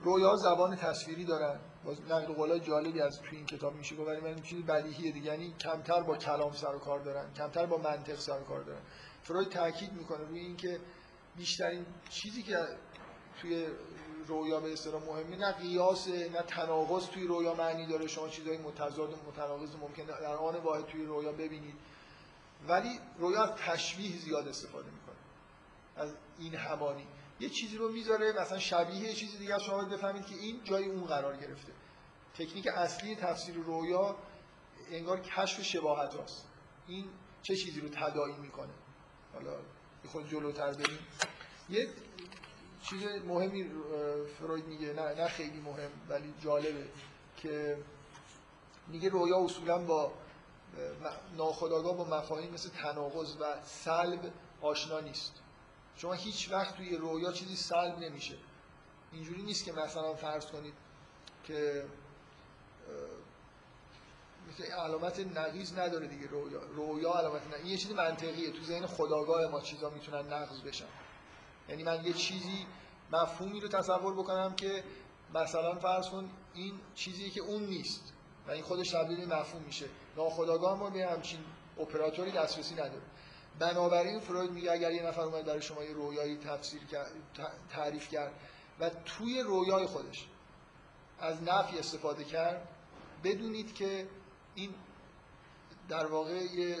A: رویا زبان تصویری دارن. باز نقل قولای جالبی از توی این کتاب میشه گفت ولی من چیز بدیهیه دیگه یعنی کمتر با کلام سر و کار دارن کمتر با منطق سر و کار دارن. فروید تاکید می‌کنه روی اینکه بیشترین چیزی که توی رویا به اصطلاح مهمه نه قیاس نه تناقض توی رویا معنی داره شما چیزهای متضاد و متناقض ممکن در آن واحد توی رویا ببینید. ولی رویا از تشبیه زیاد استفاده می‌کنه از این همانی. یه چیزی رو می‌ذاره مثلا شبیه یه چیزی دیگه شما بفهمید که این جای اون قرار گرفته. تکنیک اصلی تفسیر رویا انگار کشف شباهت هاست. این چه چیزی رو تداعی می‌کنه؟ حالا خود جلوتر بریم. یه چیز مهمی فروید میگه نه نه خیلی مهم ولی جالبه که میگه رویا اصولا با ناخودآگاه با مفاهیم مثل تناقض و سلب آشنا نیست. شما هیچ وقت توی رویا چیزی سلب نمیشه. اینجوری نیست که مثلا فرض کنید که مثل علامت نقیض نداره دیگه رویا. رویا علامت نقیض. این یه چیز منطقیه. تو ذهن خداگاه ما چیزا می‌تونن نقض بشن. یعنی من یه چیزی مفهومی رو تصور بکنم که مثلا فرض کن این چیزی که اون نیست و این خودش تبدیل مفهوم میشه. ناخودآگاه ما به همچین اپراتوری دسترسی نداره. بنابراین فروید میگه اگر یه نفر اومد برای شما یه رویایی تفسیر تعریف کرد و توی رویای خودش از نفی استفاده کرد بدونید که این در واقع یه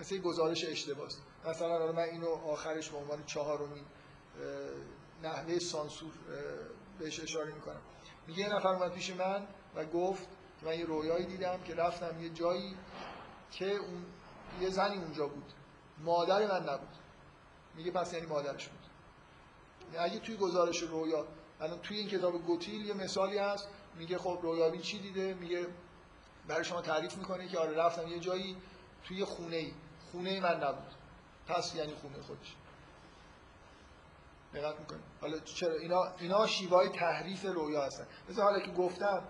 A: مثل یه گزارش اشتباهه مثلا من اینو آخرش به عنوان چهارمین نحوه سانسور بهش اشاره می‌کنم. میگه یه نفر اومد پیش من و گفت من یه رویایی دیدم که رفتم یه جایی که اون یه زنی اونجا بود. مادر من نبود. میگه پس یعنی مادرش بود. اگه توی گزارش رویا الان توی این کتاب گوتیل یه مثالی هست میگه خب رویابین چی دیده؟ میگه برای شما تعریف می‌کنه که آره رفتم یه جایی توی خونه ای خونه من نبود. پس یعنی خونه خودش. دقت می‌کنه حالا چرا؟ اینا اینا شیوه‌های تحریف رویا هستن. مثل حالا که گفتم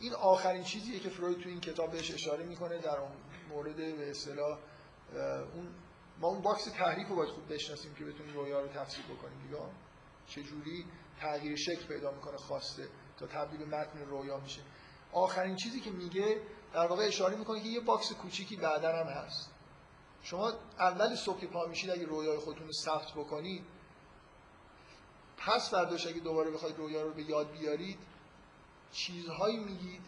A: این آخرین چیزیه که فروید تو این کتاب بهش اشاره می‌کنه در اون مورد به اصطلاح اون ما اون box تحریف رو باید خوب بشناسیم که بتونیم رویا رو تفسیر بکنیم دیگه چجوری تغییر شکل پیدا می‌کنه خواسته تا تبدیل به متن رویا میشه. آخرین چیزی که میگه در واقع اشاره می‌کنه که یه box کوچیکی بعدا هم هست. شما اول صبح پا میشید اگه رویای خودتون رو ثبت بکنید پس فرداش اگه دوباره بخواید رویا رو به یاد بیارید چیزهایی میگید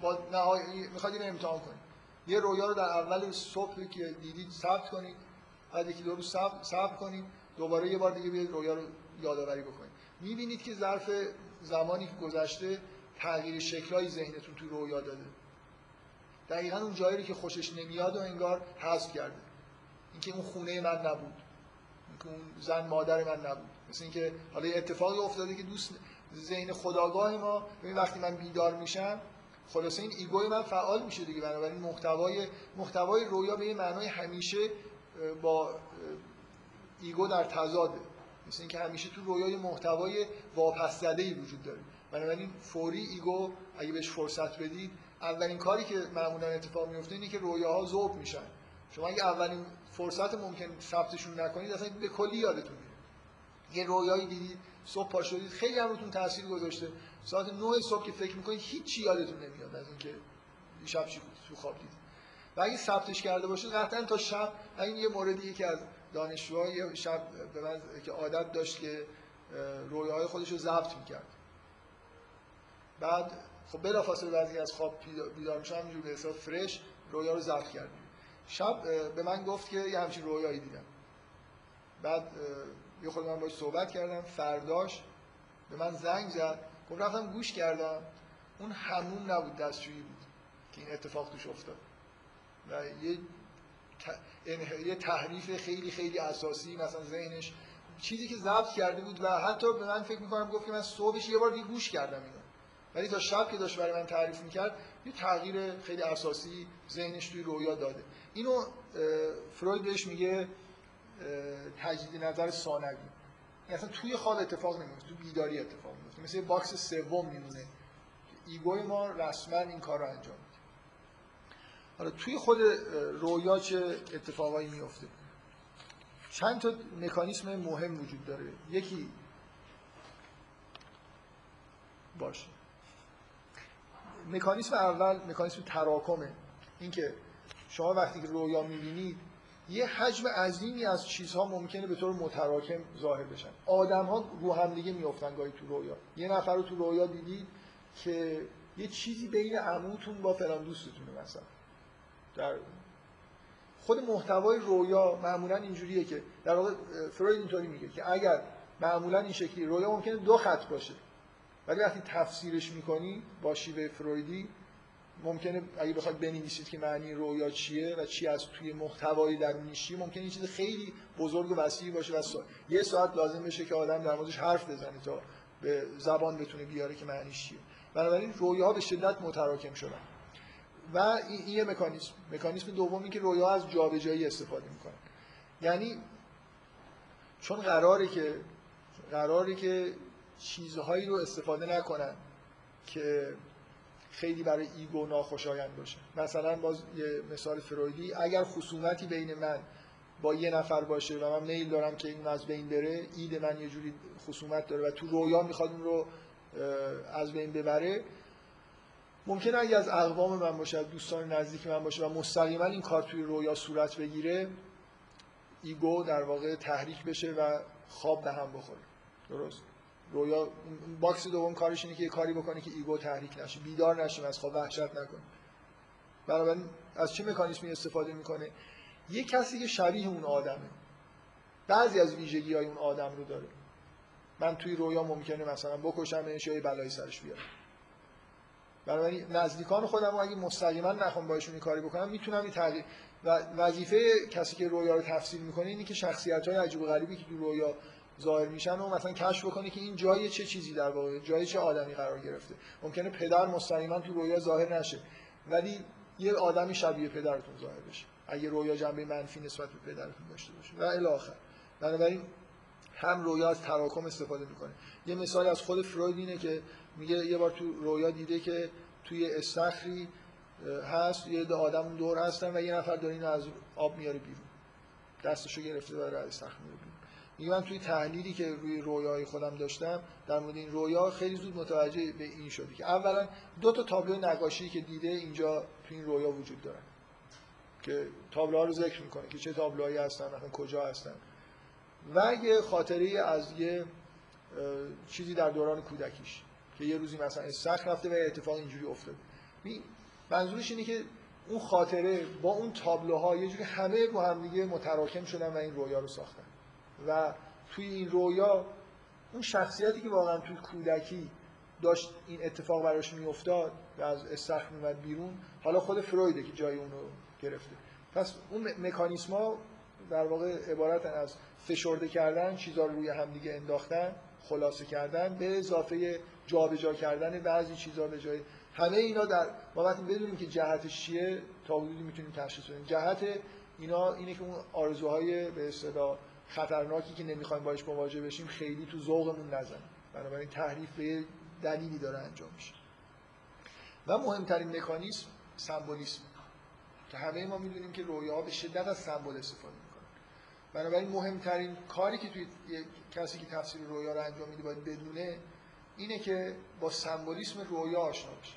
A: با نهای... می‌خواید امتحان کنید. یه رویا رو در اول صبح که دیدید ثبت کنید. بعد یکی دو روز ثبت ثبت کنید دوباره یه بار دیگه بیاید رویا رو یادآوری بکنید می‌بینید که ظرف زمانی که گذشته تغییر شکلای ذهنتون تو رویا داده. دقیقا اون جایی که خوشش نمیاد و انگار حذف کرده. اینکه اون خونه من نبود. اینکه اون زن مادر من نبود. مثل اینکه حالا یه اتفاقی افتاده که دوست ذهن خداگاه ما ببین وقتی من بیدار میشم خلاصه این ایگوی من فعال میشه دیگه. بنابراین محتوای محتوای رویا به یه معنای همیشه با ego در تضاده. مثل اینکه همیشه تو رویا یه محتوای واپس وجود داره. بنابراین فوری ego اگه بهش فرصت بدید اولین کاری که معمولا اتفاق میفته اینه که رویاها ذوب میشن. شما اگه اولین فرصت ممکن ثبتشون نکنید اصلا به کلی یادتون میره. یه رویایی دیدید صبح پا شدید خیلی هم تاثیر گذاشته. ساعت 9 صبح که فکر می‌کنید هیچی یادتون نمیاد از اینکه دیشب چی بود تو خواب دید و اگه ثبتش کرده باشید قطعا تا شب این یه موردی که از دانشجوها یه شب به من که عادت داشت که رویاهای خودش رو ضبط می‌کرد. بعد خب بلافاصله بعضی از خواب بیدار میشم همینجور به حساب فرش رویا رو ضبط کردیم. شب به من گفت که یه همچین رویایی دیدم. بعد یه خود من باش صحبت کردم فرداش به من زنگ زد. گفت رفتم گوش کردم. اون همون نبود دستشویی بود که این اتفاق توش افتاد. و یه یه تحریف خیلی خیلی اساسی مثلا ذهنش چیزی که ضبط کرده بود و حتی به من فکر می‌کنم گفت که من صبحش یه بار دیگه گوش کردم اینو. ولی تا شب که داشت برای من تعریف می‌کرد یه تغییر خیلی اساسی ذهنش توی رویا داده. اینو فروید بهش میگه تجدید نظر ثانوی. اصلا توی خواب اتفاق نمیفته تو بیداری اتفاق میفته مثل box سوم میمونه. ego ی ما رسما این کار رو انجام حالا توی خود رویا چه اتفاقایی میفته چند تا مکانیسم مهم وجود داره؟ یکی باشه. مکانیسم اول مکانیسم تراکمه. اینکه شما وقتی که رویا می‌بینید یه حجم عظیمی از چیزها ممکنه به طور متراکم ظاهر بشن. آدم ها رو هم دیگه میافتن گاهی تو رویا. یه نفر رو تو رویا دیدید که یه چیزی بین عموتون با فلان دوستتونه مثلا. در خود محتوای رویا معمولا اینجوریه که در واقع فروید اینطوری میگه که اگر معمولا این شکلی رویا ممکنه دو خط باشه ولی وقتی تفسیرش می‌کنی با شیوه فرویدی ممکنه اگه بخواید بنویسید که معنی رویا چیه و چی از توی محتوای درونیش چیه ممکنه این چیز خیلی بزرگ و وسیعی باشه و سا... یه ساعت لازم بشه که آدم در موردش حرف بزنه تا به زبان بتونه بیاره که معنیش چیه. بنابراین رویا به شدت متراکم شدن. و این یه مکانیزم. مکانیزم دومی که رویا از جابجایی استفاده می‌کنن یعنی چون قراره که قراره که چیزهایی رو استفاده نکنن که خیلی برای ایگو ناخوشایند باشه. مثلا باز یه مثال فرویدی اگر خصومتی بین من با یه نفر باشه و من میل دارم که این از بین بره اید من یه جوری خصومت داره و تو رویا می‌خواد اون رو از بین ببره ممکنه اگه از اقوام من باشه دوستان نزدیک من باشه و مستقیما این کار توی رویا صورت بگیره ego در واقع تحریک بشه و خواب به هم بخوره. درست. رویا box دوم کارش اینه که یه کاری بکنه که ego تحریک نشه. بیدار نشیم از خواب وحشت نکنه بنابراین از چه مکانیزمی استفاده می‌کنه؟ یه کسی که شبیه اون آدمه. بعضی از ویژگی های اون آدم رو داره. من توی رویا ممکنه مثلا بکشمش یا یه بلایی سرش بیارم. بنابراین نزدیکان خودم اگه مستقیما نخوام باشون این کاری بکنم می‌تونم این تغییر و وظیفه کسی که رویا رو تفسیر می‌کنه اینه که شخصیت های عجیب و غریبی که تو رویا ظاهر میشن و مثلا کشف بکنه که این جای چه چیزی در واقع جای چه آدمی قرار گرفته. ممکنه پدر مستقیما تو رویا ظاهر نشه ولی یه آدمی شبیه پدرتون ظاهر بشه اگه رویا جنبه منفی نسبت به پدرتون داشته باشه. و الی آخر. بنابراین هم رویا از تراکم استفاده می‌کنه. یه مثالی از خود فروید اینه که میگه یه بار تو رویا دیده که توی استخری هست یه ده آدم دور هستن و یه نفر داره اینو از آب میاره بیرون. دستشو گرفته داره از استخر میاره بیرون. میگه من توی تحلیلی که روی رویای خودم داشتم در مورد این رویا خیلی زود متوجه به این شدی که اولا دو تا تابلو نقاشی که دیده اینجا تو این رویا وجود دارن که تابلوها رو ذکر می‌کنه که چه تابلوهایی هستن مثلا کجا هستن. و یه خاطره از یه چیزی در دوران کودکیش. که یه روزی مثلا استخر رفته و اتفاق اینجوری افتاد منظورش اینه که اون خاطره با اون تابلوها یه جوری همه با هم دیگه متراکم شدن و این رویا رو ساختن. و توی این رویا اون شخصیتی که واقعا توی کودکی داشت این اتفاق براش میافتاد و از استخر میومد بیرون حالا خود فرویده که جای اون رو گرفته. پس اون مکانیسما در واقع عبارتن از فشرده کردن چیزها رو روی همدیگه انداختن خلاصه کردن به اضافه جابجا کردن بعضی چیزها به جای همه اینا در ما وقتی بدونیم که جهتش چیه تا حدودی می‌تونیم تشخیص بدیم. جهت اینا اینه که اون آرزوهای به اصطلاح خطرناکی که نمی‌خوایم باش مواجه بشیم خیلی تو ذوقمون نزن. بنابراین تحریف به دلیلی داره انجام میشه. و مهمترین مکانیسم سمبولیسم. که همه ما می‌دونیم که رویاها به شدت از سمبل استفاده می‌کنن. بنابراین مهمترین کاری که توی کسی که تفسیر رویا رو انجام میده باید بدونه اینه که با سمبولیسم رویا آشنا بشه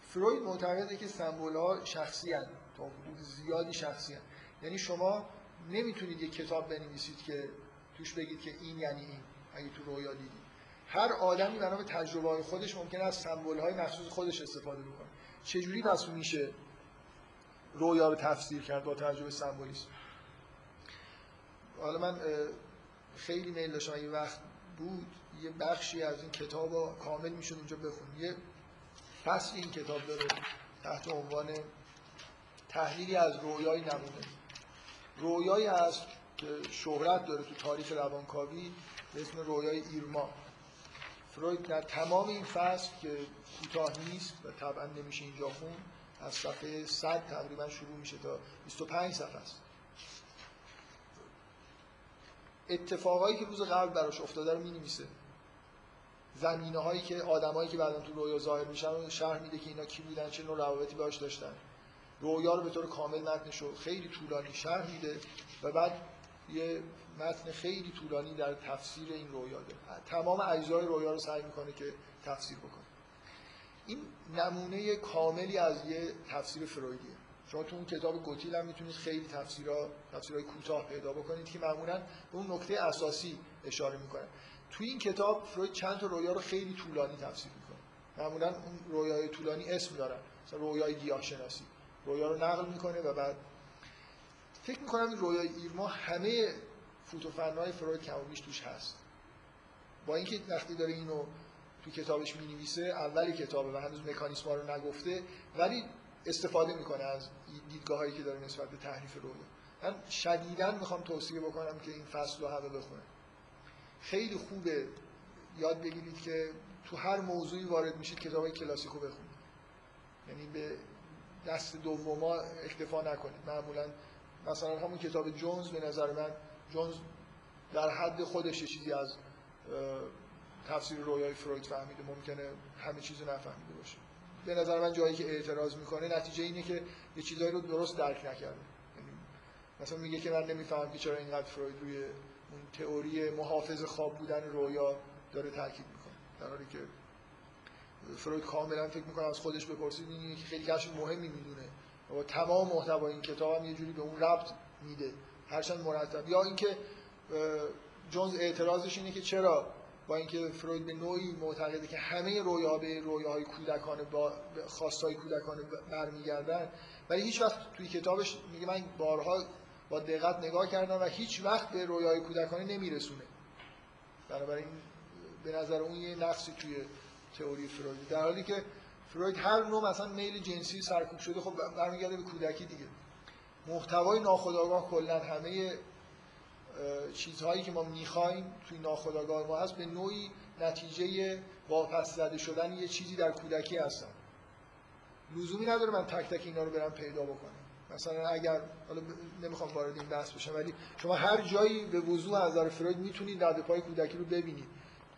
A: فروید معتقده که سمبول ها شخصی هن. تا زیادی شخصی هن. یعنی شما نمی‌تونید یک کتاب بنویسید که توش بگید که این یعنی این اگه تو رویا دیدید هر آدمی بنا به تجربه های خودش ممکن از سمبول های مخصوص خودش استفاده بکنه چجوری پس میشه رویا رو تفسیر کرد با تجربه سمبولیسم حالا من خیلی میل داشتم این وقت بود یه بخشی از این کتاب رو کامل می‌شد اینجا بخون یه فصل این کتاب داره تحت عنوان تحلیلی از رویای نمونه. رویایی هست که شهرت داره تو تاریخ روانکاوی به اسم رویای ایرما. فروید در تمام این فصل که کوتاه نیست و طبعا نمیشه اینجا خون از صفحه 100 تقریبا شروع میشه تا 25 صفحه است. اتفاقایی که روز قبل براش افتاده رو می‌نویسه. زمینه هایی که آدمایی که بعدا تو رویا ظاهر میشن رو شرح میده که اینا کی بودن چه نوع روابطی باش داشتن. رویا رو به طور کامل متنش رو خیلی طولانی شرح میده و بعد یه متن خیلی طولانی در تفسیر این رویا داره. تمام اجزای رویا رو سعی می‌کنه که تفسیر بکنه. این نمونه کاملی از یه تفسیر فرویدیه. شما تو اون کتاب گوتیل هم می‌تونید خیلی تفسیرها تفسیرهای کوتاه پیدا بکنید که معمولا به اون نکته اساسی اشاره می‌کنه. توی این کتاب فروید چند تا رویا رو خیلی طولانی تفسیر می‌کنه. معمولا اون رویای طولانی اسم دارن. مثلا رویای گیاه شناسی رویا رو نقل می‌کنه و بعد فکر می‌کنم این رویای ایرما همه فوتوفنهای فروید کم توش هست. با اینکه وقتی داره اینو تو کتابش می‌نویسه اولی کتابه و هنوز مکانیسم رو نگفته ولی استفاده می‌کنه از دیدگاه هایی که داره نسبت به تحریف رویا. من شدیدا می‌خوام توصیه بکنم که این فصل رو همه بخونه. خیلی خوبه یاد بگیرید که تو هر موضوعی وارد میشید کتاب های کلاسیک رو بخونید. یعنی به دست دوما اکتفا نکنید. معمولا مثلا همون کتاب جونز به نظر من جونز در حد خودش چیزی از تفسیر رویای فروید فهمیده. ممکنه همه چیزو نفهمیده باشه. به نظر من جایی که اعتراض می‌کنه نتیجه اینه که یه چیزایی رو درست درک نکرده. یعنی مثلا میگه که من نمی‌فهمم که چرا اینقدر فروید روی تئوری محافظ خواب بودن رویا داره تاکید می‌کنه. در حالی که فروید کاملا فکر می‌کنه از خودش بپرسید اینه که خیلی کشف مهمی می‌دونه. و تمام محتوای این کتاب هم یه جوری به اون ربط میده. هرچند مرتب. یا اینکه جونز اعتراضش اینه که چرا با اینکه فروید به نوعی معتقده که همه رویاها به رویاهای کودکانه با خواستای کودکانه برمیگردن ولی هیچ وقت توی کتابش میگه من بارها با دقت نگاه کردم و هیچ وقت به رویاهای کودکانه نمیرسونه. بنابراین به نظر اون یه نقصی توی تئوری فروید. در حالی که فروید هر نوع مثلا میل جنسی سرکوب شده خب برمیگرده به کودکی دیگه. محتوای ناخودآگاه کلا همه چیزهایی که ما می‌خوایم توی ناخودآگاه ما هست به نوعی نتیجه واپس زده شدن یه چیزی در کودکی هستن. لزومی نداره من تک تک اینا رو برم پیدا بکنم. مثلا اگر حالا نمی‌خوام وارد این بحث بشم ولی شما هر جایی به وضوح از نظر فروید می‌تونید رد پای کودکی رو ببینید.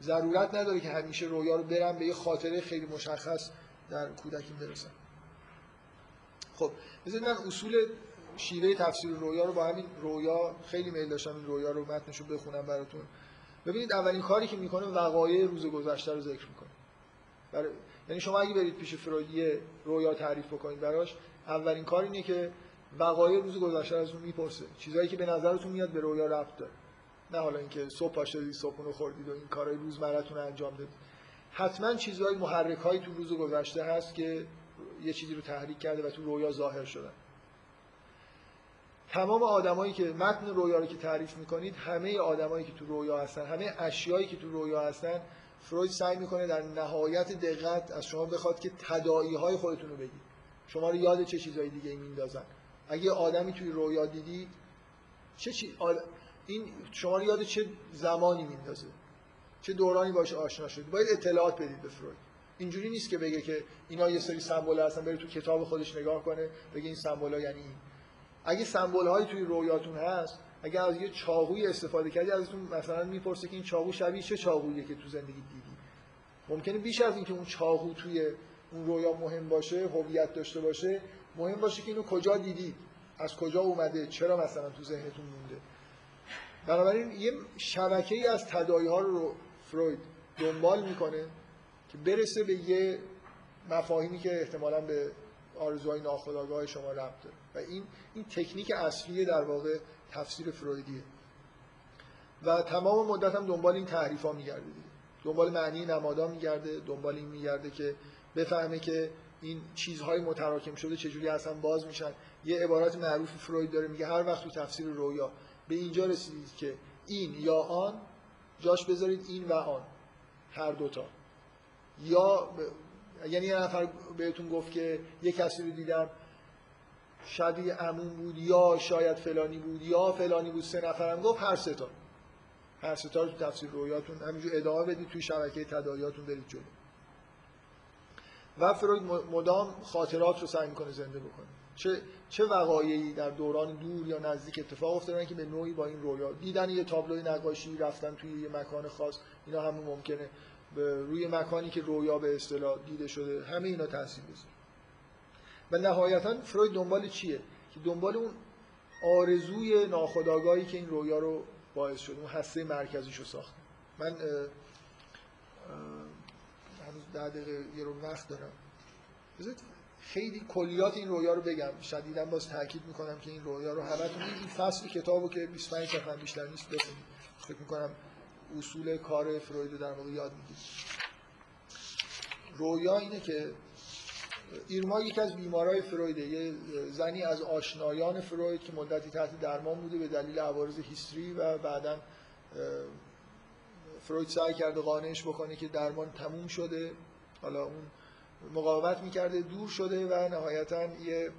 A: ضرورت نداره که همیشه رویا رو برم به یه خاطره خیلی مشخص در کودکی برسم خب بذارید من اصول شیوه تفسیر رویا رو با همین رویا خیلی میل داشتم این رویا رو متنشو بخونم براتون. ببینید اولین کاری که می‌کنه وقایع روز گذشته رو ذکر می‌کنه. برای یعنی شما اگه برید پیش فرویدی رویا تعریف بکنید براش اولین کار اینه که وقایع روز گذشته رو ازتون می‌پرسه. چیزایی که به نظرتون میاد به رویا ربط داره. نه حالا اینکه صبح پا شدید صبحونه خوردید و این کارهای روزمرتون انجام دادید حتما چیزهای محرک تو روز گذشته هست که یه چیزی رو تحریک کرده و تو رویا ظاهر شدن. تمام آدمایی که متن رویا رو که تعریف می‌کنید همه آدمایی که تو رویا هستن همه اشیایی که تو رویا هستن فروید سعی می‌کنه در نهایت دقت از شما بخواد که تداعی های خودتون رو بگید. شما رو یاد چه چیزهای دیگه میندازن اگه آدمی توی رویا دیدید چه چی... این شما رو یاد چه زمانی میندازه چه دورانی باشه آشنا شدید؟ باید اطلاعات بدید به فروید. اینجوری نیست که بگه که اینا یه سری سمبل هستن بره تو کتاب خودش نگاه کنه بگه این سمبل ها یعنی این. اگه سمبل هایی توی رویاتون هست اگه از یه چاقوی استفاده کردی ازتون مثلا می‌پرسه که این چاقو شبیه چه چاقوییه که تو زندگی دیدی؟ ممکنه بیش از اینکه اون چاقو توی اون رویا مهم باشه هویت داشته باشه مهم باشه که اینو کجا دیدید؟ از کجا اومده؟ چرا مثلا تو ذهنتون مونده؟ بنابراین یه شبکه ای از تداعی ها رو فروید دنبال می‌کنه که برسه به یه مفاهیمی که احتمالا به آرزوهای ناخودآگاه شما ربط داره. و این این تکنیک اصلی در واقع تفسیر فرویدیه. و تمام مدت هم دنبال این تعریف ها میگرده دیگه دنبال معنی نمادا میگرده دنبال این میگرده که بفهمه که این چیزهای متراکم شده چجوری اصلا باز میشن. یه عبارت معروف فروید داره میگه هر وقت تو تفسیر رویا به اینجا رسیدید که این یا آن جاش بذارید این و آن هر دوتا یا. یعنی یه نفر بهتون گفت که یه کسی رو دیدم شبیه عموم بود یا شاید فلانی بود یا فلانی بود سه نفرم گفت هر سه تا. هر سه تا رو تو تفسیر رویاتون همینجور ادامه بدید توی شبکه تداعیاتون برید جلو. و فروید مدام خاطرات رو سعی می‌کنه زنده بکنه. چه چه وقایعی در دوران دور یا نزدیک اتفاق افتادن که به نوعی با این رویا دیدن یه تابلوی نقاشی رفتن توی یه مکان خاص اینا همون ممکنه. به روی مکانی که رویا به اصطلاح دیده شده همه اینا تاثیر بذاره. و نهایتا فروید دنبال چیه؟ که دنبال اون آرزوی ناخودآگاهی که این رویا رو باعث شده اون هسته مرکزیش رو ساخته. من اه، اه، ده دقیقه یه رو وقت دارم. خیلی کلیات این رویا رو بگم. شدیدا باز تاکید می‌کنم که این رویا رو همتون این فصل کتابو که 25 صفحه بیشتر نیست بخونید. فکر می‌کنم اصول کار فروید رو در واقع یاد می‌گیرید. رویا اینه که ایرما یکی از بیمارای فرویده یه زنی از آشنایان فروید که مدتی تحت درمان بوده به دلیل عوارض هیستری و بعدا فروید سعی کرده قانعش بکنه که درمان تموم شده. حالا اون مقاومت می‌کرده دور شده و نهایتا یه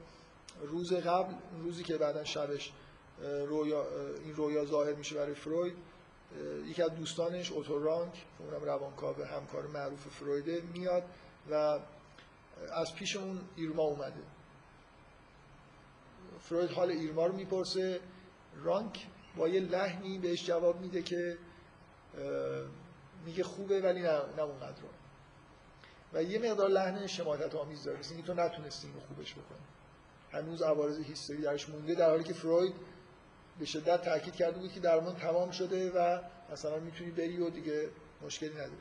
A: روز قبل روزی که بعدا شبش رویا این رویا ظاهر میشه برای فروید یکی از دوستانش اوتورانک که اونم روانکاو همکار معروف فرویده میاد و از پیش اون ایرما اومده. فروید حال ایرما رو می‌پرسه رانک با یه لحنی بهش جواب میده که میگه خوبه ولی نه, نه اونقدر. و یه مقدار لحن شماتت آمیز داره. مثل تو نتونستی اینو خوبش بکنی. هنوز عوارض هیستری درش مونده در حالی که فروید به شدت تاکید کرده بود که درمان تمام شده و مثلا می‌تونی بری و دیگه مشکلی نداری.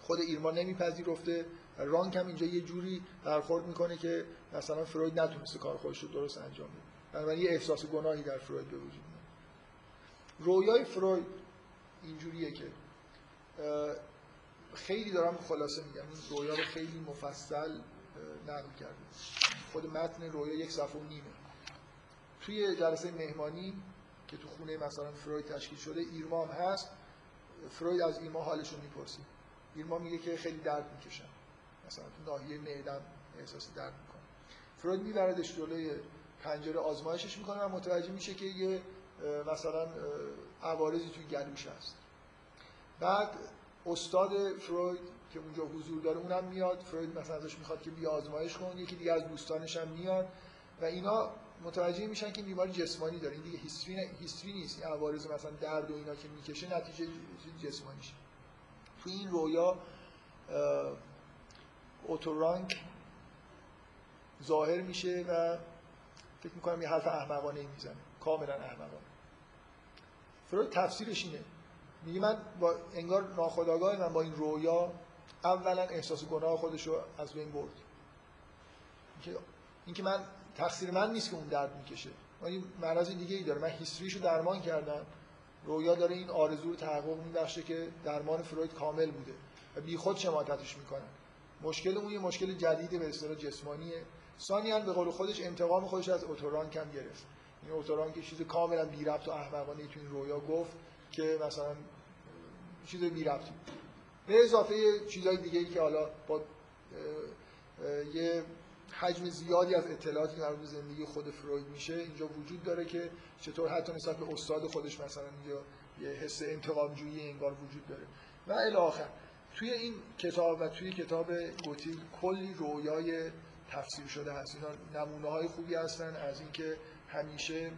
A: خود ایرما نمیپذیرفته رانک هم اینجا یه جوری برخورد می‌کنه که مثلا فروید نتونسته کار خودش رو درست انجام بده. بنابراین یه احساس گناهی در فروید به وجود میاد. رویای فروید اینجوریه که خیلی دارم خلاصه میگم این رویا رو خیلی مفصل نقل کرده خود متن رویا یک صفحه و نیمه. توی جلسه مهمانی که تو خونه مثلا فروید تشکیل شده ایرما هست. فروید از ایرما حالش رو می‌پرسی. ایرما میگه که خیلی درد می‌کشم. مثلا تو ناحیه معدم احساس درد می‌کنه. فروید میبردش جلوی پنجره آزمایشش می‌کنه و متوجه میشه که یه مثلا عوارضی توی گلوش هست بعد استاد فروید که اونجا حضور داره اونم میاد. فروید مثلا ازش می‌خواد که بیا آزمایش کن یکی دیگه از دوستانش هم میاد. و اینا متوجه میشن که بیماری جسمانی داره. این دیگه هیستری هیستری نیست. این عوارض مثلا درد و اینا که می‌کشه نتیجه جسمانیشه. تو این رویا اوتورانک ظاهر میشه و فکر می‌کنم یه حرف احمقانه می‌زنه. کاملا احمقانه. فروید تفسیرش اینه. میگه من با انگار ناخودآگاه من با این رویا اولا احساس گناه خودش رو از بین برد. اینکه من تقصیر من نیست که اون درد می‌کشه. این مرض دیگه ای داره. من هیستریشو درمان کردم. رویا داره این آرزو رو تحقق میبخشه که درمان فروید کامل بوده و بی خود شماتتش می‌کنن مشکل اون یه مشکل جدید به اصطلاح جسمانیه. ثانیاً به قول خودش انتقام خودش از اوتوران کم گرفت. این اوتوران که چیز کاملا بی ربط و احمقانه تو این رویا گفت که مثلا چیز بی بود. به اضافه چیزهای دیگه ای که حالا با یه حجم زیادی از اطلاعاتی مربوط به زندگی خود فروید میشه اینجا وجود داره که چطور حتی نسبت به استاد خودش مثلا یه حس انتقامجویی انگار وجود داره. و الی توی این کتاب و توی کتاب گوتیل کلی رویای تفسیر شده هست. اینا نمونه های خوبی هستن. از اینکه همیشه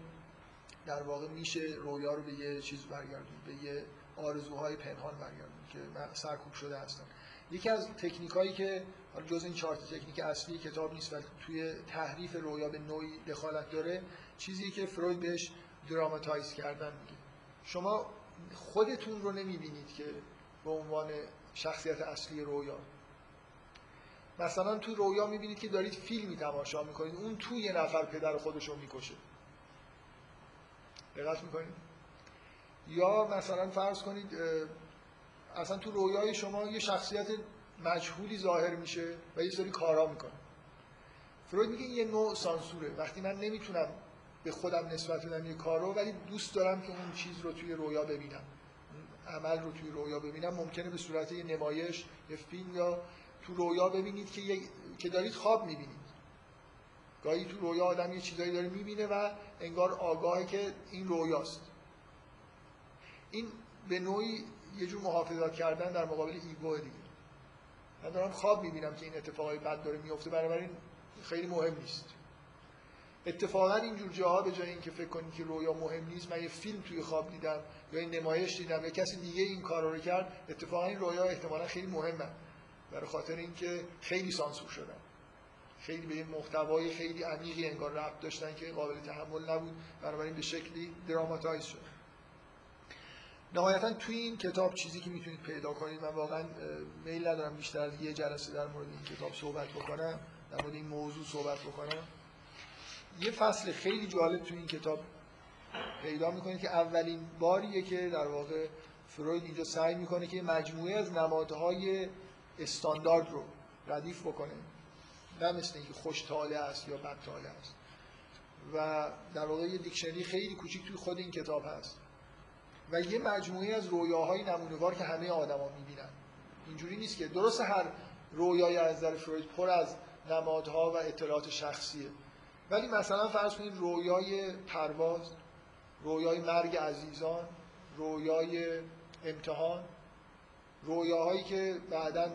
A: در واقع میشه رویا رو به یه چیز برگردون به یه آرزوهای پنهان برگردون که سرکوب شده هستن یکی از تکنیک هایی که حالا جز این چهار تا تکنیک اصلی کتاب نیست ولی توی تحریف رویا به نوعی دخالت داره چیزی که فروید بهش دراماتایز کردن میگه. شما خودتون رو نمی‌بینید که به عنوان شخصیت اصلی رویا. مثلا تو رویا می‌بینید که دارید فیلمی تماشا می‌کنید اون تو یه نفر پدر خودش رو می‌کشه. دقت می‌کنید یا مثلا فرض کنید اصلا تو رویای شما یه شخصیت مجهولی ظاهر میشه و یه سری کارا می‌کنه. فروید میگه یه نوع سانسوره. وقتی من نمی‌تونم به خودم نسبت بدم یه کارو ولی دوست دارم که اون چیز رو توی رویا ببینم. عمل رو توی رویا ببینم. ممکنه به صورت یه نمایش یه فیلم یا تو رویا ببینید که, یه... که دارید خواب می‌بینید. گاهی تو رویا آدم یه چیزایی داره می‌بینه و انگار آگاهه که این رویاست. این به نوعی یه جور محافظت کردن در مقابل ایگو دیگه. من دارم خواب می‌بینم که این اتفاقای بد داره میفته بنابراین خیلی مهم نیست. اتفاقا اینجور جاها به جای اینکه فکر کنید که رویا مهم نیست من یه فیلم توی خواب دیدم یا این نمایش دیدم یا کسی دیگه این کارا رو کرد اتفاقا این رویا احتمالا خیلی مهمه. برای خاطر اینکه خیلی سانسور شدن. خیلی به یه محتوای خیلی عمیقی انگار ربط داشتن که قابل تحمل نبود. بنابراین به شکلی دراماتایز شد. نهایتا توی این کتاب چیزی که می‌تونید پیدا کنید من واقعا میل ندارم بیشتر یه جلسه در مورد این کتاب صحبت بکنم در مورد این موضوع صحبت بکنم. یه فصل خیلی جالب توی این کتاب پیدا می‌کنید که اولین باریه که در واقع فروید اینجا سعی می‌کنه که مجموعه از نمادهای استاندارد رو ردیف بکنه. نه مثل اینکه خوش تاله است یا بد تاله است. و در واقع یه دیکشنری خیلی کوچیک توی خود این کتاب هست. و یه مجموعه از رویاهای نمونه‌وار که همه آدما می‌بینن. اینجوری نیست که درست هر رویای از نظر فروید پر از نمادها و اطلاعات شخصیه. ولی مثلا فرض کنید رویای پرواز رویای مرگ عزیزان رویای امتحان رویاهایی که بعدا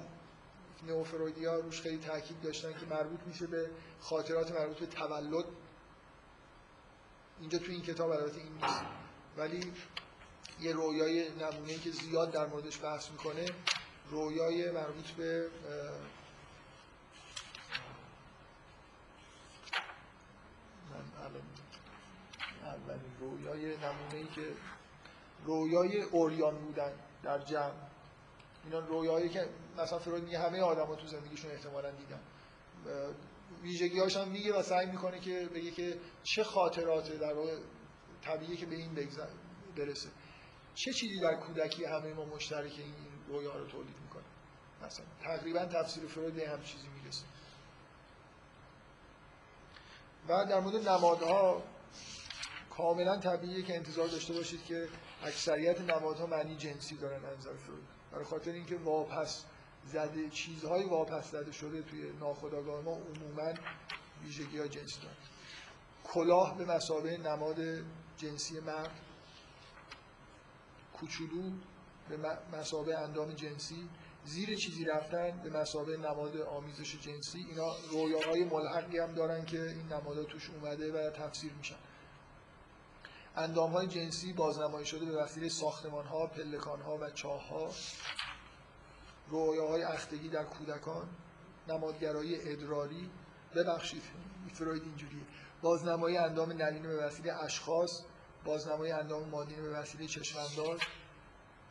A: نئوفرویدیا روش خیلی تاکید داشتن که مربوط میشه به خاطرات مربوط به تولد. اینجا تو این کتاب البته این نیست. ولی یه رویای نمونه‌ای که زیاد در موردش بحث می‌کنه رویای مربوط به من الان اولین رویای نمونه‌ای که رویای اوریان بودن در جمع. اینا رویایی که مثلا فروید میگه همه آدما تو زندگیشون احتمالا دیدن. ویژگی‌هاش هم میگه و سعی می‌کنه که بگه که چه خاطرات در واقع طبیعیه که به این برسه. چه چیزی در کودکی همه ما مشترک این رویا رو تولید می‌کنه؟ مثلا تقریبا تفسیر فروید به هم چیزی می‌رسه. و در مورد نمادها کاملا طبیعیه که انتظار داشته باشید که اکثریت نمادها معنی جنسی دارن نظر فروید برای خاطر اینکه واپس زده چیزهای واپس زده شده توی ناخودآگاه ما عموما ویژگی های جنسی دارن. کلاه به مسابه نماد جنسی مرد. کوچولو به مسابه اندام جنسی. زیر چیزی رفتن به مسابه نماد آمیزش جنسی. اینا رویاهای ملحقی هم دارن که این نمادها توش اومده و تفسیر میشن. اندام های جنسی بازنمایی شده به وسیله ساختمان ها، پلکان ها و چاه ها رویاهای اختگی در کودکان نمادگرایی ادراری. ببخشید فروید اینجوریه. بازنمایی اندام نرینه به وسیله اشخاص بازنمایی اندام مادینه به وسیله چشمانداز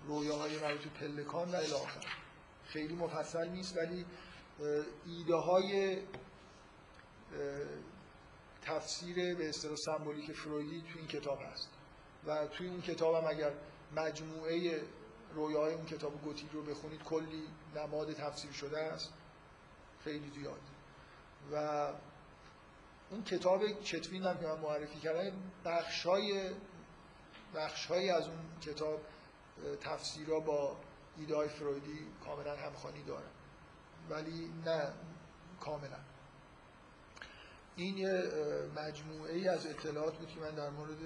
A: رویاهای مربوط به پلکان و الی خیلی مفصل نیست ولی ایده های تفسیر به اصطلاح سمبولیک فرویدی تو این کتاب هست. و توی این کتاب هم اگر مجموعه رویاهای اون کتاب گوتیک رو بخونید کلی نماد تفسیر شده است. خیلی زیاد. و اون کتاب چتوین هم که من معرفی کردم بخشای بخشهایی از اون کتاب تفسیرها با ایده فرویدی کاملا همخوانی داره ولی نه کاملا. این یه مجموعه ای از اطلاعات بود که من در مورد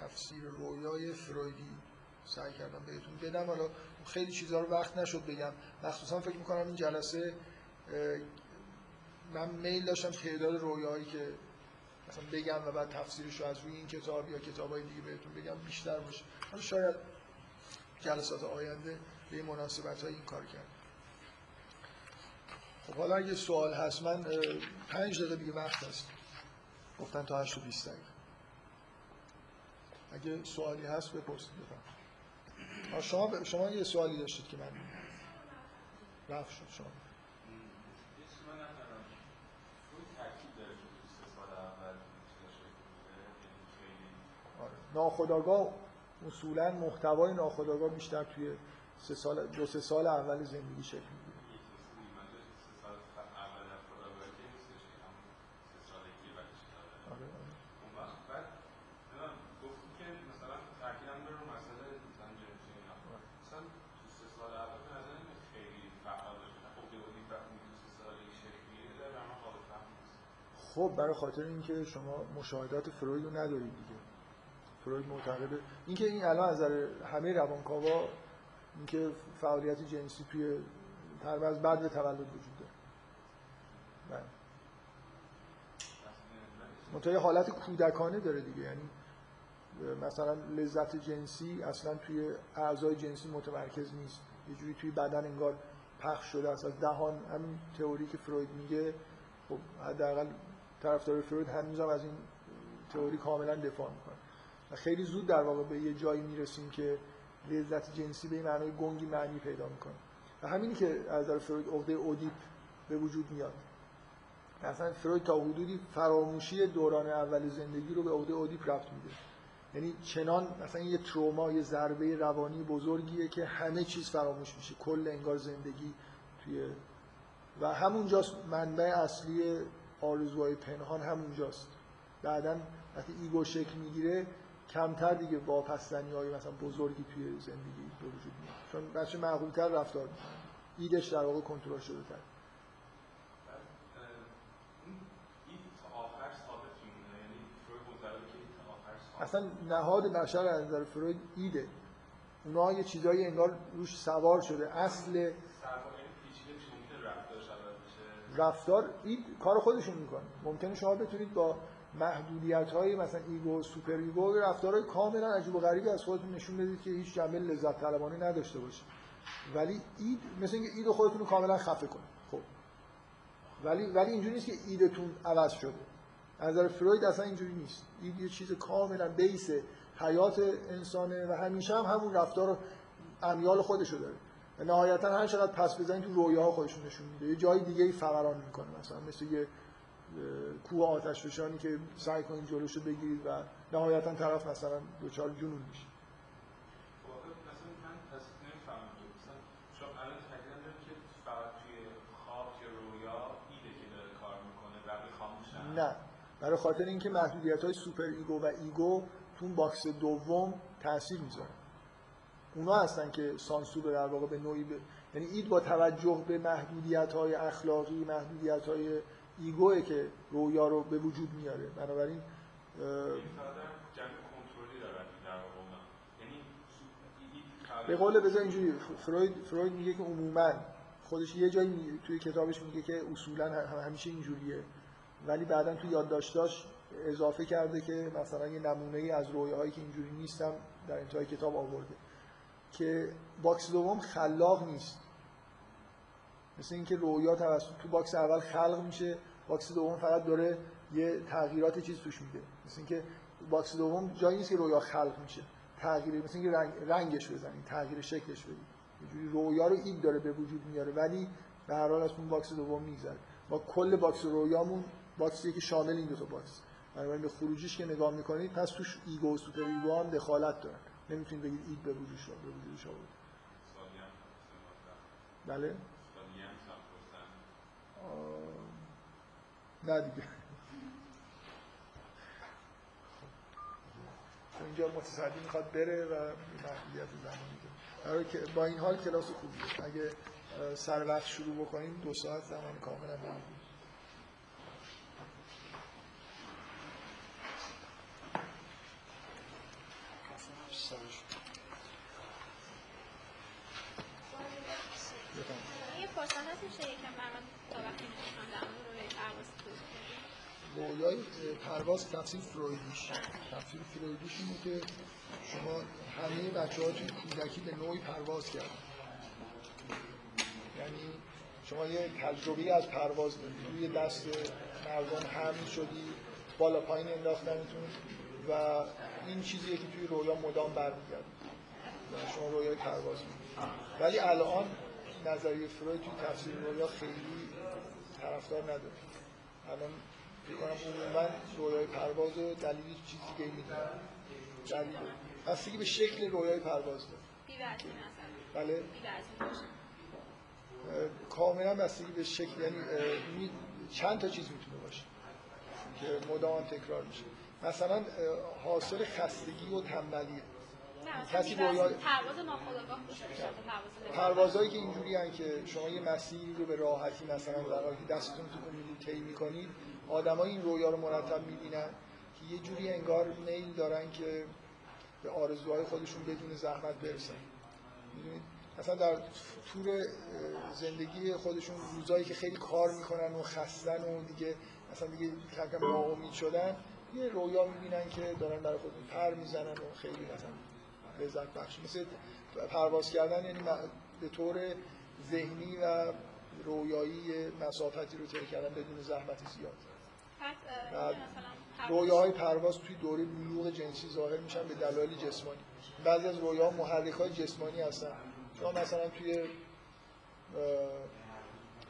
A: تفسیر رویای فرویدی سعی کردم بهتون بدم. حالا خیلی چیزها رو وقت نشد بگم. مخصوصا فکر می‌کنم این جلسه من میل داشتم تعداد رویایی که مثلا بگم و بعد تفسیرش رو از روی این کتاب یا کتاب های دیگه بهتون بگم بیشتر باشه. حالا شاید جلسات آینده به مناسبت های این کار کرد. خب حالا اگه سوال هست من پنج دقیقه دیگه وقت هست. گفتن تا 8 و 20 دقیقه. اگه سوالی هست بپرسید. بفرمایید. شما شما یه سوالی داشتید که من رفت شد شما. ناخداگاه اصولا محتوای ناخداگاه بیشتر توی سه سال دو سه سال اول زندگی شکل برای خاطر اینکه شما مشاهدات فروید رو ندارید دیگه. فروید معتقده اینکه این الان از همه روانکاوا اینکه فعالیت جنسی توی تقریبا از بعد تولد وجود داره. بله. حالت کودکانه داره دیگه. یعنی مثلا لذت جنسی اصلا توی اعضای جنسی متمرکز نیست. یه جوری توی بدن انگار پخش شده است. از دهان همین تئوری که فروید میگه خب حداقل طرفدار فروید هنوز هم از این تئوری کاملا دفاع می‌کنه. و خیلی زود در واقع به یه جایی می‌رسیم که لذت جنسی به معنای گنگی معنی پیدا می‌کنه. و همینی که از نظر فروید عقده اودیپ به وجود میاد. مثلا فروید تا حدودی فراموشی دوران اول زندگی رو به عقده اودیپ رفت میده. یعنی چنان مثلا یه تروما یه ضربه روانی بزرگیه که همه چیز فراموش میشه. کل انگار زندگی توی و همونجاست منبع اصلی آرزوهای پنهان همونجاست. بعدا وقتی ایگو شکل می‌گیره کمتر دیگه واپسزنی های مثلا بزرگی توی زندگی به وجود میاد. چون بچه معقولتر رفتار می‌کنه. ایدش در واقع کنترل شده تر اصلا نهاد بشر از نظر فروید ایده اونا یه چیزایی انگار روش سوار شده. اصل رفتار این کار خودشون می‌کنه. ممکنه شما بتونید با محدودیت های مثلا ego super ego رفتارهای کاملا عجیب و غریبی از خودتون نشون بدید که هیچ جنبه لذت طلبانه نداشته باشه. ولی id مثل اینکه id خودتون رو کاملا خفه کنید. خب. ولی ولی اینجوری نیست که id تون عوض شده. از نظر فروید اصلا اینجوری نیست. id یه چیز کاملا base حیات انسانه و همیشه هم همون رفتار امیال خودشو داره. و نهایتا هر چقدر پس بزنید تو رویاها خودشون نشون میده. یه جای دیگه ای فوران می‌کنه. مثلا مثل یه کوه آتش فشانی که سعی کنید جلوشو بگیرید و نهایتا طرف مثلا دوچار جنون میشه. نه. برای خاطر اینکه محدودیت های super ego و ego تو box دوم تاثیر می‌ذاره. اونا هستن که سانسور در واقع به نوعی ب... یعنی id با توجه به محدودیت های اخلاقی محدودیت های ego ه که رویا رو به وجود میاره. بنابراین به قول بذار اینجوری فروید فروید میگه که عموما خودش یه جایی توی کتابش میگه که اصولا همیشه اینجوریه. ولی بعدا توی یادداشتاش اضافه کرده که مثلا یه نمونه ای از رویاهایی که اینجوری نیستم در انتهای کتاب آورده. که box دوم خلاق نیست. مثل اینکه رویا توسط تو box اول خلق میشه box دوم فقط داره یه تغییرات چیز توش میده. مثل اینکه box دوم جایی نیست که رویا خلق میشه. تغییر مثل اینکه رنگ، رنگش بزنید تغییر شکلش بدید یه جوری رویا رو این داره به وجود میاره ولی به هر حال از اون box دوم میگذره. ما کل box رویامون box ی که شامل این دو تا box. بنابراین به خروجیش که نگاه می‌کنید پس توش ego و super ego هم دخالت دارن. نمی‌تونید بگید id به وجود شد به وجودش آورد بله؟ نه دیگه. اینجا متصدی می‌خواد بره و محدودیت زمانی داره. که با این حال کلاس خوبیه. اگه سر وقت شروع بکنیم دو ساعت زمان کاملا محدود بفرمایید.
G: یه فرصت هست میشه یکم بر من تا وقتی می‌تونم در مورد روی پرواز توضیح بدید؟
A: رویای پرواز تفسیر فرویدیش. تفسیر فرویدیش اینه که شما همه بچه ها توی کودکی به نوعی پرواز کردن. یعنی شما یه تجربه از پرواز روی دست مردم حمل شدی بالا پایین انداختنتون و این چیزیه که توی رویا مدام برمیگرده. و شما رویای پرواز. ولی الان نظریه فروید توی تفسیر رویا خیلی طرفدار نداره. الان فکر کنم عموما رویای پرواز دلیل چیزی دیگه می‌دونن دلیل. بستگی به شکل رویای پرواز داره. بله. کاملا بستگی به شکل یعنی چند تا چیز می‌تونه باشه که مدام تکرار میشه. مثلا حاصل خستگی و
G: مثلا
A: کسی رویای-
G: پرواز ناخودآگاه نمی‌کنه.
A: پروازهایی که اینجوری هن که شما یه مسیری رو به راحتی مثلا در حالی که دستتون تو اون طی می‌کنید آدمای این رویا رو مرتب می‌بینن که یه جوری انگار میل دارن که به آرزوهای خودشون بدون زحمت برسن. مثلا در اه، زندگی خودشون روزایی که خیلی کار می‌کنن و خستن و دیگه مثلا دیگه کم ناامید شدن یه رویا می‌بینن که دارن برای خودشون پر می‌زنن و خیلی مثلا لذت بخش. مثل پرواز کردن یعنی به طور ذهنی و رویایی مسافتی رو طی کردن بدون زحمت زیاد. رویاهای پرواز توی دوره بلوغ جنسی ظاهر میشن به دلایل جسمانی. بعضی از رویاها محرک های جسمانی هستن. شما مثلا توی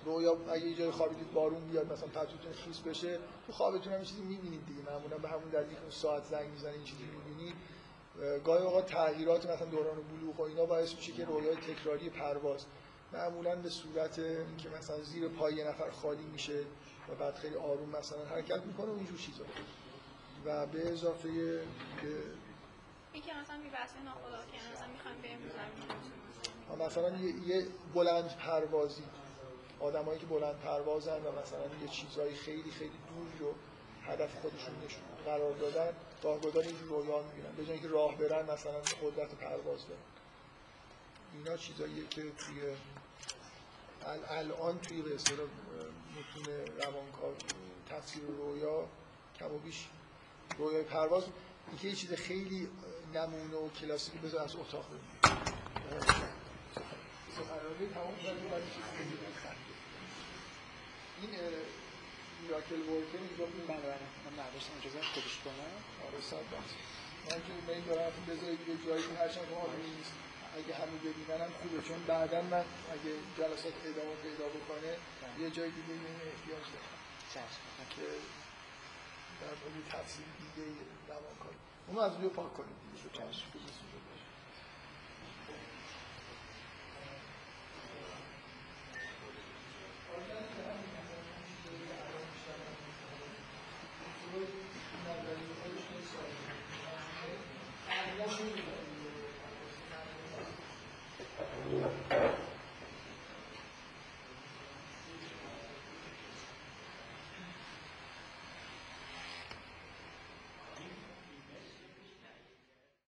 A: رویا اگه یه جای خوابیدید بارون بیاد مثلا پتوتون خیس بشه تو خوابتون هم چیزی می‌بینید دیگه. معمولا به همون دلیل که ساعت زنگ می‌زنه این چیزی می‌بینید گاهی اوقات تغییرات مثلا دوران بلوغ و اینا باعث میشه که رویای تکراری پرواز. معمولا به صورت اینکه مثلا زیر پای یه نفر خالی میشه و بعد خیلی آروم مثلا حرکت می‌کنه و اینجور چیزا. و به اضافه که
G: اینکه مثلا بی ناخودآگاه که مثلا می‌خوایم بریم
A: مثلا یه, یه بلند پروازی. آدمایی که بلند پروازن و مثلا یه چیزایی خیلی خیلی دوری رو هدف خودشون نشون قرار دادن راهگذار این رویا می‌بینن به اینکه راه برن مثلا قدرت پرواز دارن اینا چیزاییه که توی الان توی به اصطلاح متون روانکاو تفسیر رویا کم و بیش رویای پرواز اینکه یه چیز خیلی نمونه و کلاسیکی بذار از اتاق بهتر. این میراکل ورکر اینجا بود
H: بله من نداشتم اجازه خودش کنم
A: آره صد درصد. من که میل دارم بذارید یه جایی که هرچند که نیست اگه همون دیدن هم خوبه چون بعدا من اگه جلسات ادامه پیدا بکنه یه جای دیگه این احتیاج دارم که در مورد تفصیل دیگه دوان کنیم. اونو از روی پاک کنیم دیگه